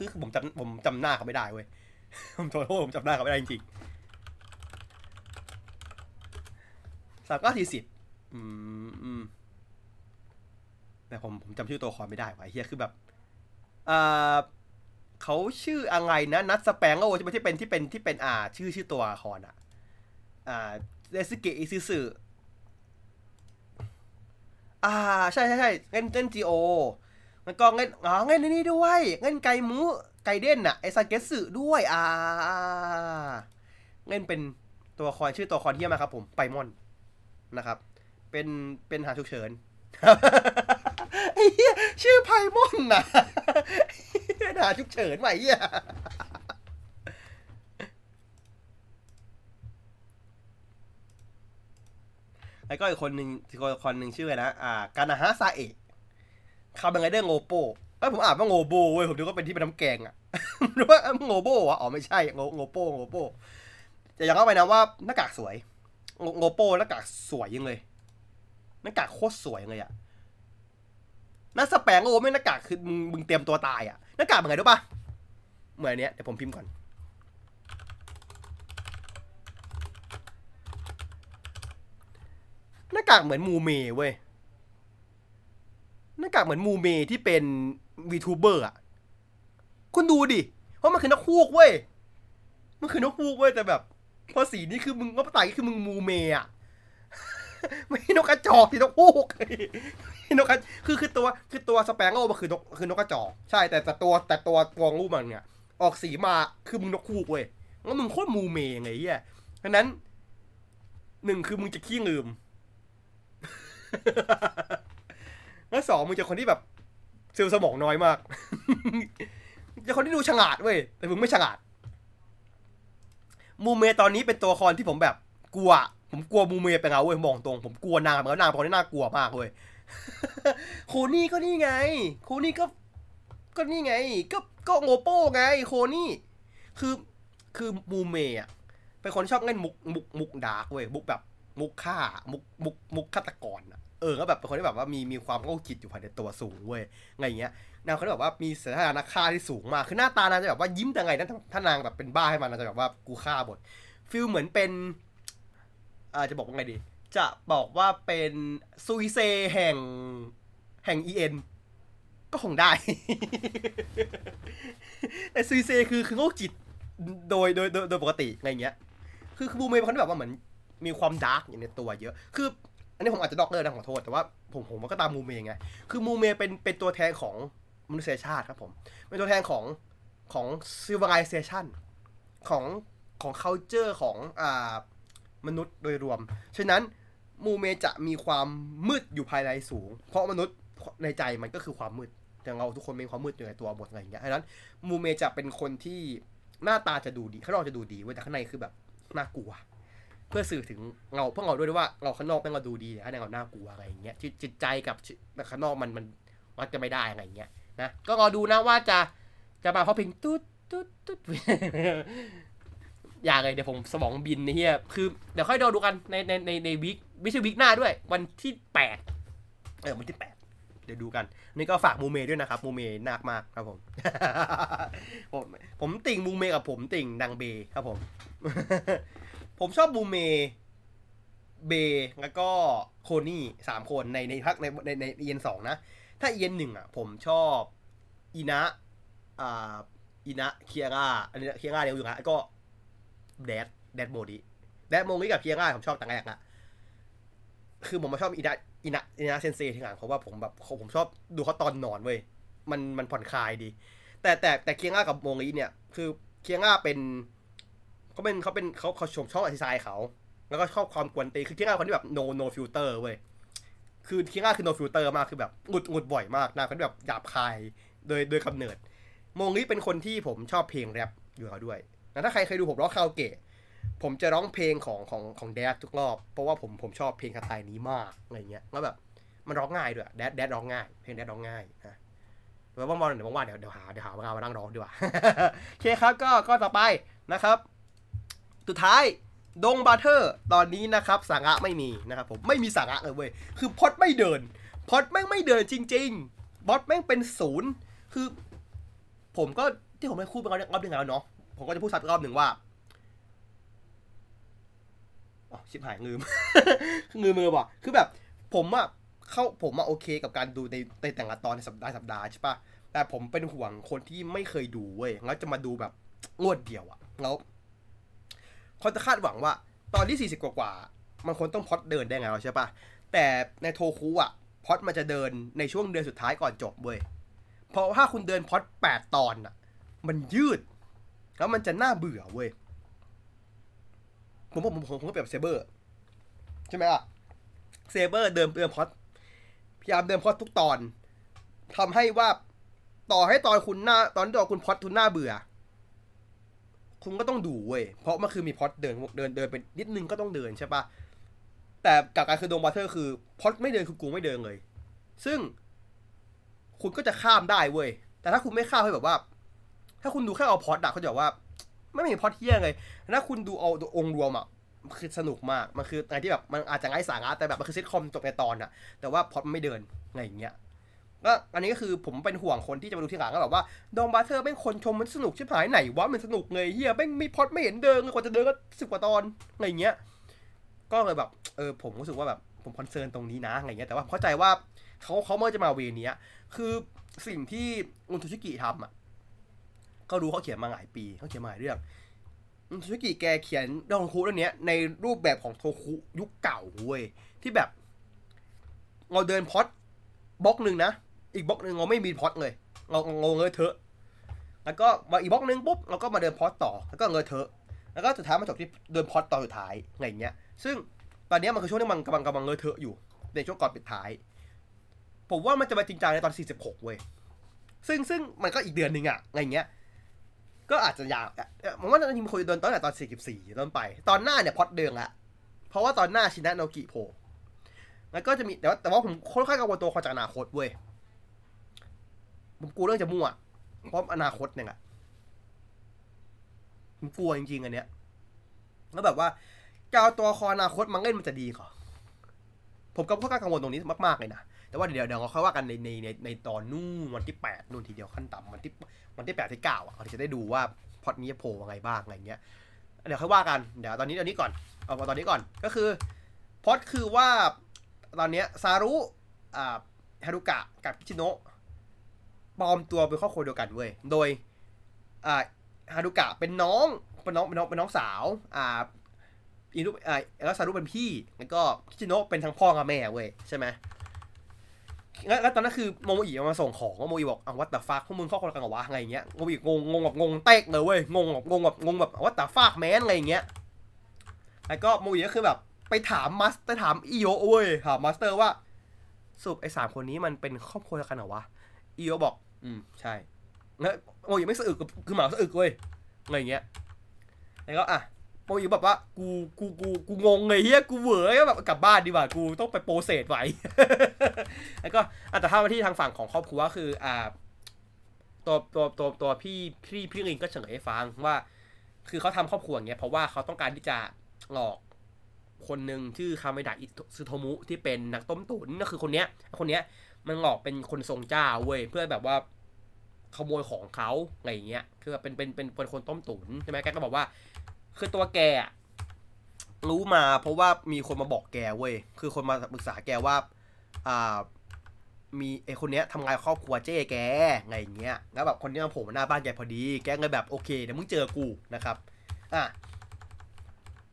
คือผมจำผมจำหน้าเขาไม่ได้เว้ย ผมโทษผมจำหน้าเขาไม่ได้จริงๆสามเก้าทีสิบอืมอืมแต่ผมผมจำชื่อตัวครไม่ได้ว่ะเฮียคือแบบอ่าเขาชื่ออะไรนะนัทสแปงโอใช่ไหมที่เป็นที่เป็นที่เป็นอ่า ชื่อชื่อตัวละครอะ อ่าเดสเกะอิซึสึอ่า ใช่ใช่ใช่เล่นเล่นจีโอ มันก็เล่นอ๋อเล่นในนี่ด้วยเล่นไก่มูไก่เด้นอะไอซาเกสึด้วยอ่าเล่นเป็นตัวละครชื่อตัวละครเที่ยมาครับผมไปมอนนะครับ เป็นเป็นหาฉุกเฉินไอ้เหี้ยชื่อไพมอนนะเป็นหาฉุกเฉินใหม่เหี้ยแล้วก็อีกคนหนึ่งอีกคนหนึ่งชื่ออะไรนะ อ่า กานาฮะซาเอะ คาเป็นไงเดอร์โงโปเอ้ยผมอ่านว่าโงโบเว้ยผมนึกว่าเป็นที่เป็นน้ำแกงอะหรือว่าโงโบวะอ๋อไม่ใช่โงโงโปโงโปแต่อยังเข้าไปนะว่าหน้ากากสวยโงโงโปหน้ากากสวยยังเลยหน้ากากโคตรสวยเลยอะหน้าสแปงโอ้ไม่หน้ากากคือมึงมึงเตรียมตัวตายอะหน้ากากเป็นไงรู้ปะเหมือนอันเนี้ยเดี๋ยวผมพิมพ์ก่อนหน้ากากเหมือนมูเมเว้ย หน้ากากเหมือนมูเมที่เป็น VTuber อะ คุณดูดิ เพราะมันคือนกฮูกเว้ย มันคือนกฮูกเว้ยแต่แบบ พอสีนี้คือมึงก็ตายคือมึงมูเมอะ ไม่ใช่นกกระจอกที่นกฮูกนกกระคือคือตัวคือตัวสแปงโอมันคือนกคือนกกระจอก ใช่แต่แต่ตัวแต่ตัวตัวงูมันเนี่ย ออกสีมาคือมึงนกฮูกเว้ยแล้วมึงโคตรมูเมไงเหี้ยดังนั้นหนึ่งคือมึงจะขี้ลืม แล้วสองมึงจะคนที่แบบเซลล์สมองน้อยมาก จะคนที่ดูฉลาดเว้ยแต่มึงไม่ฉลาด มูเมตอนนี้เป็นตัวละครที่ผมแบบกลัว ผมกลัวมูเมเป็นเอาเว้ยมองตรง ผมกลัวนางเหมือนนางเป็นนที่น่ากลัวมากเว้ยโคนี่ก็นี่ไง โคนี่ก็ ก็นี่ไง ก็ก็โงโป้ไง โคนี่ คือคือมูเมอะเป็นคนชอบเล่นมุกมุกมุก dark เว้ยมุกแบบ มุกฆ่า มุกมุกมุกฆาตกรอะ เออก็แบบเป็นคนที่แบบว่ามีมีความโรคจิตอยู่ภายในตัวสูงเว้ยไงเงี้ยนางเขาแบบว่ามีสถานะค่าที่สูงมากคือหน้าตานางจะแบบว่ายิ้มยังไงนะถ้านางแบบเป็นบ้าให้มันนางจะแบบว่ากูฆ่าหมด feel เหมือนเป็นอ่าจะบอกว่าไงดี จะบอกว่าเป็นซุยเซแห่งแห่ง EN ก็คงได้ แต่ซุยเซคือคือโรคจิตโดยโดยโดยโดยปกติไรเงี้ย คือคือบูเมย์เป็นคนที่แบบว่าเหมือนมีความ dark อยู่ในตัวเยอะ คือ อันนี้ผมอาจจะ dark เลยนะขอโทษ แต่ว่าผมผมก็ตามมูเมย์ไง คือมูเมย์เป็นเป็นตัวแทนของมนุษยชาติครับผม เป็นตัวแทนของของ civilization ของของ culture ของอ่ามนุษย์โดยรวม ฉะนั้นมูเมจะมีความมืดอยู่ภายในสูง เพราะมนุษย์ในใจมันก็คือความมืดแต่เราทุกคนมีความมืดอยู่ในตัวหมดอะไรอย่างเงี้ยฉะนั้นมูเมจะเป็นคนที่หน้าตาจะดูดีข้างนอกจะดูดีเว้ยแต่ข้างในคือแบบน่ากลัว เพื่อสื่อถึงเราพวกเราด้วยว่าเราข้างนอกเป็นเราดูดีแต่ข้างในเราน่ากลัวอะไรอย่างเงี้ยจิตใจกับข้างนอกมันมันวัดกันไม่ได้อะไรอย่างเงี้ยนะก็รอดูนะว่าจะจะมาเพราะเพลงตุ๊ดตุ๊ดตุ๊ดอย่าเลยเดี๋ยวผมสมองบินนี่เฮียคือเดี๋ยวค่อยรอดูกันในในในในวิกไม่ใช่วิกหน้าด้วย วันที่แปดเออวันที่แปดเดี๋ยวดูกัน นี่ก็ฝากมูเมด้วยนะครับ มูเมนักมากครับผม ผม ผมติ่งมูเมกับผมติ่งดังเบครับผม ผมชอบมูเม เบ แล้วก็โคนี่สามคนในในพักในในในเอ็นสองนะ ถ้าเอ็นหนึ่งอะ ผมชอบอีนะอ่าอีนะเคียร่าอันนี้เคียร่าเดียวอยู่นะก็แดดแดดโมดีแดดโมดีกับเคียร่าผมชอบตั้งแต่แรกอะคือผมมาชอบอีนะอีนะอีนะเซนเซที่หลังเพราะว่าผมแบบผมชอบดูเขาตอนนอนเว้ยมันมันผ่อนคลายดี แต่แต่แต่เคียร่ากับโมลีเนี่ย คือเคียร่าเป็น เขาเป็นเขาเป็นเขาเขาชมชอบอธิซายเขา แล้วก็ชอบความกวนตีคือเคียร่าคนที่แบบ no no filter เว้ยคือเคียร่าคือ no filter มากคือแบบหงุดหงุดบ่อยมากนะคนที่แบบหยาบคายโดยโดยกำเนิดโมงี้เป็นคนที่ผมชอบเพลงแรปอยู่แล้วด้วยนะถ้าใครเคยดูผมร้องคาราโอเกะผมจะร้องเพลงของของของแดดทุกรอบ เพราะว่าผมผมชอบเพลงสไตล์นี้มากอะไรเงี้ยแล้วแบบมันร้องง่ายด้วย Dad Dad ร้องง่าย เพลง Dad ร้องง่ายนะเดี๋ยวว่างๆเดี๋ยวว่างๆเดี๋ยวเดี๋ยวหาเดี๋ยวหาเวลามานั่งร้องดีกว่าโอเคครับก็ก็ต่อไปนะครับ สุดท้าย Donbrothers ตอนนี้นะครับสาระไม่มีนะครับผมไม่มีสาระเลยเว้ยคือพอดไม่เดินพอดแม่งไม่เดินจริง ๆ บอสแม่งเป็นศูนย์คือ ผมก็ที่ผมได้พูดไปรอบหนึ่งแล้วเนาะผมก็จะพูดซ้ำรอบหนึ่งว่าอ๋อชิบหายงืมงืมมือบอกคือแบบ ผมอะเข้าผมอะโอเคกับการดูในในแต่ละตอนในสัปดาห์สัปดาห์ใช่ปะแต่ผมเป็นห่วงคนที่ไม่เคยดูเว้ยแล้วจะมาดูแบบงวดเดียวอะแล้ว เขาจะคาดหวังว่า ตอนที่ 40 กว่ากว่าๆมันควรต้องพอดเดินได้ไงเราใช่ปะแต่ในโทคุอะพอดมันจะเดินในช่วงเดือนสุดท้ายก่อนจบเว้ยเพราะถ้าคุณเดินพอดแปดตอนอะมันยืด แล้วมันจะน่าเบื่อเว้ยผมผมผมผมก็เปรียบเซเบอร์ใช่ไหมล่ะเซเบอร์เดินเดินพอดพยายามเดินพอดทุกตอนทำให้ว่าต่อให้ตอนคุณหน้าตอนที่ตอนคุณพอดคุณหน้าเบื่อ คุณก็ต้องดูเว้ย เพราะมันคือมีพอดเดินเดินเดินเป็นนิดนึงก็ต้องเดินใช่ปะแต่กับการคือโดมบัตเตอร์คือพอดไม่เดินคือกูไม่เดินเลย ซึ่ง คุณก็จะข้ามได้เว้ย แต่ถ้าคุณไม่ข้ามให้แบบว่า ถ้าคุณดูแค่เอาพอดอะเขาจะบอกว่า ไม่มีพอดเที่ยเลยถ้าคุณดูเอาองค์รวมอะมันคือสนุกมาก มันคืออะไรที่แบบมันอาจจะไร้สาระแต่แบบมันคือซิทคอมจบในตอนอะแต่ว่าพอดมันไม่เดินอะไรอย่างเงี้ย ก็อันนี้ก็คือผมเป็นห่วงคนที่จะมาดูทีหลังก็แบบว่าดองบาเทอร์เป็นคนชมมันสนุกชิบหายไหนวะมันสนุกเลยเฮียแม่มีพอดไม่เห็นเดินกว่าจะเดินก็สิบกว่าตอนอะไรเงี้ย ก็เลยแบบเออผมรู้สึกว่าแบบผมคอนเซิร์นตรงนี้นะอะไรเงี้ยแต่ว่าเข้าใจว่าเขาเขาเมื่อจะมาเวเนี้ย คือสิ่งที่อุนทุชิกิทำอะก็รู้เขาเขียนมาหลายปีเขาเขียนมาหลายเรื่องอุนทุชิกิแกเขียนดองคูเรื่องเนี้ยในรูปแบบของโทคุยุคเก่าเว้ยที่แบบเราเดินพอดบล็อกหนึ่งนะ อีกบล็อกหนึ่งเราไม่มีพอดเลยเราเราเงยเถอะ แล้วก็มาอีกบล็อกหนึ่งปุ๊บเราก็มาเดินพอดต่อแล้วก็เงยเถอะ แล้วก็สุดท้ายมาจบที่เดินพอดต่อสุดท้ายอะไรอย่างเงี้ย ซึ่งตอนเนี้ยมันคือช่วงที่มันกำลังกำลังเงยเถอะอยู่ในช่วงก่อนปิดท้าย ผมว่ามันจะมาจริงจังในตอน 46 เว้ย ซึ่งซึ่งมันก็อีกเดือนหนึ่งอะอะไรเงี้ย ก็อาจจะยาวผมว่าจริงๆควรจะเดินตั้งแต่ตอน 44ต้นไป ตอนหน้าเนี่ยพอดเดิมละเพราะว่าตอนหน้าชินะโนกิโผล่แล้วก็จะมีแต่ว่าแต่ว่าผมค่อนข้างกังวลตัวเขาจากอนาคตเว้ย ผมกลัวเรื่องจะมั่วเพราะอนาคตเนี่ยอะผมกลัวจริงๆอันเนี้ยแล้วแบบว่าจะเอาตัวคออนาคตมาเล่นมันจะดีเหรอผมก็ค่อนข้างกังวลตรงนี้มากๆเลยนะแต่ว่าเดี๋ยวเดี๋ยวเราค่อยว่ากันในในในในตอนนู่นวันที่แปดนู่นทีเดียวขั้นต่ำวันที่วันที่แปดที่เก้าอะเราจะได้ดูว่าพอดนี้จะโผล่อะไรบ้างอะไรเงี้ยเดี๋ยวค่อยว่ากันเดี๋ยวตอนนี้ตอนนี้ก่อนเอาตอนนี้ก่อนก็คือพอดคือว่าตอนเนี้ยซารุอ่าฮารุกะกับคิชิโนะ ปลอมตัวเป็นครอบครัวเดียวกันเว้ย โดยอ่าฮารุกะเป็นน้องเป็นน้องเป็นน้องเป็นน้องสาวอ่าอินุอ่าแล้วซารุเป็นพี่ แล้วก็คิชิโนะเป็นทั้งพ่อกับแม่เว้ยใช่ไหมแล้วแล้วตอนนั้นคือโมโมอิมาส่งของโมโมอิบอกอะ what the fuck พวกมึงครอบครัวกันเหรอวะอะไรเงี้ยโมโมอิงงงงแบบงงเต๊กเลยเว้ยงงแบบงงแบบงงแบบ what the fuck man อะไรเงี้ยแล้วก็โมโมอิก็คือแบบไปถามมัสไปถามอีโยเว้ยถามมาสเตอร์ว่าสรุปไอ้สามคนนี้มันเป็นครอบครัวเดียวกันเหรอวะอีโยบอก อืม ใช่แล้วโมโมอิไม่สะอึกคือหมาสะอึกเว้ยอะไรเงี้ยแล้วก็อะโมโมอิแบบว่ากูกูกูกูงงเลยเฮียกูเหวอแบบกลับบ้านดีกว่ากูต้องไป process ไว้แล้วก็อะแต่ถ้ามาที่ทางฝั่งของครอบครัวคือ อ่า ตัวตัวตัวตัวพี่พี่พี่ลิงก็เฉลยให้ฟังว่า คือเขาทำครอบครัวอย่างเงี้ยเพราะว่าเขาต้องการที่จะหลอกคนหนึ่งชื่อคาเมดะอิซึโทมุที่เป็นนักต้มตุ๋นก็คือคนเนี้ยคนเนี้ย มันหลอกเป็นคนทรงเจ้าเว้ยเพื่อแบบว่าขโมยของเขาอะไรอย่างเงี้ย คือเป็นเป็นเป็นเป็นคนต้มตุ๋นใช่ไหมแกก็บอกว่า คือตัวแกรู้มาเพราะว่ามีคนมาบอกแกเว้ย คือคนมาปรึกษาแกว่า อ่า มีไอคนเนี้ยทำงานครอบครัวเจ๊แกไงอย่างเงี้ย แล้วแบบคนเนี้ยมาโผล่มาหน้าบ้านแกพอดี แกเลยแบบโอเคเดี๋ยวมึงเจอกูนะครับ อะ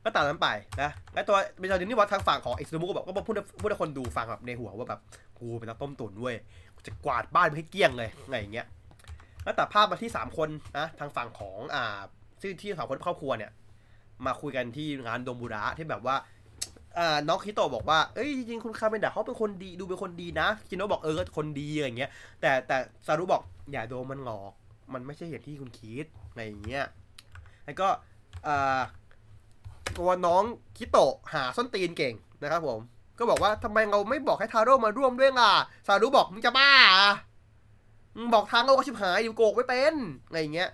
ก็ตามนั้นไปนะ แล้วตัวเป็นตอนนี้ว่าทางฝั่งของไอซูมุก็แบบก็พูดพูดให้คนดูฟังแบบในหัวว่าแบบ กูเป็นนักต้มตุ๋นเว้ยกูจะกวาดบ้านไปให้เกลี้ยงเลยไงอย่างเงี้ยแล้วตัดภาพมาที่สามคนนะทางฝั่งของอ่าที่งที่สามคนครอบครัวเนี่ย มาคุยกันที่งานโดมบุระที่แบบว่าอ่าน้องคิโตะบอกว่าเอ้ยจริงๆคุณคาเมนดะเขาเป็นคนดีดูเป็นคนดีนะคิโนะบอกเออก็คนดีอะไรอย่างเงี้ย แต่แต่ซารุบอกอย่าโดนมันหลอก มันไม่ใช่อย่างที่คุณคิดอะไรอย่างเงี้ยแล้วก็อ่าตัวน้องคิโตะหาส้นตีนเก่งนะครับผม ก็บอกว่าทำไมเราไม่บอกให้ทาโร่มาร่วมด้วยล่ะ ซารุบอกมึงจะบ้ามึงบอกทางโลกก็ชิบหายอยู่โกกไม่เป็นอะไรอย่างเงี้ย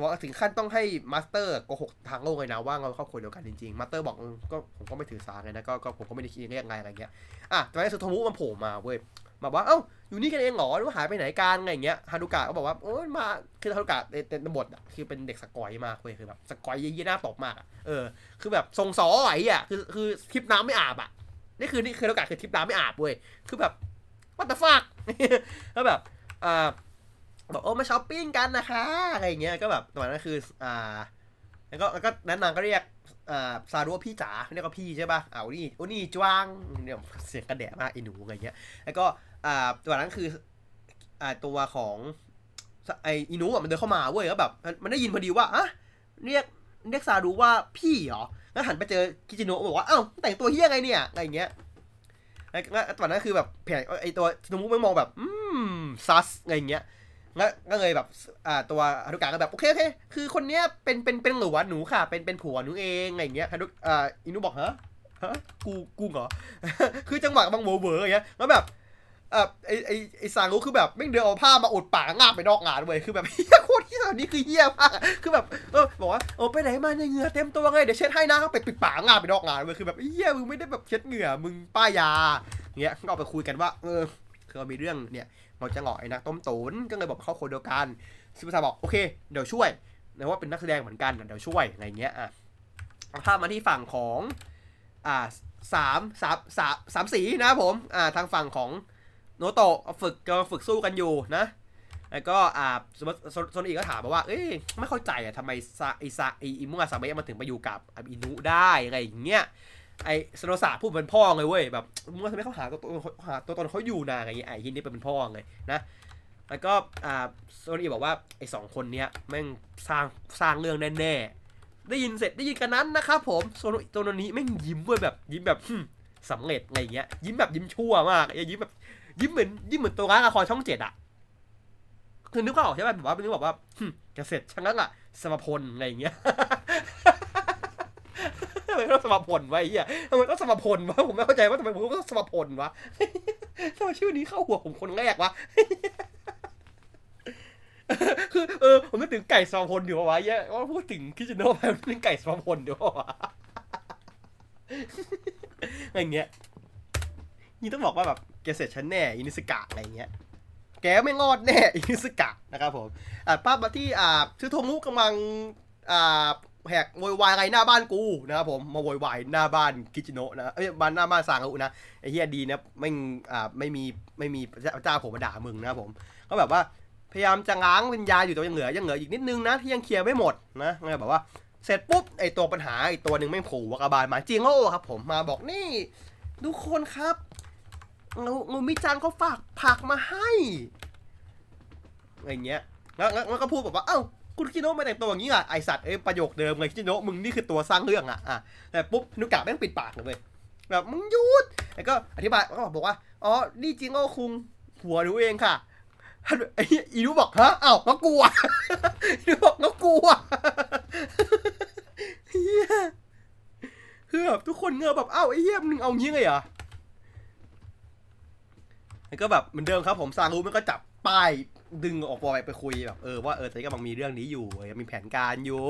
บอกว่าถึงขั้นต้องให้มาสเตอร์โกหกทางโลกเลยนะว่าเราครอบครัวเดียวกันจริงๆ มาสเตอร์บอกก็ผมก็ไม่ถือสาไงนะก็ก็ผมก็ไม่ได้คิดเรียกไงอะไรเงี้ย อะแต่ว่าสุโทมุมันโผล่มาเว้ยบอกว่าเอ้าอยู่นี่กันเองเหรอหรือหายไปไหนกันอะไรอย่างเงี้ยฮารุกะก็บอกว่าโอ้ยมาคือฮารุกะในในบทอะคือเป็นเด็กสกอยมากเว้ยคือแบบสกอยยี่หน้าตบมากอะเออคือแบบทรงสอไอ้อะคือคือทริปน้ำไม่อาบอะ นี่คือนี่คือฮารุกะคือทริปน้ำไม่อาบเว้ยคือแบบ what the fuck แล้วแบบอ่าบอกโอ้มาช้อปปิ้งกันนะคะอะไรเงี้ยก็แบบตอนนั้นคืออ่าแล้วก็แล้วก็นั้นนางก็เรียกอ่าซารุพี่จ๋าเรียกว่าพี่ใช่ป่ะอ่าวนนี้วันนี้จวงเนี่ยเสียงกระแดะมากไอ้หนูอะไรเงี้ยแล้วก็อ่าตัวนั้นคืออ่าตัวของไออินุอะมันเดินเข้ามาเว้ยแล้วแบบมันมันได้ยินพอดีว่าอะเรียกเรียกซารุว่าพี่เหรอ แล้วหันไปเจอคิจิโนะบอกว่าเอ้าแต่งตัวเฮี้ยไงเนี่ยอะไรอย่างเงี้ยแล้วตอนนั้นคือแบบแผลไอตัวชิโนมุไม่มองแบบ อืมซัสอะไรอย่างเงี้ยแล้วก็เลยแบบอ่าตัวฮารุกะก็แบบโอเคโอเคคือคนเนี้ยเป็นเป็นเป็นหลัวหนูค่ะ เป็นเป็นผัวหนูเองอะไรอย่างเงี้ยฮารุอ่าอินุบอกฮะฮะกูกูเหรอ คือจังหวะบางโวเวอร์อย่างเงี้ยแล้วแบบ เออไอไอไอซารุคือแบบไม่เดินเอาผ้ามาอุดปากงาบไปนอกงานเว้ยคือแบบเฮียโคตรเฮียนี่คือเฮียมากคือแบบเออบอกว่าโอ้ไปไหนมาเนี่ยเหงื่อเต็มตัวเลยเดี๋ยวเช็ดให้นะก็ไปปิดปากงาบไปนอกงานเว้ยคือแบบเฮียมึงไม่ได้แบบเช็ดเหงื่อมึงป้ายาเงี้ยก็เอไปคุยกันว่าเออคือมีเรื่องเนี่ยเราจะหลอไอ้นักต้มตุ๋นก็เลยบอกเขาคนเดียวกันซิมซาบอกโอเคเดี๋ยวช่วยนะว่าเป็นนักแสดงเหมือนกันเดี๋ยวช่วยอะไรเงี้ยอะถ้ามาที่ฝั่งของอ่าสามสามสามสามสีนะผมอ่าทางฝั่งของ โนโตะฝึกกำลังฝึกสู้กันอยู่นะ แล้วก็อ่าโซนอีก็ถามมาว่า เอ้ยไม่เข้าใจอะทำไมซาไอซาไออิมุงะซาเมะมันถึงไปอยู่กับอินุได้อะไรอย่างเงี้ยไอสโนซาพูดเป็นพ่อเลยเว้ยแบบมึงทำไมเขาหาตัวตนหาตัวตนเขาอยู่นะอะไรอย่างเงี้ยไอที่นี่เป็นพ่อเลยนะแล้วก็อ่าโซนี่บอกว่าไอสองคนเนี้ยแม่งสร้างสร้างเรื่องแน่ๆได้ยินเสร็จได้ยินกันนั้นนะครับผมโซโนโซโนนี้แม่งยิ้มเว้ยแบบยิ้มแบบหึ่มสำเร็จอะไรอย่างเงี้ยยิ้มแบบยิ้มชั่วมากอยิ้มแบบ ยิ้มเหมือนยิ้มเหมือนตัวร้ายละครช่องเจ็ดอะคือนึกภาพออกใช่ไหมแบบว่านึกแบบว่าจะเสร็จช่างนั้นอะสมพลอะไรอย่างเงี้ยทำไมต้องสมพลวะไอ้เหี้ยทำไมต้องสมพลวะผมไม่เข้าใจว่าทำไมผมต้องสมพลวะทำไมชื่อนี้เข้าหัวผมคนแรกวะคือเออผมนึกถึงไก่สมพลอยู่วะเหี้ยว่าพูดถึงคิจิโนะไปนึกไก่สมพลอยู่วะอะไรเงี้ยนี่ต้องบอกว่าแบบ แกเสร็จฉันแน่อินิสกะอะไรเงี้ยแกไม่งอดแน่อินิสกะนะครับผมอ่าภาพมาที่อ่าชื่อโทมุกำลังอ่าแหกโวยวายอะไรหน้าบ้านกูนะครับผมมาโวยวายหน้าบ้านคิจิโนะนะเอ้ยบ้านหน้าบ้านซางอุนะไอ้เฮียดีนะไม่อ่าไม่มีไม่มีเจ้าผมมาด่ามึงนะครับผมก็แบบว่าพยายามจะง้างวิญญาอยู่แต่ยังเหลือยังเหลืออีกนิดนึงนะที่ยังเคลียร์ไม่หมดนะไงแบบว่าเสร็จปุ๊บไอตัวปัญหาไอตัวหนึ่งไม่ผล่วากาบาลมาจิงโง่ครับผมมาบอกนี่ทุกคนครับ งูงูมิจังเขาฝากผักมาให้อะไรเงี้ยแล้วแล้วก็พูดแบบว่าเอ้าคุณคิโนะม่แต่งตัวอย่างนี้อะไอสัตว์เอ้ยประโยคเดิมเลยคิโนะมึงนี่คือตัวสร้างเรื่องอะอะแต่ปุ๊บนุกะแม่งปิดปากเลยแบบมึงหยุดแล้วก็อธิบายก็บอกว่าอ๋อนี่จิงโง่คุงหัวหนูเองค่ะไอ้เหี้อีนุบอกฮะอ้าวก็กลัวอีนุบอกก็กลัวเฮียคือแบบทุกคนเงือแบบเอ้าไอ้เหี้ยมึงเอางี้เลยเหรอ แล้วก็แบบเหมือนเดิมครับผมซางรู้มันก็จับป้ายดึงออกไปไปคุยแบบเออว่าเออตอนนี้กำลังมีเรื่องนี้อยู่มีแผนการอยู่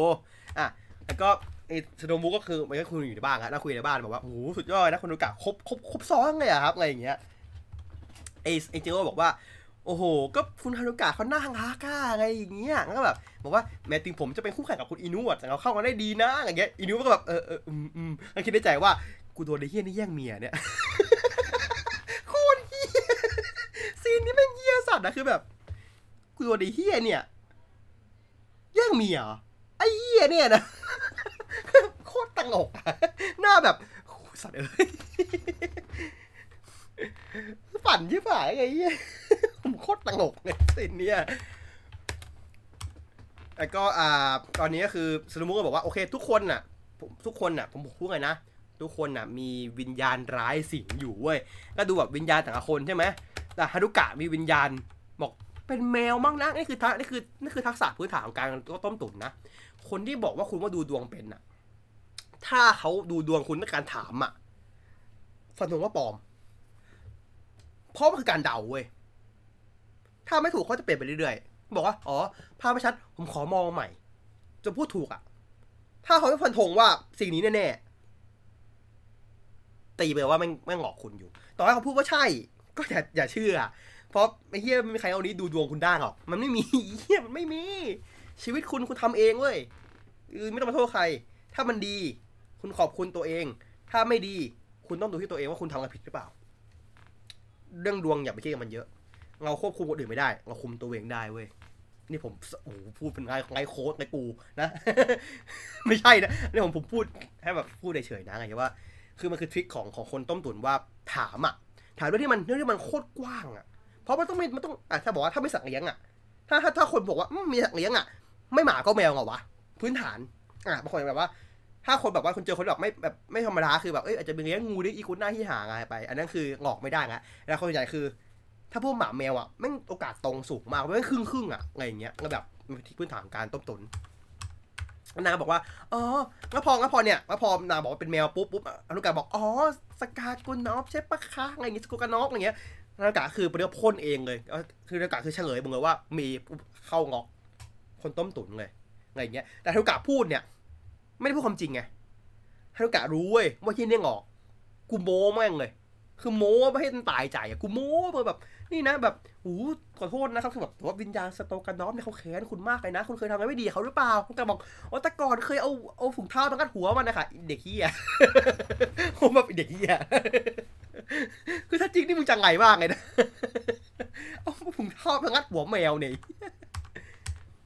อะแล้วก็ไอ้สโนมูก็คือมันก็คุยอยู่ในบ้านอะนั่งคุยในบ้านบอกว่าโอ้โหสุดยอดนะคนดูกะครบครบครบซ้อนเลยอะครับอะไรอย่างเงี้ยไอ้ไอ้เจิโร่บอกว่าโอ้โห ก็คุณฮารุกะเขาหน้าฮักอะอะไรอย่างเงี้ย ก็แบบบอกว่าแม้ถึงผมจะเป็นคู่แข่งกับคุณอินุอะแต่เราเข้ากันได้ดีนะ อย่างเงี้ย อินุก็แบบเออเอออืมอืมแล้วคิดในใจว่า กูโดนไอ้เฮี้ยนี่แย่งเมียเนี่ย ซีนนี้แม่งเฮี้ยสัตว์นะคือแบบกูโดนไอ้เฮี้ยเนี่ยแย่งเมียเหรอไอ้เฮี้ยเนี่ยนะโคตรตลกอะหน้าแบบสัตว์เอ้ยฝันยี่ฝ่ายไงเหี้ยผมโคตรตลกเลยซีนเนี้ยแล้วก็อ่าตอนนี้ก็คือสนุมุก็บอกว่าโอเค ทุกคนน่ะผมทุกคนน่ะ ผมพูดไงนะทุกคนน่ะมีวิญญาณร้ายสิงอยู่เว้ยก็ดูแบบวิญญาณแต่ละคนใช่ไหม แต่ฮารุกะมีวิญญาณบอกเป็นแมวมั้งนะนี่คือทักนี่คือนี่คือทักษะพื้นฐานของการต้มตุ๋นนะ คนที่บอกว่าคุณว่าดูดวงเป็นน่ะถ้าเขาดูดวงคุณด้วยการถามอะฟันธงว่าปลอม เพราะมันคือการเดาเว้ย ถ้าไม่ถูกเขาจะเปลี่ยนไปเรื่อยๆ บอกว่า อ๋อ ภาพไม่ชัด ผมขอมองใหม่จะพูดถูกอะ่ะถ้าเขาไม่ฟันธงว่าสิ่งนี้แน่ๆตีไปว่าแม่งแม่งหลอกคุณอยู่ ต่อให้เขาพูดว่าใช่ ก็อย่าอย่าเชื่อ เพราะไอ้เหี้ยไม่มีใครเอานี้ดูดวงคุณได้หรอก มันไม่มีเหี้ยมันไม่มี ชีวิตคุณคุณทำเองเว้ยเออไม่ต้องมาโทษใคร ถ้ามันดี คุณขอบคุณตัวเอง ถ้าไม่ดี คุณต้องดูที่ตัวเองว่าคุณทำอะไรผิดหรือเปล่า เรื่องดวงอย่าไปคิดกับมันเยอะ เราควบคุมคนอื่นไม่ได้ เราคุมตัวเองได้เว้ยนี่ผมโอ้พูดเป็นไงไงโค้ดไงกูนะ ไม่ใช่นะนี่ผมผมพูดแค่แบบพูดเฉยๆนะไงว่า คือมันคือทริคของของคนต้มตุ๋นว่าถามอะ ถามเรื่องที่มันเรื่องที่มันโคตรกว้างอะ เพราะมันต้องมีมันต้องอะถ้าบอกว่าถ้าไม่สัตว์เลี้ยงอะ ถ้าถ้าถ้าคนบอกว่ามีสัตว์เลี้ยงอะ ไม่หมาก็แมวเหรอวะ พื้นฐาน อะบางคนแบบว่า ถ้าคนแบบว่าคนเจอคนแบบไม่แบบไม่ธรรมดาคือแบบเอ้ยอาจจะเป็นเลี้ยงงูดิอีกุนหน้าที่หางอะไงไป อันนั้นคือหลอกไม่ได้นะแล้วคนส่วนใหญ่คือ ถ้าพวกหมาแมวอะแม่งโอกาสตรงสูงมากไม่งครึ่งครึ่งอะอะไรอย่างเงี้ยก็แบบที่พื้นฐานการต้มตุ๋นนางบอกว่า อ๋อแล้วพอแล้วพอเนี่ยแล้วพอนางบอกว่าเป็นแมวปุ๊บปุ๊บอนุกาบอก อ๋อ สกากุนอฟใช่ปะคะอะไรอย่างเงี้ยสกุกานอฟอะไรเงี้ยนากาคือประเรื่องพ่นเองเลยก็คือนากาคือเฉลยมึงเลยว่า มีเข้างอก คนต้มตุ๋นเลยอะไรอย่างเงี้ย แต่อนุกาพูดเนี่ย ไม่ได้พูดความจริงไงอนุการู้เว้ยว่าที่เนี่ยงอก กูโม้แม่งเลย คือโม้ไม่ให้มันตายใจอะกูโม้เพื่อแบบ นี่นะแบบหูขอโทษนะครับคือแบบว่าวิญญาณสโตกันอฟเนี่ยเขาแค้นคุณมากเลยนะ คุณเคยทำอะไรไม่ดีเขาหรือเปล่าแต่บอกว่าแต่ก่อนเคยเอาเอาถุงเท้ามากัดหัวมันนะคะเด็กเฮียผมแบบเด็กเฮียคือถ้าจริงนี่มึงจังไรมากเลยนะเอาถุงเท้ามางัดหัวแมวเนี่ย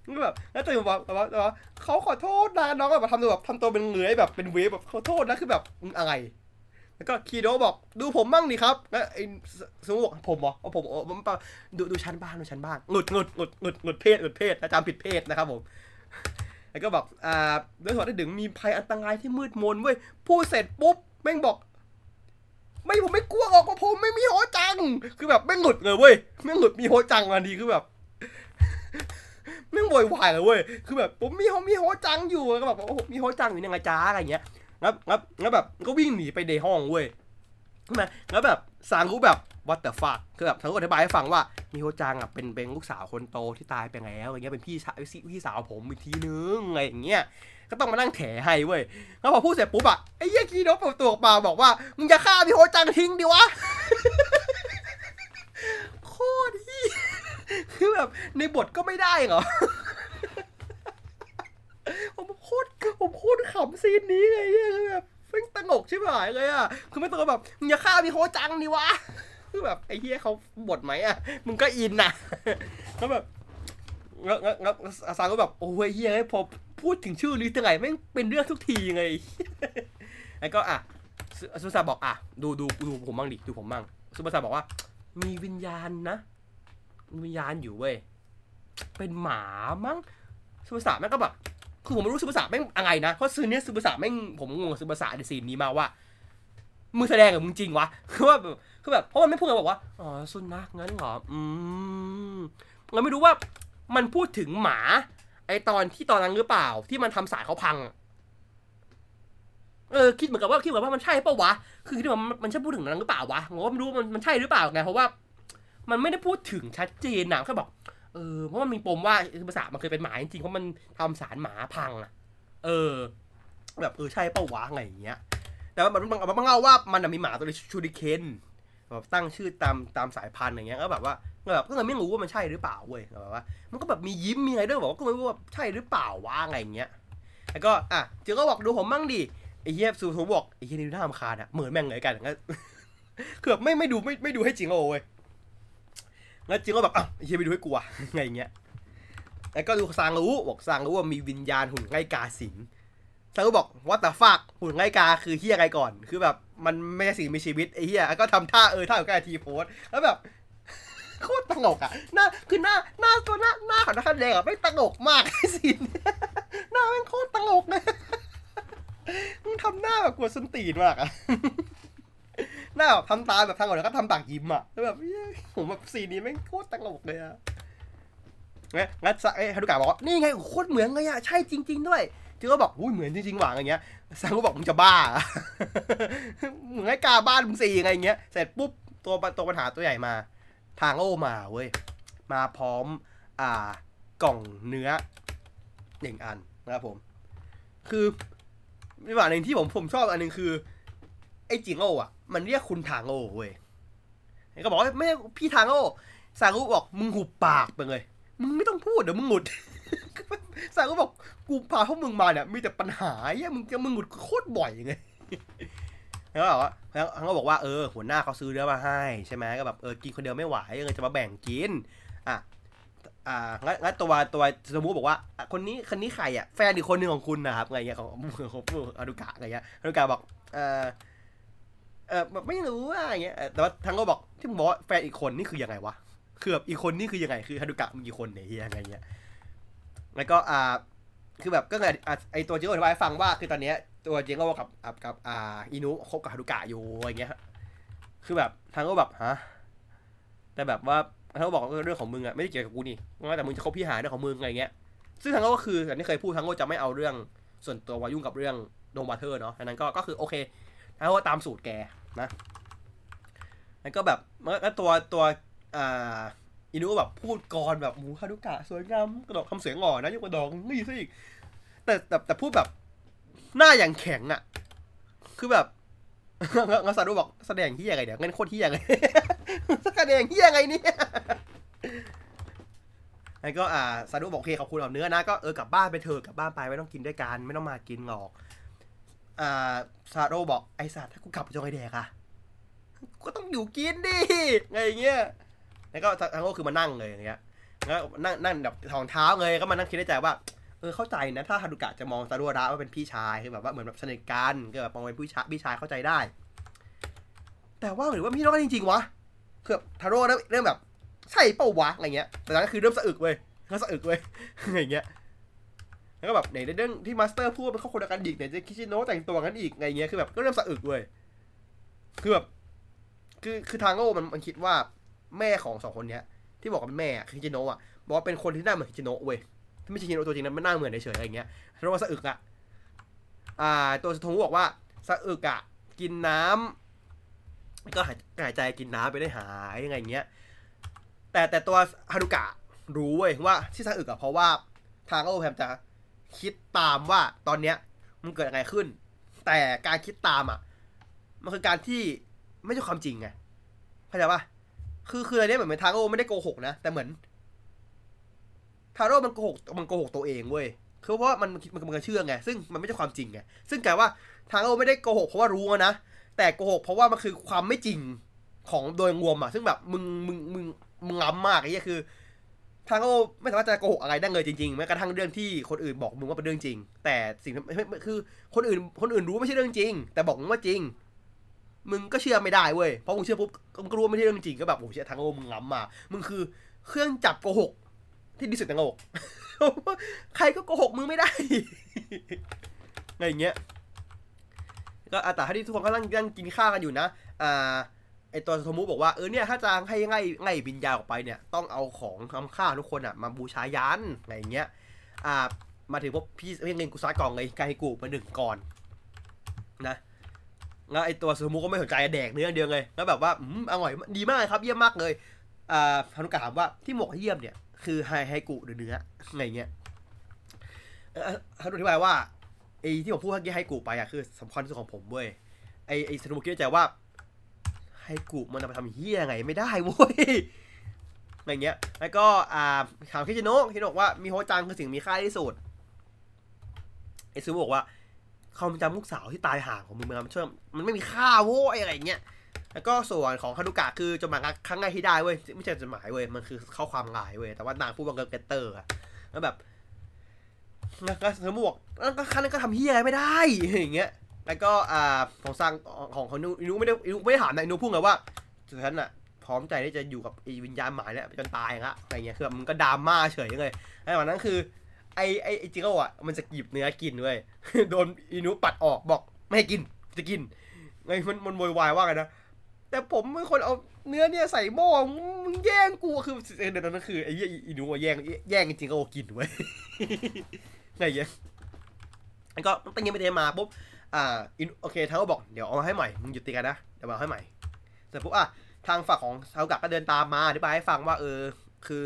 ก็แบบแล้วตื่นมาบอกแบบว่าแบบเขาขอโทษนะน้องแบบทำตัวแบบทำตัวเป็นเหลือยแบบเป็นเวฟแบบขอโทษนะคือแบบมึงอะไร แล้วก็คีโดบอกดูผมบ้างดิครับแล้วไอ้สมมติบอกผมเหรอเอาผมเอาผมเปล่าดูดูชั้นบ้างดูชั้นบ้างหงุดหงุดหงุดหงุดหงุดเพศหงุดเพศอาจารย์ผิดเพศนะครับผมแล้วก็แบบอ่าด้วยเหตุที่ถึงมีภัยอันตรายที่มืดมนเว้ยพูดเสร็จปุ๊บแม่งบอก ไม่ผมไม่กลัวหรอกเพราะผมไม่มีโฮจัง คือแบบแม่งหงุดเลยเว้ยแม่งหงุดมีโฮจังมาดีคือแบบแม่งโวยวายเลยเว้ยคือแบบผมมีโฮมีโฮจังอยู่ก็แบบโอ้มีโฮจังอยู่ยังไงจ้าอะไรเงี้ย งับงับงับแบบก็วิ่งหนีไปในห้องเว้ยใช่ไหมแล้วแบบสางก็แบบ what the fuck คือแบบทั้งก็อธิบายให้ฟังว่ามีโฮจังอะเป็นเบงลูกสาวคนโตที่ตายไปแล้วอย่างเงี้ยเป็นพี่ชายพี่สาวผมอีกทีนึงอะไรอย่างเงี้ยก็ต้องมานั่งแถให้เว้ยแล้วพอพูดเสร็จปุ๊บอะไอ้ยี่ยคีโนเปิดตัวออกมาบอกว่ามึงจะฆ่ามีโฮจังทิ้งดิวะโคตรที่คือแบบในบทก็ไม่ได้เหรอ ผมโคตรผมโคตรขำซีนนี้เลยเนี่ยคือแบบเพิ่งตลกใช่ไหมเลยอะคือไม่ต้องแบบมึงอย่าฆ่ามีโฮจังนี่วะคือแบบไอ้เหี้ยเขาบทไหมอะมึงก็อินนะแล้วแบบแล้วแล้วแล้วอาซาก็แบบโอ้ยเหี้ยพอพูดถึงชื่อลิสต์ไงแม่งเป็นเรื่องทุกทีไงแล้วก็อะซูซาบอกอะดูดูดูผมบ้างดิดูผมบ้างซูซาบอกว่า มีวิญญาณนะวิญญาณอยู่เว้ยเป็นหมามั้งซูซาแม่งก็แบบ คือผมไม่รู้ซูซาแม่งอะไรนะ เพราะ scene เนี้ยซูซาแม่งผมงงกับซูซาใน scene นี้มาว่ามึงแสดงกับมึงจริงวะ คือว่าแบบคือแบบเพราะมันไม่พูดกันบอกว่าอ๋อสุนัขงั้นเหรอ อืมเราไม่รู้ว่ามันพูดถึงหมา ไอตอนที่ตอนนั้นหรือเปล่า ที่มันทำสายเขาพังเออคิดเหมือนกับว่าคิดเหมือนว่ามันใช่เปล่าวะ คือคิดว่ามันมันใช่พูดถึงนั้นหรือเปล่าวะผมก็ไม่รู้มันมันใช่หรือเปล่าไงเพราะว่า มันไม่ได้พูดถึงชัดเจนนะแค่บอก เออเพราะมันมีปมว่าภาษามันเคยเป็นหมาจริงๆเพราะมันทำสารหมาพังอะเออ แบบเออใช่เปล่าวะอะไรอย่างเงี้ย แต่ว่ามันมันมันเล่าว่ามันมีหมาตัวนี้ชูริเคนแบบตั้งชื่อตามตามสายพันธุ์อย่างเงี้ยก็แบบว่าก็แบบก็เลยไม่รู้ว่ามันใช่หรือเปล่าเว้ยแบบว่า มันก็แบบมียิ้มมีอะไรด้วยบอกว่าก็ไม่รู้ว่าใช่หรือเปล่าวะอะไรอย่างเงี้ยแล้วก็อะเจอก็บอกดูผมบ้างดิไอ้เหี้ยซูผมบอกไอ้เหี้ยนี่น่ารำคาญอะเหมือนแม่งเลยกันงั้นคือแบบไม่ไม่ดูไม่ไม่ดูให้จริงโอ้เว้ย งั้นจริงก็แบบอ้าวไอ้เหี้ยไปดูให้กูอะไงอย่างเงี้ย แล้วก็ดูซางรู้บอกซางรู้ว่ามีวิญญาณหุ่นไงกาสิงซางรู้บอกว่าแต่ฟากหุ่นไงกาคือเหี้ยอะไรก่อน คือแบบมันไม่ใช่สิ่งมีชีวิตไอ้เหี้ยแล้วก็ทำท่าเออท่าของกาทีโพสแล้วแบบโคตรตลกอะหน้าคือหน้าหน้าตัวหน้าหน้าของนักแสดงอะไม่ตลกมากไอ้สินหน้าแม่งโคตรตลกเลยมึงทำหน้าแบบกลัวส้นตีนมากอะ หน้าแบบทำตาแบบทางก่อนแล้วก็ทำปากยิ้มอะแล้วแบบเหี้ยผมแบบสีนี้แม่งโคตรตลกเลยอะงั้นงั้นซะเอ้ยฮารุกะบอกว่านี่ไงโคตรเหมือนเลยอะใช่จริง ๆ ด้วยจือก็บอกอุ้ยเหมือนจริงๆหวังอย่างเงี้ยซังก็บอกมึงจะบ้าเหมือนไอ้กาบ้านมึงสี่ไงอย่างเงี้ยเสร็จปุ๊บตัวตัวปัญหาตัวใหญ่มา ทางโอมาเว้ยมาพร้อมอ่ากล่องเนื้อหนึ่งอันนะครับผม คือมีอย่างหนึ่งที่ผมผมชอบอันหนึ่งคือ อ้จิงโออะ มันเรียกคุณทางโอเว้ยก็บอกว่าไม่ใช่พี่ทางโอสากุบอกมึงหุบปากไปเลย มึงไม่ต้องพูดเดี๋ยวมึงหงุดสากุบอกกูพาพวกมึงมาเนี่ยมีแต่ปัญหาเหี้ยมึงจะมึงหงุดโคตรบ่อยไงแล้วก็บอกว่าแล้วเขาก็บอกว่าเออหัวหน้าเขาซื้อเนื้อมาให้ใช่ไหมก็แบบเออกินคนเดียวไม่ไหวเลยจะมาแบ่งกินอะอ่างั้นงั้นตัวตัวสมมุติบอกว่า คนนี้คนนี้ใครอะแฟนอีกคนหนึ่งของคุณนะครับไงเงี้ยของขององอนุกะอะไรเงี้ยอนุกะบอกเออ ออแบบไม่รู้ว่าอย่างเงี้ยแต่ว่าทั้งก็บอกที่มึงบอกว่าแฟนอีกคนนี่คือยังไงวะคือแบบอีกคนนี่คือยังไงคือฮานุกะมึงกี่คนเนี่ยเฮียยังไงเงี้ยแล้วก็อ่าคือแบบก็ไงอะไอตัวเจ๊ก็อธิบายฟังว่าคือตอนเนี้ยตัวเจ๊ก็กับกับกับอ่าอินุคบกับฮานุกะอยู่อะไรเงี้ยคือแบบทั้งก็แบบฮะแต่แบบว่าเขาบอกเรื่องของมึงอะไม่ได้เกี่ยวกับกูนี่ว่าแต่มึงจะคบพี่หาเรื่องของมึงอะไรเงี้ย ซึ่งทางก็คืออย่างที่เคยพูดทางก็จะไม่เอาเรื่องส่วนตัววายุ่งกับเรื่องโดมบาเทอร์เนาะอันนั้นก็ก็คือโอเคทางก็ตามสูตรแก นะแล้วก็แบบแล้วตัวตัวอ่าอินุแบบพูดกรแบบหมูคาดุกะสวยงามกระดกคำเสียงอ่อนนะยกกระดองนี่ซะอีกแต่แต่แต่พูดแบบหน้าอย่างแข็งอะคือแบบงั้นซาดูบอกแสดงที่ยังไงเดี๋ยวงั้นโคตรที่ยังไงแสดงที่ยังไงเนี่ยแล้วก็อ่าซาดูบอกโอเคขอบคุณเอาเนื้อนะก็เออกลับบ้านไปเถอะกลับบ้านไปไม่ต้องกินด้วยกันไม่ต้องมากินหรอก อ่าซาโดบอกไอสัตว์ถ้ากูกลับจงไอแดกอะก็ต้องอยู่กินดิไงอย่างเงี้ยแล้วก็ทางโลคือมานั่งเลยอย่างเงี้ยแล้วนั่งนั่งแบบถองเท้าเลยก็มานั่งคิดในใจว่าเออเข้าใจนะถ้าฮารุกะจะมองซารุระว่าเป็นพี่ชายคือแบบว่าเหมือนแบบสนิทกันก็แบบมองเป็นพี่ชายพี่ชายเข้าใจได้ แต่ว่าหรือว่าพี่น้องกันจริงๆวะคือทาโร่เริ่มแบบใช่เป้าวะอะไรเงี้ยแต่นั้นคือเริ่มสะอึกเว้ยเริ่มสะอึกเว้ยอย่างเงี้ย แล้วก็แบบไหนในเรื่องที่มาสเตอร์พูดว่าเป็นครอบครัวเดียวกันอีกไหนจะคิชิโนะแต่งตัวกันอีกไงเงี้ยคือแบบก็เริ่มสะอึกเว้ยคือแบบคือคือทางโง่มันมันคิดว่าแม่ของสองคนเนี้ย ที่บอกว่าเป็นแม่คือคิชิโนะอะบอกว่าเป็นคนที่หน้าเหมือนคิชิโนะเว้ยที่ไม่ใช่คิชิโนะตัวจริงนะมันหน้าเหมือนเฉยอะไรเงี้ยเรียกว่าสะอึกอะอ่า ตัวสะทงบอกว่าสะอึกอะกินน้ำก็หายหายใจกินน้ำไปได้หายยังไงอย่างเงี้ย แต่แต่ตัวฮารุกะรู้เว้ยว่าที่สะอึกอะเพราะว่าทางโอแพมจะ คิดตามว่าตอนเนี้ยมันเกิดอะไรขึ้น แต่การคิดตามอะ มันคือการที่ไม่ใช่ความจริงไงเข้าใจปะคือคืออันเนี้ยเหมือนทางโอไม่ได้โกหกนะแต่เหมือนทาโร่มันโกหกมันโกหกตัวเองเว้ยคือเพราะว่ามันมันมันเชื่อไงซึ่งมันไม่ใช่ความจริงไงซึ่งกลายว่าทาโร่ไม่ได้โกหกเพราะว่ารู้นะแต่โกหกเพราะว่ามันคือความไม่จริงของโดยรวมอะ ซึ่งแบบมึงมึงมึงมึงล้ำมากไอ้เหี้ยคือ ทางโอไม่สามารถจะโกหกอะไรได้เลยจริงๆแม้กระทั่งเรื่องที่คนอื่นบอกมึงว่าเป็นเรื่องจริง แต่สิ่งที่คือคนอื่นคนอื่นรู้ไม่ใช่เรื่องจริง แต่บอกมึงว่าจริง มึงก็เชื่อไม่ได้เว้ยเพราะมึงเชื่อปุ๊บมึงก็รู้ว่าไม่ใช่เรื่องจริงก็แบบโอ้โหเชื่อทางโอมึงล้ำมามึงคือเครื่องจับโกหก ที่ดีสุดในโลกใครก็โกหกมึงไม่ได้อะไรเงี้ยก็อาแต่ที่ทุกคนก็นั่งนั่งกินข้าวกันอยู่นะ อ่า ไอตัวโทมุบอกว่าเออเนี่ยถ้าจะให้ง่ายง่ายวิญญาณออกไปเนี่ยต้องเอาของทำค่าทุกคนอะมาบูชายันอะไรอย่างเงี้ยอ่ามาถึงพวกพี่เงินกุซากองเลยไกกูมาหนึ่งก่อนนะแล้วไอตัวโทมุก็ไม่สนใจแดกเนื้อเดียวเลยแล้วแบบว่าอืมอร่อยดีมากครับเยี่ยมมากเลยอ่าฮานุกะถามว่าที่หมกเยี่ยมเนี่ยคือไฮไฮกุหรือเนื้ออะไรเงี้ยเอ่อฮานุอธิบายว่าไอที่ผมพูดเมื่อกี้ไฮกุไปอะคือสำคัญที่สุดของผมเว้ยไอไอสนุกคิดในใจว่า ไฮกุมันเอาไปทำเฮียไงไม่ได้เว้ยอะไรเงี้ย แล้วก็อ่าถามคิจิโนะคิจิโนะบอกว่ามีโฮจังคือสิ่งมีค่าที่สุดไอซูบอกว่าความจำลูกสาวที่ตายห่างของมึงมันช่วยมันไม่มีค่าโว้ยอะไรเงี้ย แล้วก็ส่วนของฮานุกะคือจดหมายครั้งแรกที่ได้เว้ยไม่ใช่จดหมายเว้ยมันคือข้อความลน์เว้ยแต่ว่านางพูดว่าเกตเตอร์อะแล้วแบบแล้วก็เธอบอกแล้วก็คันนก็ทำเฮียอะไรไม่ได้อย่างเงี้ย แล้วก็อ่าของสร้างของของอินุไม่ได้อินุไม่ได้ถามนะอินุพูดไงว่าฉันอะพร้อมใจที่จะอยู่กับไอ้วิญญาณหมายเนี่ยจนตายละอะไรเงี้ยคือมันก็ดราม่าเฉยเลยไอ้วันนั้นคือไอ้ไอ้จิโร่อะมันจะหยิบเนื้อกินเว้ยโดนอินุปัดออกบอกไม่ให้กินจะกินไงมันมันโวยวายว่าไงนะแต่ผมเป็นคนเอาเนื้อเนี่ยใส่หม้อมึงแย่งกูคือเดี๋ยวนั้นคือไอ้เหี้ยอินุอะแย่งแย่งจริงก็กินเว้ยไงเงี้ยแล้วก็ตั้งยังไม่ได้มาปุ๊บ อ่าอินโอเคทางก็บอกเดี๋ยวเอามาให้ใหม่มึงหยุดตีกันนะเดี๋ยวมาให้ใหม่เสร็จปุ๊บอะทางฝั่งของซาอุกะก็เดินตามมาอธิบายให้ฟังว่าเออ คือ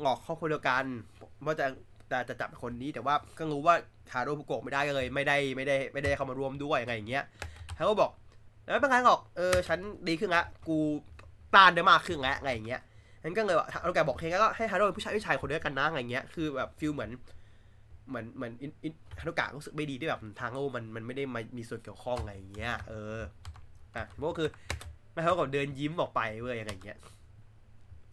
หงอกครอบครัวเดียวกันว่าจะจะจะจับคนนี้แต่ว่าก็รู้ว่าทาโร่ฟุโกะไม่ได้เลย ไม่ได้ไม่ได้ไม่ได้เข้ามาร่วมด้วยอะไรอย่างเงี้ยเขาก็บอกแล้วไม่เป็นไรหรอกเออฉันดีขึ้นละกูต้านได้มากขึ้นแล้วอะไรอย่างเงี้ยนั้นก็เลยว่าทาโร่แกบอกเฮ้ยก็ให้ทาโร่เป็นผู้ชายผู้ชายคนเดียวกันนะอะไรเงี้ยคือแบบ feel เหมือน เหมือนเหมือนอินนฮานุกะรู้สึกไม่ดีที่แบบทางโอ้มันมันไม่ได้มามีส่วนเกี่ยวข้องอะไรอย่างเงี้ยเอออะก็คือไม่เขาก็เดินยิ้มออกไปเว้ยอะไรอย่างเงี้ย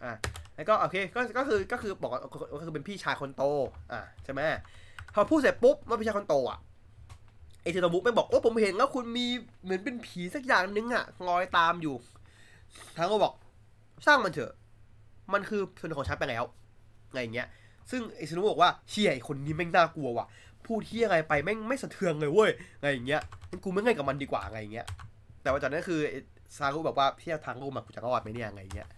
อะแล้วก็โอเคก็ก็คือก็คือบอกก็คือเป็นพี่ชายคนโตอะใช่ไหมพอพูดเสร็จปุ๊บว่าพี่ชายคนโตอะไอเทโนบุไม่บอกโอ้ผมเห็นแล้วคุณมีเหมือนเป็นผีสักอย่างนึงอะงอยตามอยู่ทางก็บอกสร้างมันเถอะ มันคือส่วนของฉันไปแล้วอะไรอย่างเงี้ย ซึ่งไอ้สนุบอกว่าเชี่ยไอ้คนนี้แม่งน่ากลัวว่ะ พูดที่อะไรไปแม่งไม่สะเทือนเลยเว้ยอะไรอย่างเงี้ยงั้นกูไม่เล่นกับมันดีกว่าอะไรอย่างเงี้ย แต่ว่าจากนั้นคือซารุแบบว่าพี่ทางกูมากูจะรอดไหมเนี่ยอะไรอย่างเงี้ย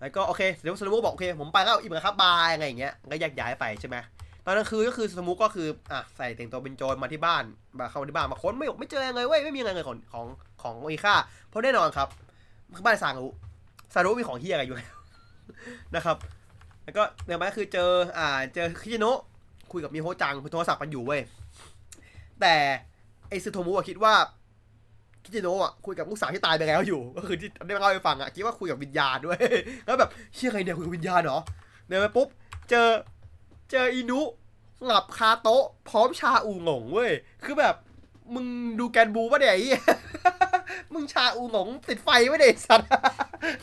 แล้วก็โอเคเดี๋ยวสนุบอกโอเคผมไปแล้วอิ่มแล้วครับบายอะไรอย่างเงี้ยก็แยกย้ายไปใช่ไหมตอนนั้นคือก็คือสมุกก็คืออะใส่แต่งตัวเป็นโจรมาที่บ้านมาเข้ามาที่บ้านมาค้นไม่ไม่เจออะไรเลยเว้ยไม่มีอะไรเลยของของของออิค่าเพราะแน่นอนครับบ้านซารุซารุมีของเฮียอะไรอยู่แล้วนะครับ แล้วก็เดี๋ยวมาคือเจออ่าเจอคิจิโนะคุยกับมิโฮจังคุยโทรศัพท์กันอยู่เว้ยแต่ไอซึโทมุอะคิดว่าคิจิโนะอะคุยกับลูกสาวที่ตายไปแล้วอยู่ ก็คือที่ได้เล่าให้ฟังอะคิดว่าคุยกับวิญญาณด้วยแล้วแบบเชื่อใครเนี่ยคุยกับวิญญาณเหรอเดินไปปุ๊บเจอเจออินุหลับคาโต๊ะพร้อมชาอูงงเว้ยคือแบบ มึงดูแกนบูปะเนี่ยไอ้เหี้ยมึงชาอูหงงติดไฟไม่ได้สัตว์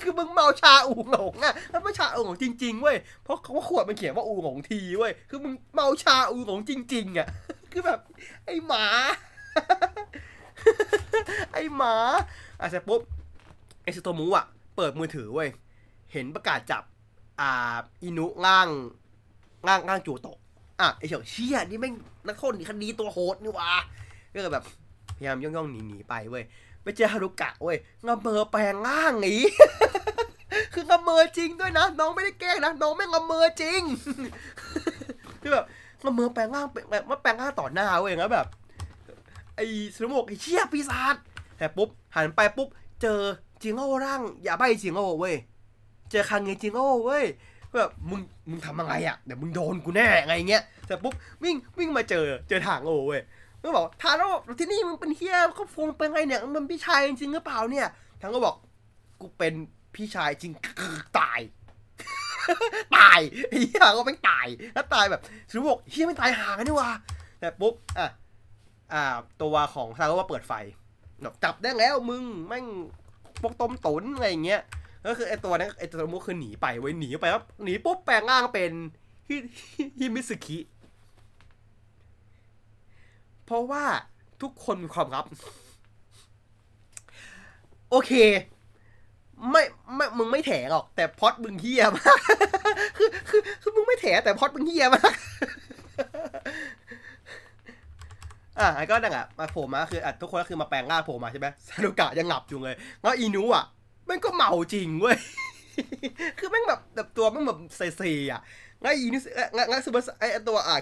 คือมึงเมาชาอูหงงอะแล้วไม่ชาอูหงงจริงๆเว้ย เพราะเขาขวดมันเขียนว่าอูหงงทีเว้ย คือมึงเมาชาอูหงงจริง ๆอะคือแบบไอ้หมา ไอ้หมาอะเสร็จปุ๊บไอสโตมูอะ เปิดมือถือเว้ย เห็นประกาศจับ อ่า อินุร่างร่างร่างจูโตะอะไอเฉียวเชี่ยนี่แม่งนักโทษนีคดีตัวโหดนี่วะ ก็เลยแบบพยายามย่องๆหนีๆไปเว้ยไปเจอฮารุกะเว้ยงาเบอร์แปลงร่างหนีคืองาเมอจริงด้วยนะน้องไม่ได้แกล้งนะน้องไม่งงาเมอจริงคือแบบงาเมอแปลงร่างแบบมาแปลงร่างต่อหน้าเว้ยแล้วแบบไอ้สนุกไอ้เชี่ยปีศาจแต่ปุ๊บหันไปปุ๊บเจอจิงโง่ร่าง อย่าใบจิงโง่เว้ยเจอคังเงจิงโง่เว้ยแบบมึงมึงทำยังไงอะเดี๋ยวมึงโดนกูแน่ไงเงี้ยแต่ปุ๊บวิ่งวิ่งมาเจอเจอทางโง่เว้ย ก็บอกทาโร่ที่นี่มึงเป็นเฮียเขาฟงเป็นไงเนี่ยมึงพี่ชายจริงหรือเปล่าเนี่ยทางก็บอกกูเป็นพี่ชายจริงตาย ตายไอ้เหี้ยก็ไม่งตายแล้วตายแบบสรุปบอกเฮียไม่ตายห่างกันนี่วะแต่ปุ๊บอะอ่า ตัวของซาก็ว่าเปิดไฟจับได้แล้วมึงแม่งพวกต้มตุ๋นอะไรอย่างเงี้ยก็คือไอ้ตัวนั้นไอ้ตัวมุกคือหนีไปเว้หนีไปแล้วหนีปุ๊บแปลงร่างเป็นฮิฮิมิสึคิ ราะว่าทุกคนมีความลับ โอเค ไม่ไม่มึงไม่แถหรอก แต่พอดมึงเฮียมากคือคือคือมึงไม่แถแต่พอดมึงเฮียมากอะก็นั่งอะมาโผล่มาคืออะทุกคนก็คือมาแปลงร่างโผล่มาใช่ไหมซารุกะยังหลับอยู่เลยแล้วอีนูอะม่งก็เมาจริงเว้ยคือแม่งแบบแบบตัวแม่งแบบเซ่ๆอะงั้นอีนูเอ้ยงั้นงั้นซูเปอร์ไอตัวอะ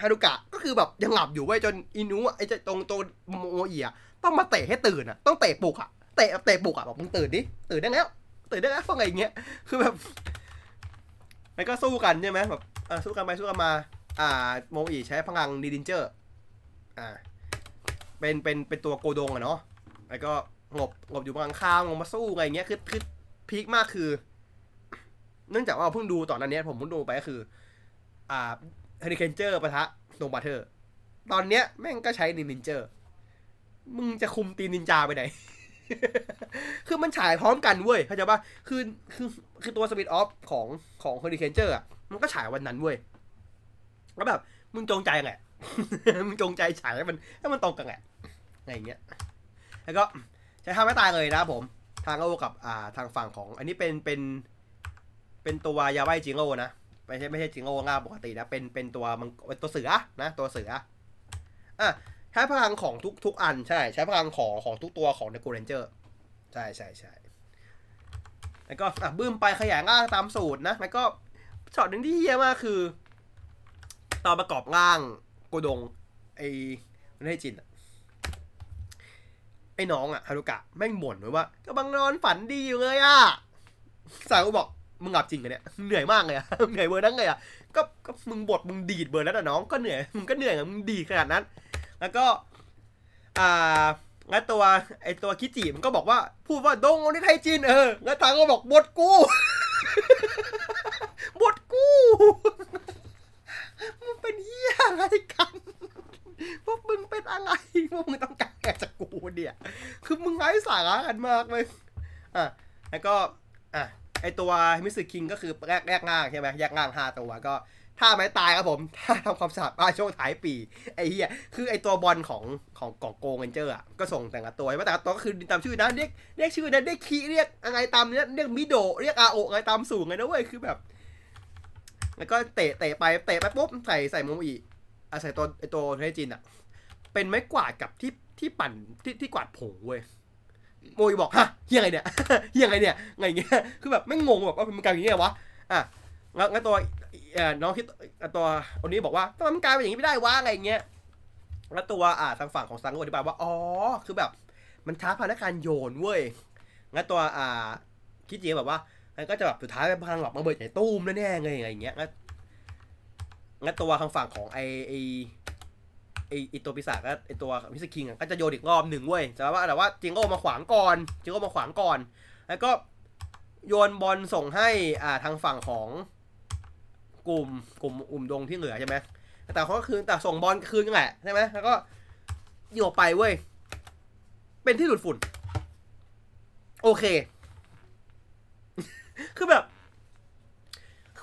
ฮารุกะก็คือแบบยังหลับอยู่เว้จนอีนูอะไอ้เจ้าตรงตัวโมเอีอะต้องมาเตะให้ตื่นอะต้องเตะปลุกอะเตะเตะปลุกอะบอกมึงตื่นดิตื่นได้แล้วตื่นได้แล้วเพราะไงอย่างเงี้ยคือแบบแล้วก็สู้กันใช่ไหมแบบอะสู้กันไปสู้กันมา อ่า โมอีใช้พลังดีดินเจอร์ อ่า เป็นเป็นเป็นตัวโกดงอะเนาะแล้วก็งบงบอยู่บางข้างลงมาสู้อะไรเงี้ยคือคือpeak มากคือ เนื่องจากว่าเราเพิ่งดูตอนนั้นเนี้ยผมเพิ่งดูไปก็คือ อ่า เฮริเคนเจอร์ปะทะโนบัตเทอร์ ตอนเนี้ยแม่งก็ใช้นินนินเจอร์ มึงจะคุมตีนนินจาไปไหน คือมันฉายพร้อมกันเว้ยเข้าใจปะคือคือคือตัว spin-off ของของเฮริเคนเจอร์อะมันก็ฉายวันนั้นเว้ยแล้วแบบ มึงจงใจแหละ มึงจงใจฉายให้มันให้มันตรงกันแหละอะไรอย่างเงี้ย แล้วก็ใช้ท่าไม้ตายเลยนะผม ทางโอกับอ่าทางฝั่งของ อันนี้เป็นเป็นเป็นตัวยาไวจิงโอนะ ไม่ใช่ไม่ใช่จิงโง่าปกตินะเป็นเป็นตัวมันเป็นตัวเสือนะตัวเสืออะใช้พลังของทุกทุกอันใช่ ใช้พลังของของทุกตัวของเดกูเรนเจอร์ใช่ใช่ใช่แล้วก็อะบึ้มไปขยายร่างตามสูตรนะแล้วก็ช็อตหนึ่งที่เหี้ยมากคือ ตอนประกอบร่างโกดงไอ้ไม่ให้จินอะไอ้น้องอะฮารุกะแม่งบ่นไว้ว่ากำลังนอนฝันดีอยู่เลยอะสาวก็บอก มึงหลับจริงกันเนี่ยเหนื่อยมากเลยอะเหนื่อยเบอร์นั้นเลยอะก็ก็มึงบทมึงดีดเบอร์นั้นอะน้องก็เหนื่อยมึงก็เหนื่อยอะมึงดีดขนาดนั้น แล้วก็อ่าแล้วตัวไอตัวคิจิมันก็บอกว่า พูดว่าดงโอนิไทจินเออแล้วทางก็บอกบทกูบทกูมันเป็นเหี้ยอะไรกันพวกมึงเป็นอะไรพวกมึงต้องการอะไรจากกูเนี่ย คือมึงไร้สาระกันมากเลยอะแล้วก็อะ ไอตัวมิสซิคิงก็คือแยกแยกร่างใช่ไหมแยกร่างห้าตัวก็ท่าไม้ตายครับผมท่าทำความสะอาดบ้านช่วงท้ายปี ไอ้เหี้ยคือไอตัวบอลของของกองโกงเรนเจอร์อะก็ส่งแต่ละตัวแต่ละตัวก็คือตามชื่อนะเรียกเรียกชื่อนะเรียกคีเรียกอะไรตามเนี้ยเรียกมิโดเรียกอาโออะไรตามสูงเลยนะเว้ยคือแบบ แล้วก็เตะเตะไปเตะไปปุ๊บใส่ใส่โมอีอะใส่ตัวไอตัวเทจินอะ เป็นไม้กวาดกับที่ที่ปั่นที่ที่กวาดผงเว้ย โมอีบอกฮะเฮียไงเนี่ยเฮียไงเนี่ยไงเงี้ยคือแบบไม่งงแบบว่ามันกลายเป็นอย่างเงี้ยวะอะแล้วแล้วตัวน้องที่ตัวคนนี้บอกว่าทำไมมันกลายเป็นอย่างนี้ไม่ได้วะอะไรเงี้ยแล้วตัวอ่าทางฝั่งของซังก็อธิบายว่าอ๋อคือแบบมันช้าพาในการโยนเว้ยแล้วตัวอ่าคิดเจีแบบว่าแล้วก็จะแบบสุดท้ายเป็นพลังแบบมาเบิดใหญ่ตู้มแน่ๆเลยอะไรอย่างเงี้ยงั้นงั้นตัวทางฝั่งของไอไอ ไอไอตัวปีศาจก็ไอตัวมิสคิงก็จะโยนอีกรอบหนึ่งเว้ยแต่ว่าแต่ว่าจิงโก้มาขวางก่อนจิงโก้มาขวางก่อน แล้วก็โยนบอลส่งให้อ่าทางฝั่งของกลุ่มกลุ่มอุ่มดงที่เหลือใช่ไหมแต่เขาก็คือแต่ส่งบอลคืนนั่นแหละใช่ไหมแล้วก็โยกไปเว้ย เป็นที่ดูดฝุ่น โอเค คือแบบ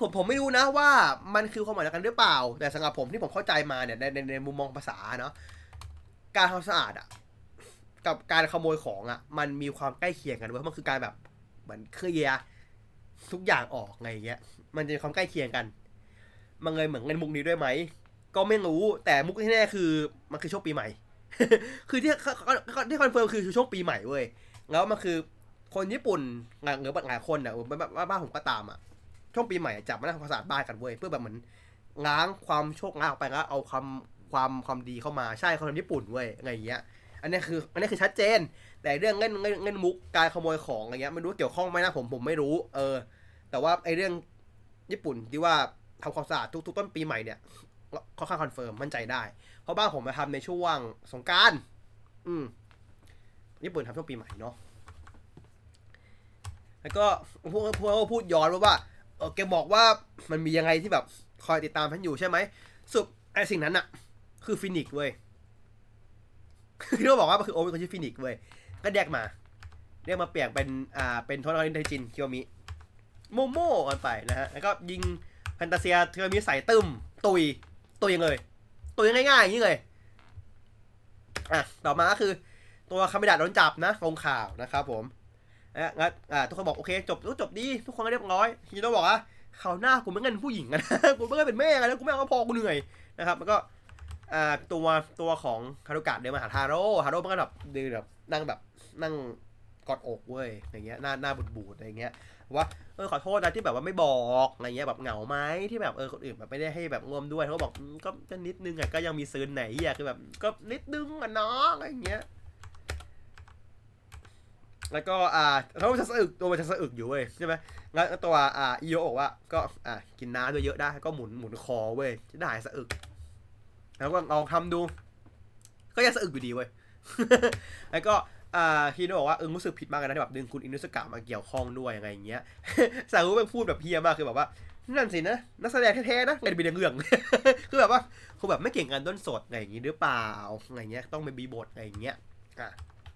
ผมผมไม่รู้นะว่ามันคือความหมายเดียวกันหรือเปล่า แต่สำหรับผมที่ผมเข้าใจมาเนี่ยในในในมุมมองภาษาเนาะการทำความสะอาดอะกับการขโมยของอะมันมีความใกล้เคียงกันเว้ยมันคือการแบบเหมือนเคลียร์ทุกอย่างออกไงเงี้ย มันจะมีความใกล้เคียงกัน มันเลยเหมือนเล่นมุกนี้ด้วยไหม ก็ไม่รู้ แต่มุกที่แน่คือ มันคือช่วงปีใหม่ คือที่ที่ confirm คือช่วงปีใหม่เว้ย แล้วมันคือคนญี่ปุ่นหรือหลายคนเนี่ยแบบบ้านผมก็ตามอะ ช่วงปีใหม่จับมาทำความสะอาดบ้านกันเว้ยเพื่อแบบเหมือนล้างความโชคร้ายออกไปแล้วเอาความความความดีเข้ามาใช่คนญี่ปุ่นเว้ยอะไรอย่างเงี้ย อันนี้คืออันนี้คือชัดเจน แต่เรื่องเล่นเล่นเล่นมุกการขโมยของอะไรเงี้ยไม่รู้เกี่ยวข้องไหมนะผมผมไม่รู้ เออ แต่ว่าไอ้เรื่องญี่ปุ่นที่ว่าทำความสะอาดทุกๆต้นปีใหม่เนี่ยค่อนข้าง confirm มั่นใจได้ เพราะบ้านผมมาทำในช่วงสงการอืมญี่ปุ่นทำช่วงปีใหม่เนาะแล้วก็พวกพวกพูดย้อนว่าว่า อแกบอกว่ามันมียังไงที่แบบคอยติดตามฉันอยู่ใช่ไหมสรุปไอ้สิ่งนั้นอะคือฟินิกซ์เว้ยที่เขาบอกว่ามันคือโอเป็นคนชื่อฟินิกซ์เว้ยก็แยกมาเรียกมาเปลี่ยนเป็นอ่าเป็นโทนไดจินเคิโยมิโมโม่กันไปนะฮะแล้วก็ยิงแฟนตาเซียคิโยมิใส่ตึมตุยตุยเลยตุยง่ายๆอย่างนี้เลยอะต่อมาก็คือตัวคาเมดะโดนจับนะลงข่าวนะครับผม นะงั้นอ่าทุกคนบอกโอเคจบจบดีทุกคนก็เรียบร้อยฮีโร่บอกว่าเขาวหน้ากูไม่เงินผู้หญิงกันะกูไม่เงินเป็นแม่กันแล้วกูไม่เอาก็พอกูเหนื่อยนะครับแล้วก็อ่าตัวตัวของฮารุกะเดินมาหาทาโร่ฮาโร่มันก็แบบเดินแบบนั่งแบบนั่งกอดอกเว้ยอย่างเงี้ยหน้าหน้าบูดๆอะไรเงี้ยว่าเออขอโทษนะที่แบบว่าไม่บอกอะไรเงี้ยแบบเหงาไหมที่แบบเออคนอื่นแบบไม่ได้ให้แบบร่วมด้วยเขาบอกก็จะนิดนึงอะก็ยังมีซื้อไหนอะคือแบบก็นิดนึงอะน้องอะไรเงี้ย แล้วก็อ่าเขาจะสะอึกตัวมันจะสะอึกอยู่เว้ยใช่ไหมงั้นตัวอ่าอีโยบอกว่าก็อ่ากินน้ำเยอะๆได้ก็หมุนหมุนคอเว้ยจะได้หายสะอึก แล้วก็ลองทำดู ก็ยังสะอึกอยู่ดีเว้ยแล้วก็อ่าฮีโร่บอกว่าเออรู้สึกผิดมากเลยนะที่แบบดึงคุณอินุสกะมาเกี่ยวข้องด้วยอะไรอย่างเงี้ยสารุเป็นพูดแบบเพี้ยมากคือแบบว่านั่นสินะนักแสดงแท้ๆนะเงินเป็นเรื่องคือแบบว่าเขาแบบไม่เก่งกันต้นสดอะไรอย่างงี้หรือเปล่าอะไรเงี้ยต้องไปบีบทอะไรอย่างเงี้ยอะ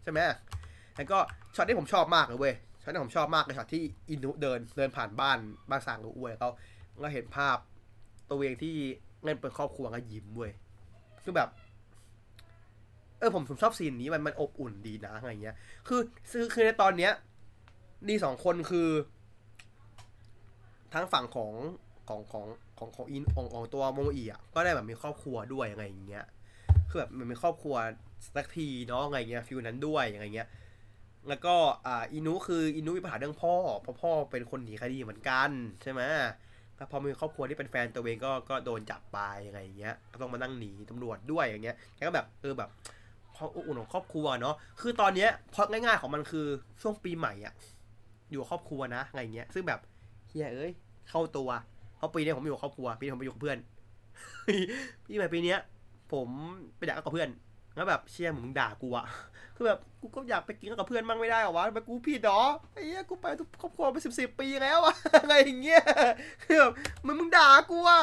ใช่ไหม แล้วก็ช็อตที่ผมชอบมากเลยเว้ยช็อตที่ผมชอบมากเลยช็อตที่อินุเดินเดินผ่านบ้านบ้านสร้างอวยเขาเราเห็นภาพตัวเองที่เล่นเป็นครอบครัวก็ยิ้มเว้ยคือแบบ เออผมผมชอบ scene นี้มันมันอบอุ่นดีนะอะไรเงี้ย คือคือคือในตอนเนี้ยดีสองคนคือ ทั้งฝั่งของของของของของอินของของตัวโมโมอีอะก็ได้แบบมีครอบครัวด้วยอะไรอย่างเงี้ยคือแบบมันมีครอบครัวสักทีเนาะอะไรเงี้ยฟิลนั้นด้วยอะไรเงี้ย แล้วก็อ่าอินุคืออินุมีปัญหาเรื่องพ่อเพราะพ่อเป็นคนหนีคดีเหมือนกันใช่ไหมแล้วพอมีครอบครัวที่เป็นแฟนตัวเองก็ก็โดนจับไปอะไรอย่างเงี้ยก็ต้องมานั่งหนีตำรวจด้วยอย่างเงี้ยแกก็แบบเออแบบความอบอุ่นของครอบครัวเนาะคือตอนเนี้ยพอง่ายๆของมันคือช่วงปีใหม่อะอยู่ครอบครัวนะอะไรเงี้ยซึ่งแบบเฮียเอ้ยเข้าตัวเพราะปีนี้ผมอยู่ครอบครัวปีนี้ผมไปอยู่กับเพื่อนปีใหม่ปีเนี้ย ผมไปด่ากับเพื่อน แล้วแบบเชี่ยมึงด่ากูอะคือแบบกูก็อยากไปกินกับเพื่อนบ้างไม่ได้หรอวะไปกูผิดเหรอไอ้เหี้ยกูไปทุกครอบครัวไปสิบสิบปีแล้วอะอะไรอย่างเงี้ยคือแบบมึงมึงด่ากูอะ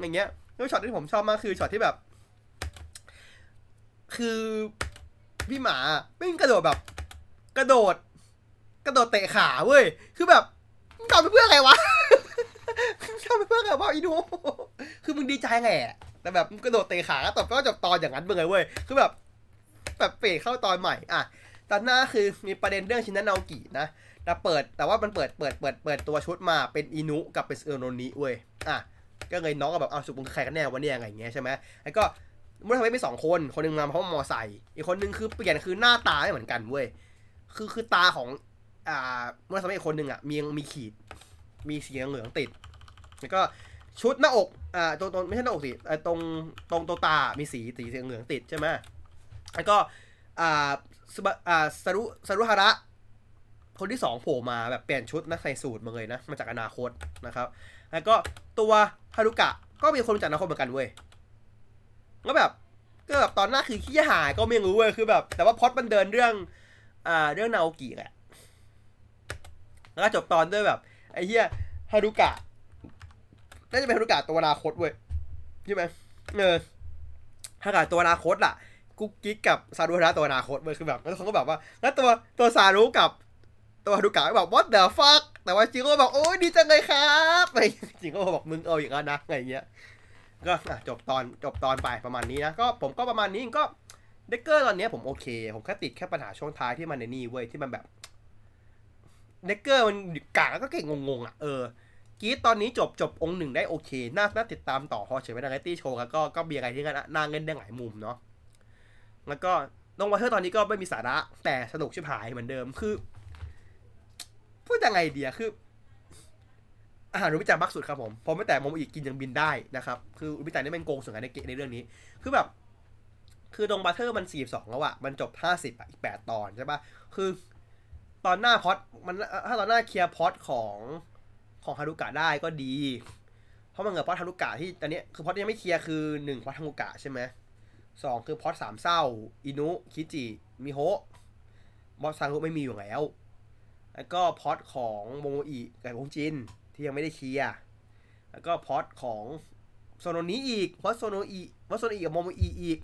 อย่างเงี้ยแล้วช็อตที่ผมชอบมากคือช็อตที่แบบ คือพี่หมาไม่กระโดดแบบ กระโดด กระโดดเตะขาเว้ยคือแบบมึงทำไปเพื่ออะไรวะทำไปเพื่ออะไรวะอีดูคือมึงดีใจแหละ แต่แบบกระโดดเตะขาก็ตบก็จบตอนอย่างนั้นมึงเลยเว้ยคือแบบ แบบเปรเข้าตอนใหม่อะตอนหน้าคือมีประเด็นเรื่องชินนานาโอกินะแต่เปิดแต่ว่ามันเปิดเปิดเปิดเปิดตัวชุดมาเป็นอินุกับเป็นเอโนนิเว้ยอะก็เลยน้องก็แบบเอาสุมึงคือใครกันแน่วะเนี่ยอะไรอย่างเงี้ยใช่ไหมแล้วก็มุทำให้มีสองคน คนหนึ่งมาเพราะมอไซค์อีกคนนึงคือเปลี่ยนคือหน้าตาไม่เหมือนกันเว้ยคือคือตาของ อ่ามุทำให้อีกคนหนึ่งอะมีมีขีด มีสีเหลืองติด แล้วก็ ชุดหน้าอก อ่าตรงตรงไม่ใช่หน้าอกสิตรงตรงตัวตา มีสีสีเหลืองติดใช่ไหมแล้วก็ อ่าสุบอ่าสรุสรุฮาระ คนที่สองโผล่มาแบบเปลี่ยนชุดนะใส่สูตรมาเลยนะ มาจากอนาคตนะครับ แล้วก็ตัวฮารุกะก็มีคนจักอนาคตเหมือนกันเว้ยก็แบบก็แบบตอนหน้าคือขี้หายก็ไม่รู้เว้ยคือแบบ แต่ว่าพอดมันเดินเรื่อง อ่า เรื่องนาโอกิแหละแล้วจบตอนด้วยแบบไอ้เหี้ยฮารุกะ น่าจะเป็นฮารุกะตัวอนาคตเว้ยใช่ไหมเออฮารุกะตัวอนาคตล่ะกุ๊กกิ๊กกับซารุฮาระตัวอนาคตเว้ยคือแบบแล้วเขาก็แบบว่า แล้วตัวตัวซารุกับตัวฮารุกะก็แบบ what the fuck แต่ว่าจิโร่บอกโอ้ยดีจังเลยครับอะไรจิโร่บอกมึงเอาอย่างนั้นนะอะไรเงี้ยก็จบตอนจบตอนไปประมาณนี้นะก็ผมก็ประมาณนี้ก็เด็กเกอร์ตอนเนี้ยผมโอเค ผมแค่ติดแค่ปัญหาช่วงท้ายที่มันในนี่เว้ยที่มันแบบเด็กเกอร์มันกากแล้วก็เก่งงงๆอะเออ กรีดตอนนี้จบจบองค์หนึ่งได้โอเค น่าน่าติดตามต่อพอเฉยไม่ได้ไตี้โชว์ก็ก็มียร์อะไรที่กันน่าเล่นได้หลายมุมเนาะแล้วก็น้องวอเทอร์ตอนนี้ก็ไม่มีสาระ แต่สนุกชิบหายเหมือนเดิมคือ พูดยังไงเดียคือ อาหารอุบิจารมากสุดครับผมผมไม่แต่มโมอีกกินยังบินได้นะครับคืออุบิจารนี่เป็นโกงส่วนกันในเกในเรื่องนี้ คือแบบ คือดงบัตเทอร์มันสี่สองแล้วอะมันจบห้าสิบอะอีกแปดตอนใช่ปะคือ ตอนหน้าพอดมันถ้าตอนหน้าเคลียร์พอดของ ของฮารุกะได้ก็ดี เพราะมันเกิดพอดฮารุกะที่ตอนนี้คือพอดยังไม่เคลียร์คือหนึ่งพอดฮารุกะใช่ไหมสองคือพอดสามเศร้า อินุ คิจิ มิโฮะบอสซังก็ไม่มีอยู่แล้ว แล้วก็พอดของโมโมอิกับวงจินที่ยังไม่ได้เคลียร์แล้วก็พล็อตของโซโนนี้อีกพล็อตโซโนอีพล็อตโซโนอีกับโมโมอีอีก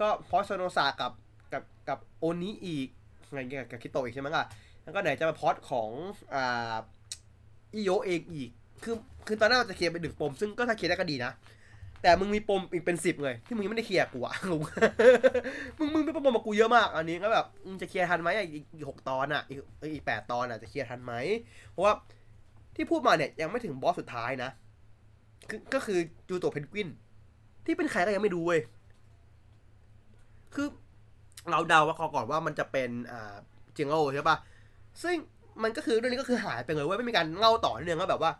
ก็พล็อตโซโนซากับกับกับโอนี้อีกอะไรเงี้ยกับคิโตอีกใช่ไหมล่ะแล้วก็ไหนจะมาพล็อตของอ่า อิโยเองอีก คือคือตอนแรกเราจะเคลียร์ไปหนึ่งปม ซึ่งก็ถ้าเคลียร์ได้ก็ดีนะ แต่มึงมีปมอีกเป็นสิบเลย ที่มึงยังไม่ได้เคลียร์กูอะงงมึงมึงเป็นปมมากูเยอะมากอันนี้ก็แบบมึงจะเคลียร์ทันไหมอีกอีกหกตอนอะอีกอีกแปดตอนอะจะเคลียร์ทันไหมเพราะว่าที่พูดมาเนี่ยยังไม่ถึงบอสสุดท้ายนะคือก็คือจูโตเพนกวิน ที่เป็นใครก็ยังไม่รู้เว้ยคือเราเดาว่าก่อนว่ามันจะเป็นอ่าเจียงโอใช่ปะซึ่ง มันก็คือเรื่องนี้ก็คือหายไปเลยเว้ยไม่มีการเล่าต่อเนื่องว่าแบบว่า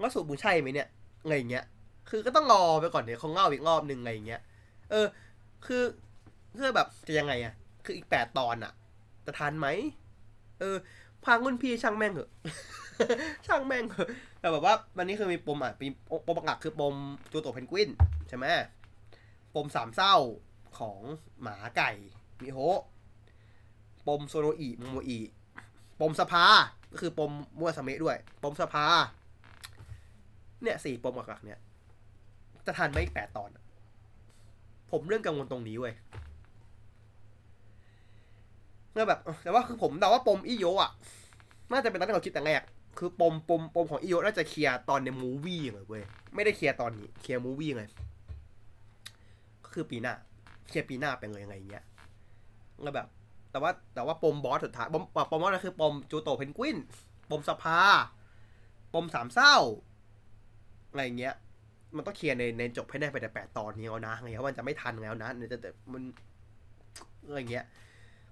ว่าสูบมึงใช่ไหมเนี่ยอะไรอย่างเงี้ย คือก็ต้องรอไปก่อนเดี๋ยวเขาเล่าอีกรอบหนึ่งอะไรอย่างเงี้ย เออ คือคือแบบจะยังไงอะคืออีกแปดตอนอะจะทันไหมเออพังรุ่นพี่ช่างแม่งเหอะช่างแม่งเหอะแต่แบบว่าวันนี้คือมีปมอะมีปมหลักคือปมจูโตเพนกวินใช่ไหมปมสามเศร้าของหมาไก่มิโฮปมโซโนอิโมโมอิ ปมสภา ก็คือปมมัวสเมะด้วย ปมสภา เนี่ยสี่ปมหลักๆเนี่ย จะทันไหมอีกแปดตอน ผมเรื่องกังวลตรงนี้เว้ยเมื่อแบบ แต่ว่าคือผมเดาว่าปมอิโยะอะ น่าจะเป็นตอนที่เราคิดแต่แรก คือปมปมปมของอิโยะน่าจะเคลียร์ตอนใน movie เลยเว้ย ไม่ได้เคลียร์ตอนนี้ เคลียร์ movie เลย ก็คือปีหน้า เคลียร์ปีหน้าเป็นเลยยังไงเงี้ยแล้วแบบ แต่ว่าแต่ว่าปมบอสสุดท้ายปมปมบอสก็คือปมจูโตเพนกวินปมสภา ปมสามเศร้า อะไรเงี้ย มันต้องเคลียร์ในในจบให้ได้ไปแต่แปดตอนนี้แล้วนะไงเพราะมันจะไม่ทันแล้วนะจะแต่มันอะไรเงี้ย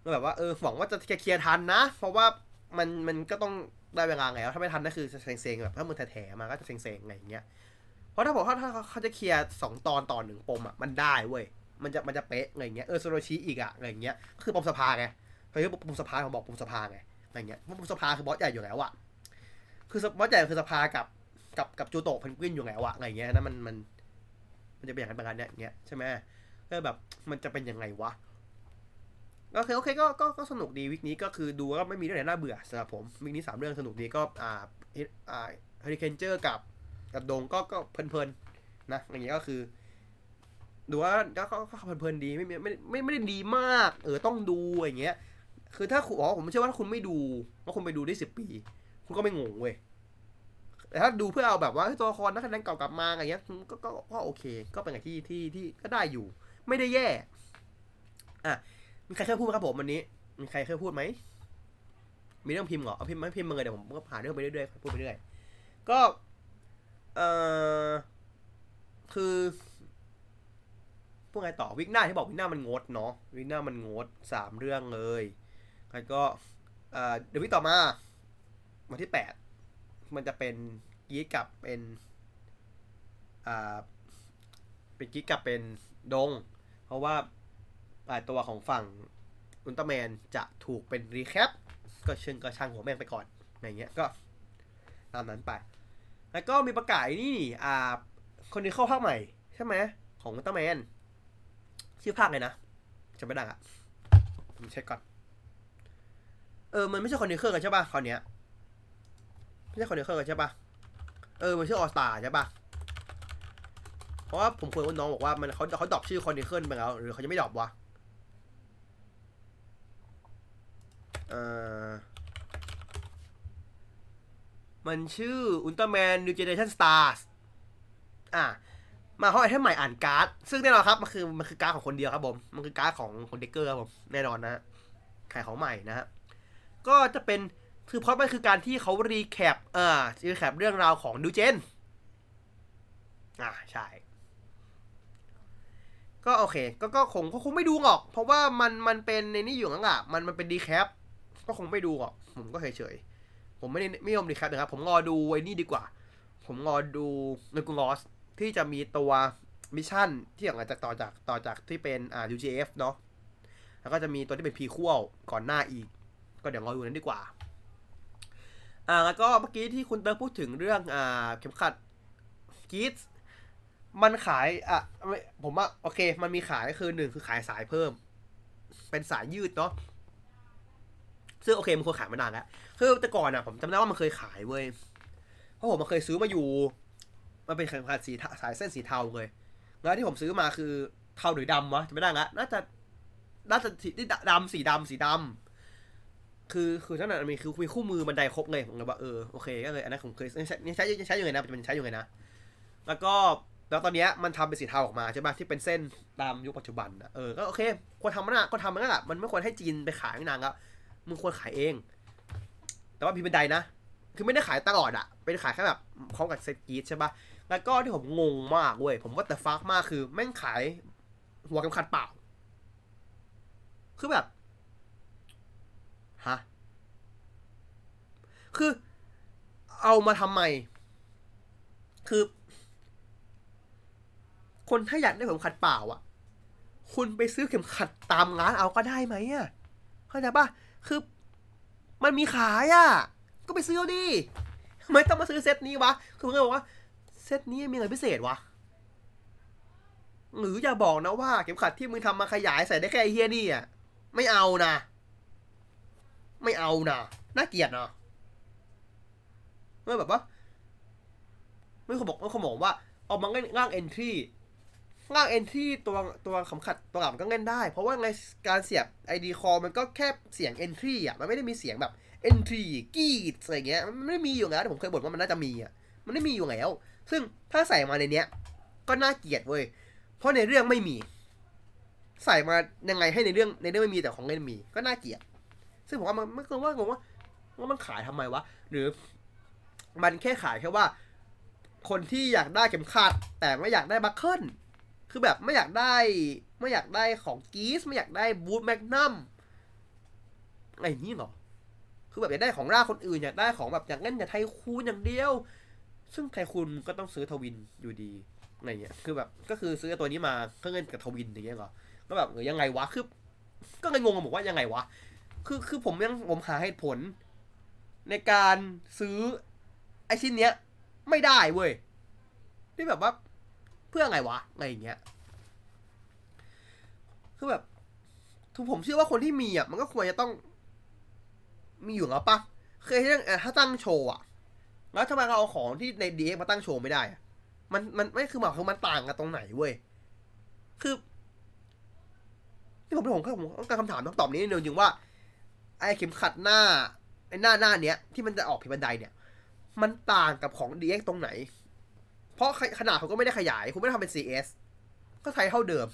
ก็แบบว่าเออหวังว่าจะเคลียร์ทันนะ เพราะว่ามันมันก็ต้องได้เวลาไงแล้ว ถ้าไม่ทันก็คือเซ็งๆแบบถ้ามึงแถมาก็จะเซ็งๆอะไรอย่างเงี้ย เพราะถ้าบอกถ้าถ้าเขาจะเคลียร์สองตอนต่อหนึ่งปมอะมันได้เว้ย มันจะมันจะเป๊ะอะไรเงี้ยเออโซโรชิอีกอะอะไรเงี้ยคือปมสภาไงเฮ้ยปมสภาผมบอกปมสภาไงอะไรเงี้ยเพราะปมสภาคือบอสใหญ่อยู่แล้วอะคือบอสใหญ่คือสภากับกับกับจูโตะเพนกวินอยู่แล้วอะอะไรเงี้ยนะมันมัน มันจะเป็นอย่างนั้นประการเนี้ยอย่างเงี้ยใช่ไหมก็แบบมันจะเป็นยังไงวะโอเคโอเคก็ก็ก็สนุกดี week นี้ก็คือดูว่าไม่มีเรื่องไหนน่าเบื่อสำหรับผม week นี้สามเรื่องสนุกดีก็อ่าอ่าเฮริเคนเจอร์กับกับดงก็ก็เพลินๆนะอย่างเงี้ยก็คือ ดูว่าก็ก็ก็เพลินๆดีไม่ไม่ไม่ไม่ได้ดีมาก เออต้องดูอย่างเงี้ย คือถ้าคุณอ๋อผมเชื่อว่าถ้าคุณไม่ดูว่าคุณไปดูได้สิบปี คุณก็ไม่งงเว้ยแต่ถ้าดูเพื่อเอาแบบว่าตัวละครนักแสดงเก่ากลับมาอะไรเงี้ยก็ก็ก็โอเค ก็เป็นอย่างที่ที่ที่ก็ได้อยู่ ไม่ได้แย่อะมีใครเคยพูดไหมครับผมวันนี้ มีใครเคยพูดไหมมีเรื่องพิมพ์เหรอเอาพิมพ์ไหมพิมพ์มาเลยเดี๋ยวผมก็ผ่านเรื่องไปเรื่อยๆพูดไปเรื่อยก็เออคือ พวกไงต่อวิกหน้าที่บอกวิกหน้ามันงดเนาะวิกหน้ามันงดสามเรื่องเลยแล้วก็เดี๋ยววิกต่อมาวันที่แปดมันจะเป็นกีกับเป็นอ่าเป็นกีกับเป็นดง เพราะว่าตัวของฝั่งอุลตร้าแมนจะถูกเป็นรีแคปก็เชิงก็ช่างหัวแม่งไปก่อนอย่างเงี้ยก็ตามนั้นไป แล้วก็มีประกาศนี่อ่าคนนี้เข้าภาคใหม่ ใช่ไหมของอุลตร้าแมน ชื่อภาคเลยนะจะไม่ดังอะผมเช็คก่อน เออ มันไม่ใช่คนนี้เครื่องกันใช่ป่ะคราวเนี้ยไม่ใช่คนนี้เครื่องกันใช่ป่ะ เออ มันชื่อ all star ใช่ป่ะ เพราะว่าผมคุยกับน้องบอกว่ามันเขาเขา drop ชื่อ Chronicle ไปแล้ว หรือเขาจะไม่ drop วะ เออมันชื่ออุลตร้าแมนนิวเจเนเรชั่นสตาร์สอะ มาห้อยให้ใหม่อ่านการ์ด ซึ่งแน่นอนครับ มันคือมันคือการ์ดของคนเดียวครับผม มันคือการ์ดของคนเด็กเกอร์ครับผม แน่นอนนะขายของใหม่นะฮะ ก็จะเป็น คือเพราะมันคือการที่เขารีแคปอ่ารีแคปเรื่องราวของดูเจน อ่าใช่ ก็โอเค ก็ก็คงก็คงไม่ดูหรอก เพราะว่ามันมันเป็นในนี้อยู่แล้วอะ มันมันเป็นดีแคป ก็คงไม่ดูหรอก ผมก็เฉยเฉย ผมไม่ได้ไม่ยอมดีแคปนะครับ ผมรอดูไว้นี่ดีกว่า ผมรอดูในกูลอส ที่จะมีตัวมิชชั่นที่ออกมาจากต่อจากต่อจากที่เป็นอ่า UGF เนาะแล้วก็จะมีตัวที่เป็นพีคั่วก่อนหน้าอีก ก็เดี๋ยวรอดูนั้นดีกว่าอ่าแล้วก็เมื่อกี้ที่คุณเติร์พูดถึงเรื่องอ่าเข็มขัดกีสมันขายอะผมว่าโอเค มันมีขายคือหนึ่งคือขายสายเพิ่ม เป็นสายยืดเนาะซึ่งโอเคมันควรขายมานานแล้วคือแต่ก่อนอะผมจำได้ว่ามันเคยขายเว้ยเพราะผมมันเคยซื้อมาอยู่ มันเป็นเข็มขัดสีสายเส้นสีเทาเลยแล้วที่ผมซื้อมาคือเทาหรือดำวะจะไม่ได้ละน่าจะน่าจะสีดำสีดำสีดำคือคือตั้งแต่มีคือมีคู่มือบันไดครบเลยผมเลยว่าเออโอเคก็เลยอันนั้นผมเคยใช้ใช้ใช้อยู่ไงนะมันใช้อยู่ไงนะแล้วก็แล้วตอนเนี้ยมันทำเป็นสีเทาออกมาใช่ป่ะที่เป็นเส้นตามยุคปัจจุบันนะเออก็โอเคควรทำมันอะก็ทำมันนั่นแหละมันไม่ควรให้จีนไปขายนางล้วมึงควรขายเอง แต่ว่าพี่บันไดนะ คือไม่ได้ขายตลอดอะเป็นขายแค่แบบพร้อมกับเซตกีดใช่ปะ แล้วก็ที่ผมงงมากเว้ย ผมว่าแต่ฟักมากคือแม่งขาย หัวเข็มขัดเปล่า คือแบบ ฮะ คือ เอามาทำไม คือ คนถ้าอยากได้เข็มขัดเปล่าอะคุณไปซื้อเข็มขัดตามร้านเอาก็ได้ไหมอะเข้าใจปะคือ มันมีขายอะก็ไปซื้อดิทำไมต้องมาซื้อเซตนี้วะ คือผมก็บอกว่า ซตนี้มีอะไรพิเศษวะ หรืออย่าบอกนะว่า เข็มขัดที่มึงทำมาขยายใส่ได้แค่ไอเฮียนี่อะ ไม่เอานะ ไม่เอานะ น่าเกลียดนะเมื่อแบบว่าไม่เขาบอกไม่เขาบอกว่า เอามาง่างเอนทรีง่างเอนทรีตัวตัวเข็มขัดตัวหลังก็เล่นได้ เพราะว่าในการเสียบ ID call มันก็แค่เสียง entry อะ มันไม่ได้มีเสียงแบบ entry กีดอะไรเงี้ย มันไม่มีอยู่แล้วแต่ผมเคยบ่นว่ามันน่าจะมีอะ มันไม่มีอยู่แล้ว ซึ่งถ้าใส่มาในเนี้ย ก็น่าเกลียดเว้ย เพราะในเรื่องไม่มี ใส่มายังไงให้ในเรื่องในเรื่องไม่มีแต่ของเล่นมี ก็น่าเกลียด ซึ่งผมว่ามันไม่เคยว่างงว่าว่ามันขายทำไมวะ หรือ มันแค่ขายแค่ว่า คนที่อยากได้เข็มขัดแต่ไม่อยากได้บัคเคิลคือแบบไม่อยากได้ไม่อยากได้ของกีสไม่อยากได้บูทแมกนัมอะไรนี้หรอ คือแบบอยากได้ของร่าคนอื่นอยากได้ของแบบอยากเล่นอยากไทยคูนอย่างเดียว ซึ่งไทคูนก็ต้องซื้อทวินอยู่ดีอะไรเงี้ย คือแบบ ก็คือซื้อตัวนี้มาเพื่อเงินกับทวินอย่างเงี้ยเหรอ ก็แบบเออยังไงวะ คือ ก็เลยงงกันบอกว่ายังไงวะ คือ คือผมยังผมหาเหตุผล ในการซื้อไอชิ้นเนี้ย ไม่ได้เว้ย ที่แบบว่าเพื่อไงวะ อะไรอย่างเงี้ย คือแบบทุกผมเชื่อว่าคนที่มีอะ มันก็ควรจะต้อง มีอยู่แล้วปะเคยเรื่องถ้าตั้งโชว์อะ แล้วทำไมเราเอาของที่ในดีเอ็กมาตั้งโชว์ไม่ได้อะมันมันไม่คือหมายคือมันต่างกันตรงไหนเว้ย คือที่ผมผมก็ผมต้องการคำถามต้องตอบนี้นิดนึงจริงว่า ไอ้เข็มขัดหน้าไอ้หน้าหน้าเนี้ยที่มันจะออกผิวบันไดเนี่ย มันต่างกับของ DX ตรงไหน เพราะขนาดเขาก็ไม่ได้ขยาย คุณไม่ได้ทำเป็น CS ก็ใช้เท่าเดิม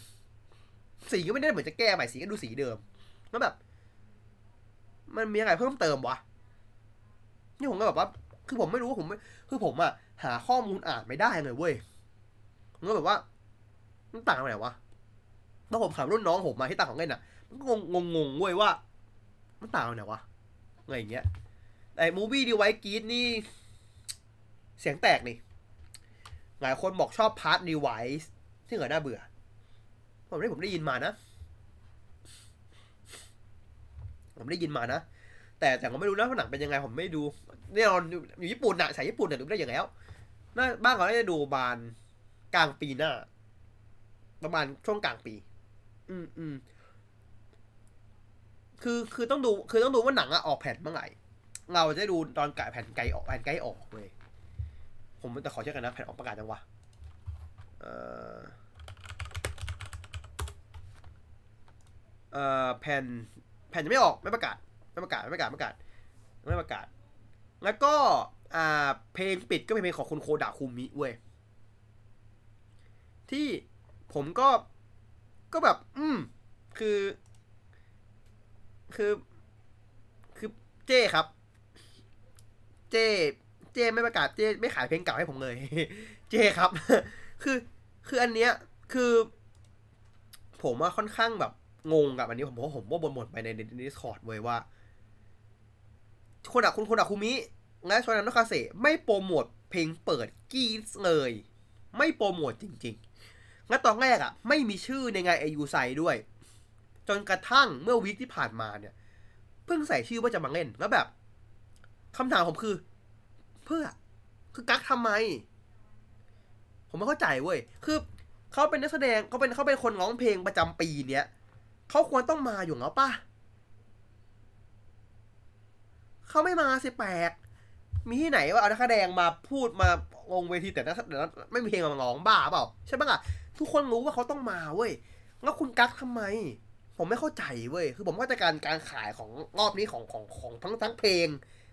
สีก็ไม่ได้เหมือนจะแก้ใหม่สีก็ดูสีเดิมแล้วแบบ มันมีอะไรเพิ่มเติมวะนี่ผมก็แบบว่า คือผมไม่รู้ว่าผมไม่คือผมอะหาข้อมูลอ่านไม่ได้เลยเว้ยผมก็แบบว่ามันต่างกันไหนวะแล้วผมถามรุ่นน้องผมมาที่ต่างของเล่นอะมันก็งงงงเว้ยว่า มันต่างกันไหนวะอะไรอย่างเงี้ยแต่ movie รีไวซ์กีตส์นี่ เสียงแตกนี่หลายคนบอกชอบ part รีไวซ์ที่เหลือน่าเบื่อ ผมได้ผมได้ยินมานะ ผมได้ยินมานะ แต่แต่ผมไม่รู้นะว่าหนังเป็นยังไงผมไม่ดู แน่นอนอยู่ญี่ปุ่นน่ะสายญี่ปุ่นเนี่ยดูได้อย่างแล้วน่าบ้านเขาจะดูบานกลางปีหน้า ประมาณช่วงกลางปี อืมอืมคือคือต้องดู คือต้องดูว่าหนังอะออกแผ่นเมื่อไหร่เราจะดูตอนกะแผ่นไกลออกแผ่นใกล้ออกเลย ผมแต่ขอเช็คกันนะแผ่นออกประกาศจังวะเอ่อเอ่อแผ่นแผ่นยังไม่ออกไม่ประกาศไม่ประกาศไม่ประกาศไม่ประกาศไม่ประกาศ แล้วก็อ่าเพลงปิดก็เป็นเพลงของคุณโคดาคุมิเว้ยที่ผมก็ก็แบบ อืม คือ คือ คือเจ้ครับ เจ้ เจ้ไม่ประกาศเจ้ไม่ขายเพลงเก่าให้ผมเลย เจ้ครับ คือคืออันเนี้ยคือ ผมว่าค่อนข้างแบบงงกับอันนี้ผมเพราะผมว่าบ่นๆไปในดิสคอร์ดเว้ยว่าคนอะคุณคนอะคุมิ และชวนันโนคาเซไม่โปรโมทเพลงเปิดกีสเลย ไม่โปรโมทจริงๆ และตอนแรกอะไม่มีชื่อในงานไอยูไซด้วย จนกระทั่งเมื่อวีคที่ผ่านมาเนี่ย เพิ่งใส่ชื่อว่าจะมาเล่นแล้วแบบคำถามผมคือ เพื่อ คือกักทำไม ผมไม่เข้าใจเว้ย คือเขาเป็นนักแสดงเขาเป็นเขาเป็นคนร้องเพลงประจำปีเนี้ยเขาควรต้องมาอยู่แล้วป่ะเขาไม่มาสิแปลก มีที่ไหนว่าเอานักแสดงมาพูดมาลงเวทีแต่นักแต่ไม่มีเพลงมาร้องบ้าเปล่าใช่ปะล่ะทุกคนรู้ว่าเขาต้องมาเว้ยแล้วคุณกักทำไม ผมไม่เข้าใจเว้ยคือผมเข้าใจการการขายของรอบนี้ของของของทั้งทั้งเพลง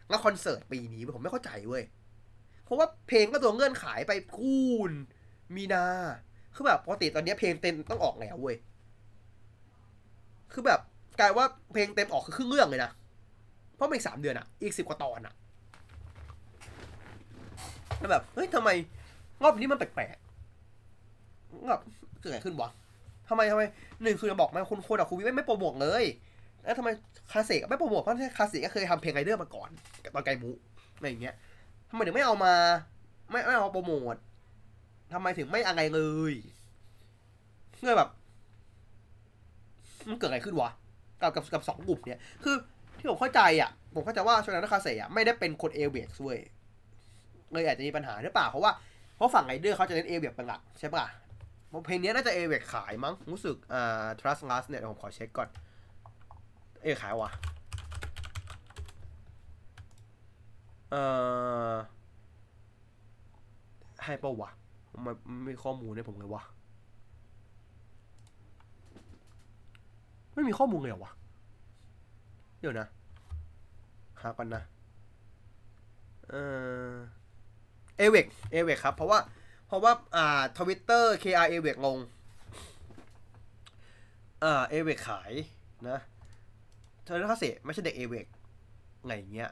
และคอนเสิร์ตปีนี้ผมไม่เข้าใจเว้ยเพราะว่าเพลงก็ตัวเงื่อนขายไปคูนมีนา คือแบบปกติตอนนี้เพลงเต็มต้องออกแล้วเว้ยคือแบบกลายว่าเพลงเต็มออกคือครึ่งเรื่องเลยนะ เพราะมันอีกสามเดือนอะอีกสิบกว่าตอนอะ แล้วแบบเฮ้ยทำไมรอบนี้มันแปลกๆแบบเกิดอะไรขึ้นวะทำไมทำไมหนึ่งคือจะบอกมาคุณโคดับคุณวิไม่ไม่โปรโมทเลยแล้วทำไมคาเซกไม่โปรโมทเพราะคาเซกก็เคยทำเพลงไรเดอร์มาก่อนตอนไกมูอะไรอย่างเงี้ยทำไมถึงไม่เอามา ไม่ไม่เอาโปรโมททำไมถึงไม่อะไรเลยเงื่อแบบมันเกิดอะไรขึ้นวะกับกับกับสองกลุ่มเนี่ย คือที่ผมเข้าใจอะ ผมเข้าใจว่าชนาคาเซอะไม่ได้เป็นคนเอเวกซ์เว้ย เลยอาจจะมีปัญหาหรือเปล่า เพราะว่าเพราะฝั่งไรเดอร์เขาจะเล่นเอเวกเป็นหลักใช่ปะล่ะเพลงนี้น่าจะเอเวกขายมั้งรู้สึกอ่า trust last เนี่ยผมขอเช็คก่อน เอขายวะเอ่อให้ปะวะมันไม่มีข้อมูลให้ผมเลยวะไม่มีข้อมูลเลยเหรอวะ เดี๋ยวนะ หาก่อนนะ เออ เอเวกเอเวกครับ เพราะว่า เพราะว่าอ่าทวิตเตอร์ KR เอเวกลงอ่าเอเวกขายนะเธอเรื่องเสียไม่ใช่เด็กเอเวกไงอย่างเงี้ย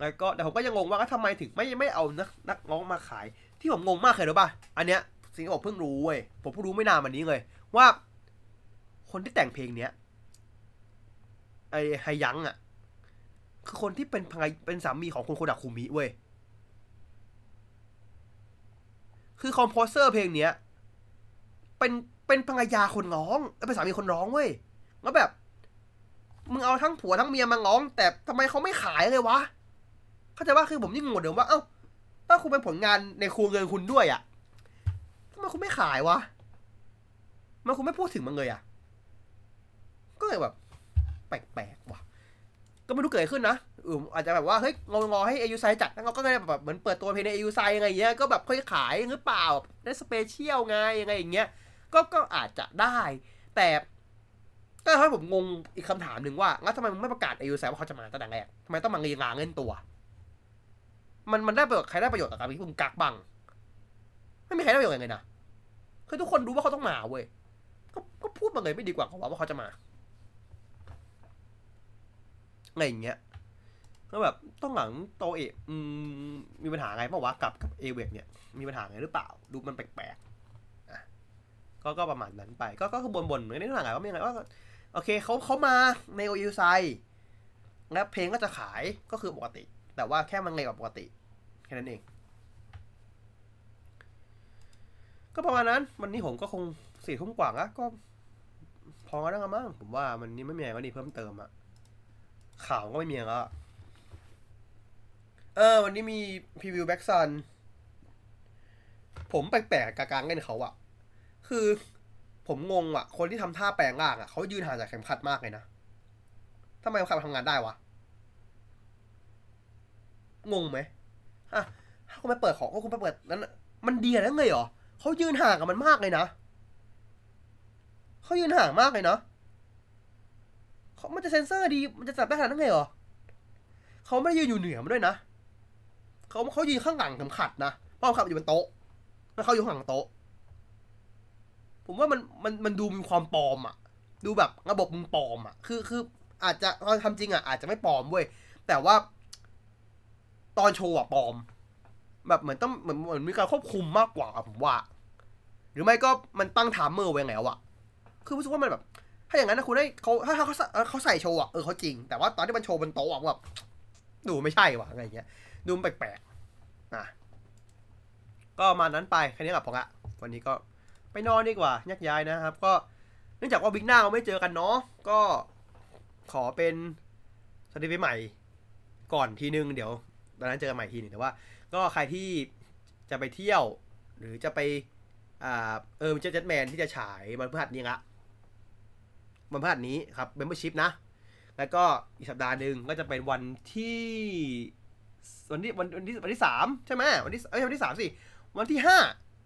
แล้วก็แต่ผมก็ยังงงว่าทำไมถึงไม่ไม่เอานักนักร้องมาขาย ที่ผมงงมากเลยรู้ป่ะ อันเนี้ยสิ่งที่ผมเพิ่งรู้เว้ยผมเพิ่งรู้ไม่นานมานี้เลย ว่า คนที่แต่งเพลงเนี้ยไอไฮยังอะ คือคนที่เป็นภรรยเป็นสามีของคุณโคดะคุมิเว้ย คือคอมโพเซอร์เพลงเนี้ย เป็นเป็นภรรยาคนร้องแล้วเป็นสามีคนร้องเว้ยแล้วแบบ มึงเอาทั้งผัวทั้งเมียมาร้อง แต่ทำไมเขาไม่ขายเลยวะ เข้าใจว่าคือผมยิ่งงงเดิมว่า เอ้าถ้าคุณเป็นผลงานในครัวเงินคุณด้วยอะ่ะทำไมคุณไม่ขายวะทำไมันคุณไม่พูดถึงมันเลยอะ่ะ ก็เลยแบบ แปลกๆว่ะ ก็ไม่รู้เกิดอะไรขึ้นนะ อืมอาจจะแบบว่าเฮ้ยงองอให้เอยูไซจัดแล้วเราก็เลยแบบเหมือนเปิดตัวเพลงในเอยูไซยังไงเงี้ยก็แบบค่อยขายหรือเปล่าได้สเปเชียลไงยังไงอย่างเงี้ยก็ก็อาจจะได้ แต่ก็ให้ผมงงอีกคำถามหนึ่งว่างั้นทำไมมึงไม่ประกาศเอยูไซว่าเขาจะมาตั้งแต่แรกทำไมต้องมาเรียงาเล่นตัว มันมันได้ประโยชน์ใครได้ประโยชน์กับการที่มึงกักบังไม่มีใครได้ประโยชน์เลยนะคือทุกคนรู้ว่าเขาต้องมาเว้ยก็ก็พูดมาเลยไม่ดีกว่าเขาว่าเขาจะมาอะไรอย่างเงี้ย ก็แบบต้องหลังโตเอะมมีปัญหาไงเปล่าวะกับกับเอเวกเนี่ยมีปัญหาไงหรือเปล่า ดูมันแปลกๆอะก็ก็ประมาณนั้นไป ก็ก็คือบนๆเหมือนในหนังไงว่าไม่ยังไงว่าโอเคเขาเขามาในโอยูไซแล้วเพลงก็จะขายก็คือปกติ แต่ว่าแค่มันเร็วกว่าปกติ แค่นั้นเอง ก็ประมาณนั้น วันนี้ผมก็คงสี่ทุ่มกว่าละก็ พอแล้วมั้งผมว่ามันนี่ไม่มีอะไรก็ดีเพิ่มเติมอะข่าวก็ไม่มีแล้ว เออ วันนี้มี preview แบ็กซัน ผมแปลกๆกับการเล่นเขาอะคือผมงงอะคนที่ทำท่าแปลงร่างอะเขายืนห่างจากเข็มขัดมากเลยนะทำไมเขาทำงานได้วะ งงไหมอะถ้าคุณไปเปิดของก็คุณไปเปิดนั้น มันเดีอะไรเลยเหรอเขายืนห่างกับมันมากเลยนะเขายืนห่างมากเลยเนาะเขามันจะเซ็นเซอร์ดี มันจะจับได้ขนาดนั้นเลยเหรอเขาไม่ได้ยืนอยู่เหนือมันด้วยนะ เขาเขายืนข้างหลังเข็มขัดนะเพราะเข็มขัดอยู่บนโต๊ะแล้วเขาอยู่ข้างหลังโต๊ะ ผมว่ามันมันมันดูมีความปลอมอะดูแบบระบบมึงปลอมอะคือคือ อาจจะตอนทำจริงอะอาจจะไม่ปลอมเว้ยแต่ว่า ตอนโชว์อะปลอม แบบเหมือนต้องเหมือนเหมือนมีการควบคุมมากกว่าผมว่า หรือไม่ก็มันตั้งไทม์เมอร์ไว้แล้วอะคือรู้สึกว่ามันแบบ ถ้าอย่างนั้นนะคุณให้เขาถ้าเขาเขาใส่โชว์อะเออเขาจริง แต่ว่าตอนที่มันโชว์บนโต๊ะอะแบบดูไม่ใช่ว่ะอะไรอย่างเงี้ย ดูมแปลกๆนะก็มานั้นไปแค่นี้กับผมละวันนี้ก็ไปนอนดีกว่าแยกย้ายนะครับ ก็เนื่องจากว่า week หน้าเราไม่เจอกันเนาะก็ขอเป็นสวัสดีปีใหม่ ก่อนทีนึงเดี๋ยวตอนนั้นเจอกันใหม่ทีหนึงแต่ว่า ก็ใครที่จะไปเที่ยว หรือจะไปอ่าเออเจ็ตเจ็ตแมนที่จะฉายวันพฤหัสนี้ละวันพฤหัสนี้ครับ membership นะ แล้วก็อีกสัปดาห์หนึ่งก็จะเป็นวันที่ วันที่วันวันที่วันที่สามใช่ไหมวันที่เอ้ยวันที่สามสิวันที่ห้า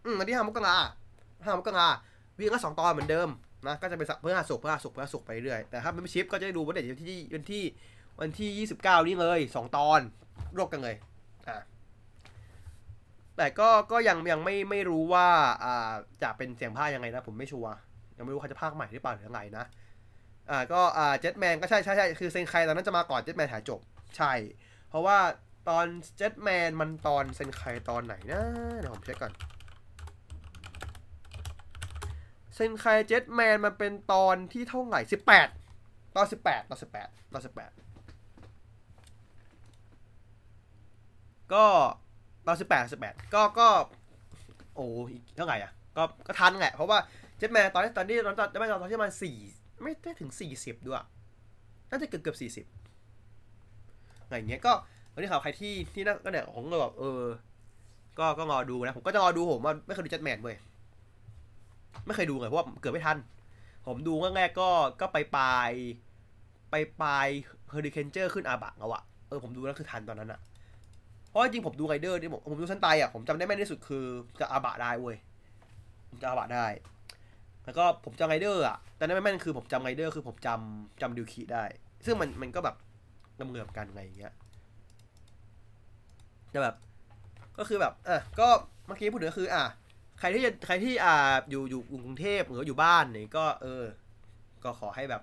อืมวันที่ห้ามกราห้ามกราวิ่งก็สองตอนเหมือนเดิมนะก็จะเป็นเพื่อหาสุกเพื่อหาสุกเพื่อหาสุกไปเรื่อยแต่ถ้าเป็นชิปก็จะได้ดูวันเด็กวันที่วันที่วันที่ยี่สิบเก้านี่เลยสองตอนรวบกันเลยอ่าแต่ก็ก็ยังยังไม่ไม่รู้ว่าอ่าจะเป็นเสียงภาคยังไงนะ ผมไม่ชัวร์ยังไม่รู้เขาจะภาคใหม่หรือเปล่าหรือยังไงนะอ่าก็อ่าเจ็ตแมนก็ใช่ใช่ใช่คือเซนไคตอนนั้นจะมาก่อนเจ็ตแมนถ่ายจบใช่ เพราะว่า ตอนเจ็ตแมนมันตอนเซนไคตอนไหนนะเดี๋ยวผมเช็คก่อนเซนไคเจ็ตแมนมันเป็นตอนที่เท่าไหร่สิบแปดตอนสิบแปดตอนสิบแปดตอนสิบแปดก็ตอนสิบแปดสิบแปดก็ก็ โอ้อีกเท่าไหร่อะ ก็ก็ทันแหละ เพราะว่าเจ็ตแมนตอนที่ตอนที่ตอนตอนไม่ตอนที่มันสี่ไม่ได้ถึงสี่สิบด้วยน่าจะเกือบเกือบสี่สิบอะไรเงี้ยก็ วันนี้ข่าวใครที่ที่นั่นก็เนี่ยผมก็แบบเออ ก็ก็รอดูนะผมก็จะรอดูผมว่าไม่เคยดูจัดแมนเว้ยไม่เคยดูเลยเพราะว่าเกิดไม่ทัน ผมดูแรกๆก็ก็ไปปลายไปปลายเฮอริเคนเจอร์ขึ้นอาบักเอาอะเออผมดูแล้วคือทันตอนนั้นอะเพราะจริงผมดูไรเดอร์ที่ผมผมดูชั้นไตอะผมจำได้แม่นที่สุดคือจะอาบะได้เว้ยผมจะอาบะได้ แล้วก็ผมจำไรเดอร์อะแต่นั่นไม่แม่นคือผมจำไรเดอร์คือผมจำจำดิวคีได้ ซึ่งมันมันก็แบบน้ำเหลือกันไงอย่างเงี้ย แต่แบบ ก็คือแบบเอะก็เมื่อกี้พูดถึงก็คือ อะใครที่จะใครที่อ่าอยู่อยู่กรุงเทพหรืออยู่บ้านนี่ก็เออ ก็ขอให้แบบ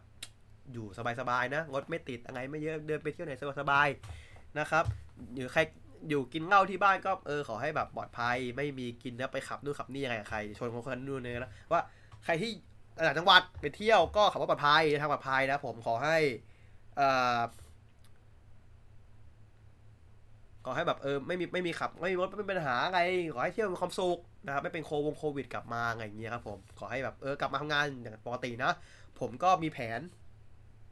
อยู่สบายๆนะงดไม่ติดอะไรไม่เยอะเดินไปเที่ยวไหนสบายๆนะครับหรือใครอยู่กินเหล้าที่บ้านก็เออขอให้แบบปลอดภัยไม่มีกินแล้วไปขับนู่นขับนี่ยังไงกับใครชนคนคนนู่นเนี่ยนะว่าใครที่ต่างจังหวัดไปเที่ยวก็ขับรถปลอดภัยทางปลอดภัยนะผมขอให้อ่อข อให้แบบเออไม่มีไม่มีขับไม่มีรถไม่เป็นปัญหาอะไรขอให้เที่ยวมีความสุขนะครับไม่เป็นโควงโควิดกลับมาอะไรอย่างเงี้ยครับผมขอให้แบบเออกลับมาทำงานอย่างปกตินะ ผมก็มีแผน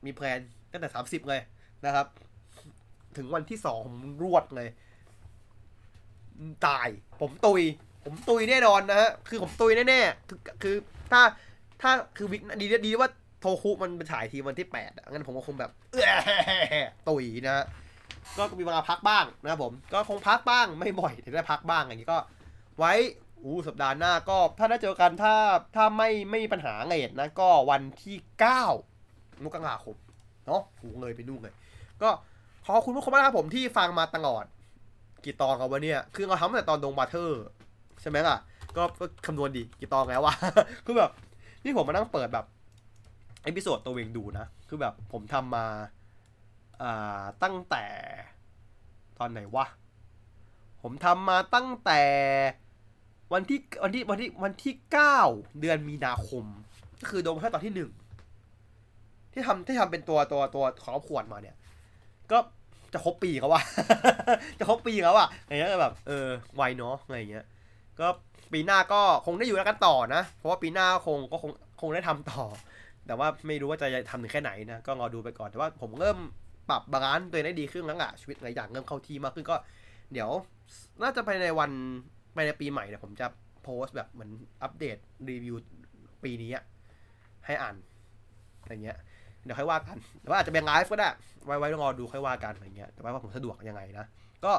มีแผนตั้งแต่สามสิบเลยนะครับ ถึงวันที่สองผมรวดเลย ตาย ผมตุย ผมตุยแน่นอนนะฮะคือผมตุยแน่ๆคือคือถ้าถ้าคือวิกดีดีว่าโทคุมันไปฉายทีวันที่แปดอะงั้นผมก็คงแบบเออตุยนะฮะ ก็มีเวลาพักบ้างนะครับผม ก็คงพักบ้างไม่บ่อยแต่ได้พักบ้างอย่างนี้ก็ไว้อู้สัปดาห์หน้าก็ถ้าได้เจอกันถ้าถ้าไม่ไม่มีปัญหาไงนะก็วันที่เก้ามกราคมเนาะหูเลยไปนู่นเลย ก็ขอบคุณทุกคนมากครับผมที่ฟังมาตลอด กี่ตอนครับวันเนี้ยคือเราทำตั้งแต่ตอนดอนบราเธอร์ใช่ไหมล่ะ ก็คำนวณดีกี่ตอนแล้ววะคือแบบนี่ผมมานั่งเปิดแบบ episode ตัวเองดูนะ คือแบบผมทำมาอ่า ตั้งแต่ตอนไหนวะ ผมทำมาตั้งแต่วันที่วันที่วันที่วันที่เก้าเดือนมีนาคม ก็คือโดนแค่ตอนที่หนึ่งที่ทำที่ทำเป็นตัวตัวตัวของขวดมาเนี่ย ก็จะครบปีเขาว่า จะครบปีเขาอะอะไรเงี้ยแบบเออไวเนาะอะไรเงี้ย ก็ปีหน้าก็คงได้อยู่แล้วกันต่อนะ เพราะว่าปีหน้าคงก็คงคงได้ทำต่อ แต่ว่าไม่รู้ว่าจะทำถึงแค่ไหนนะ ก็รอดูไปก่อน แต่ว่าผมเริ่ม ปรับ balance ตัวเองได้ดีขึ้นแล้วอะชีวิตหลายอย่างเริ่มเข้าที่มากขึ้นก็ เดี๋ยวน่าจะภายในวันภายในปีใหม่เนี่ยผมจะโพสต์แบบเหมือน update review ปีนี้ให้อ่านอะไรเงี้ยเดี๋ยวค่อยว่ากันแต่ว่าอาจจะเป็นไลฟ์ก็ได้ ไว้ไว้รอดูค่อยว่ากันอะไรเงี้ย แต่ว่าผมสะดวกยังไงนะ ก็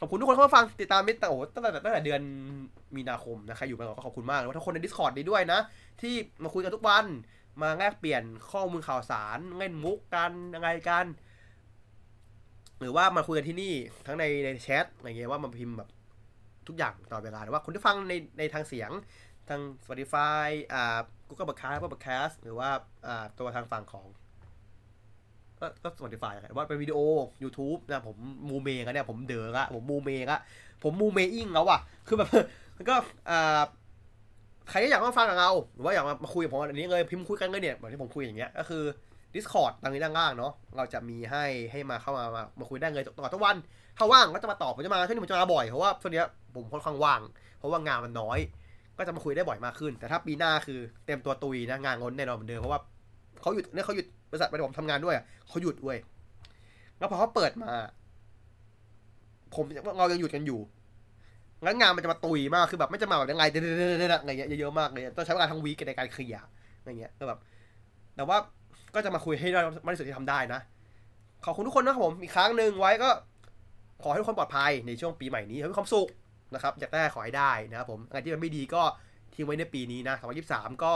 ขอบคุณทุกคนที่มาฟังติดตามมิสเตอร์โอ้ตั้งแต่ตั้งแต่เดือนมีนาคมนะใครอยู่กันก็ขอบคุณมากแล้วทุกคนใน Discord ดีด้วยนะ ที่มาคุยกันทุกวัน มาแลกเปลี่ยนข้อมูลข่าวสารเล่นมุกกันยังไงกัน หรือว่ามาคุยกันที่นี่ทั้งในในแชทอะไรเงี้ยว่ามาพิมพ์แบบทุกอย่างตลอดเวลาหรือว่าคนที่ฟังในในทางเสียงทาง Spotify อ่า Google Podcast Apple Podcast หรือว่าอ่าตัวทางฝั่งของก็ก็ Spotify อะไรว่าเป็นวิดีโอ YouTube นะผมมูเมกันเนี่ยผมเด๋อละผมมูเมงละผมมูเมอิงแล้วอะคือแบบก็อ่า ใครที่อยากมาฟังกับเรา หรือว่าอยากมามาคุยกับผมอันนี้เลยพิมพ์คุยกันเลยเนี่ยเหมือนที่ผมคุยอย่างเงี้ยก็คือ Discord ตรงนี้ด้านล่างเนาะเราจะมีให้ให้มาเข้ามามามาคุยได้เลยตลอดทุกวันถ้าว่างก็จะมาตอบผมจะมาช่วงนี้ผมจะมาบ่อยเพราะว่าช่วงนี้ผมค่อนข้างว่าง เพราะว่างานมันน้อย ก็จะมาคุยได้บ่อยมากขึ้น แต่ถ้าปีหน้าคือเต็มตัวตุยนะงานงนแน่นอนเหมือนเดิมเพราะว่าเขาหยุดเนี่ยเขาหยุดบริษัทไปผมทำงานด้วยเขาหยุดเว้ยแล้วพอเขาเปิดมา ผมเรายังหยุดกันอยู่ งั้นงานมันจะมาตุยมากคือแบบไม่จะมาแบบยังไงเด้อๆๆๆอะไรเงี้ยเยอะๆมากเลยต้องใช้เวลาทั้งวีคในการเคลียร์อะไรเงี้ยก็แบบแต่ว่าก็จะมาคุยให้ได้มากที่สุดที่ทำได้นะ ขอบคุณทุกคนนะครับผมอีกครั้งหนึ่งไว้ก็ ขอให้ทุกคนปลอดภัยในช่วงปีใหม่นี้ให้มีความสุขนะครับอยากได้ขอให้ได้นะครับผมอะไรที่มันไม่ดีก็ทิ้งไว้ในปีนี้นะ2023 ก็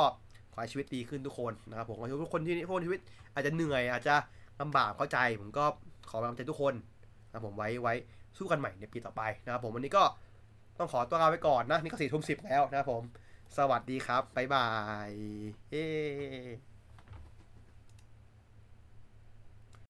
ขอให้ชีวิตดีขึ้นทุกคนนะครับผมขอให้ทุกคนที่ทุกคนชีวิต อาจจะเหนื่อยอาจจะลำบากเข้าใจ ผมก็ขอกำลังใจทุกคนนะผมไว้ไว้สู้กันใหม่ในปีต่อไปนะครับผมวันนี้ก็ ต้องขอตัวลาไปก่อนนะ นี่ก็สี่ทุ่มสิบแล้วนะครับผม สวัสดีครับ บ๊ายบายเฮ้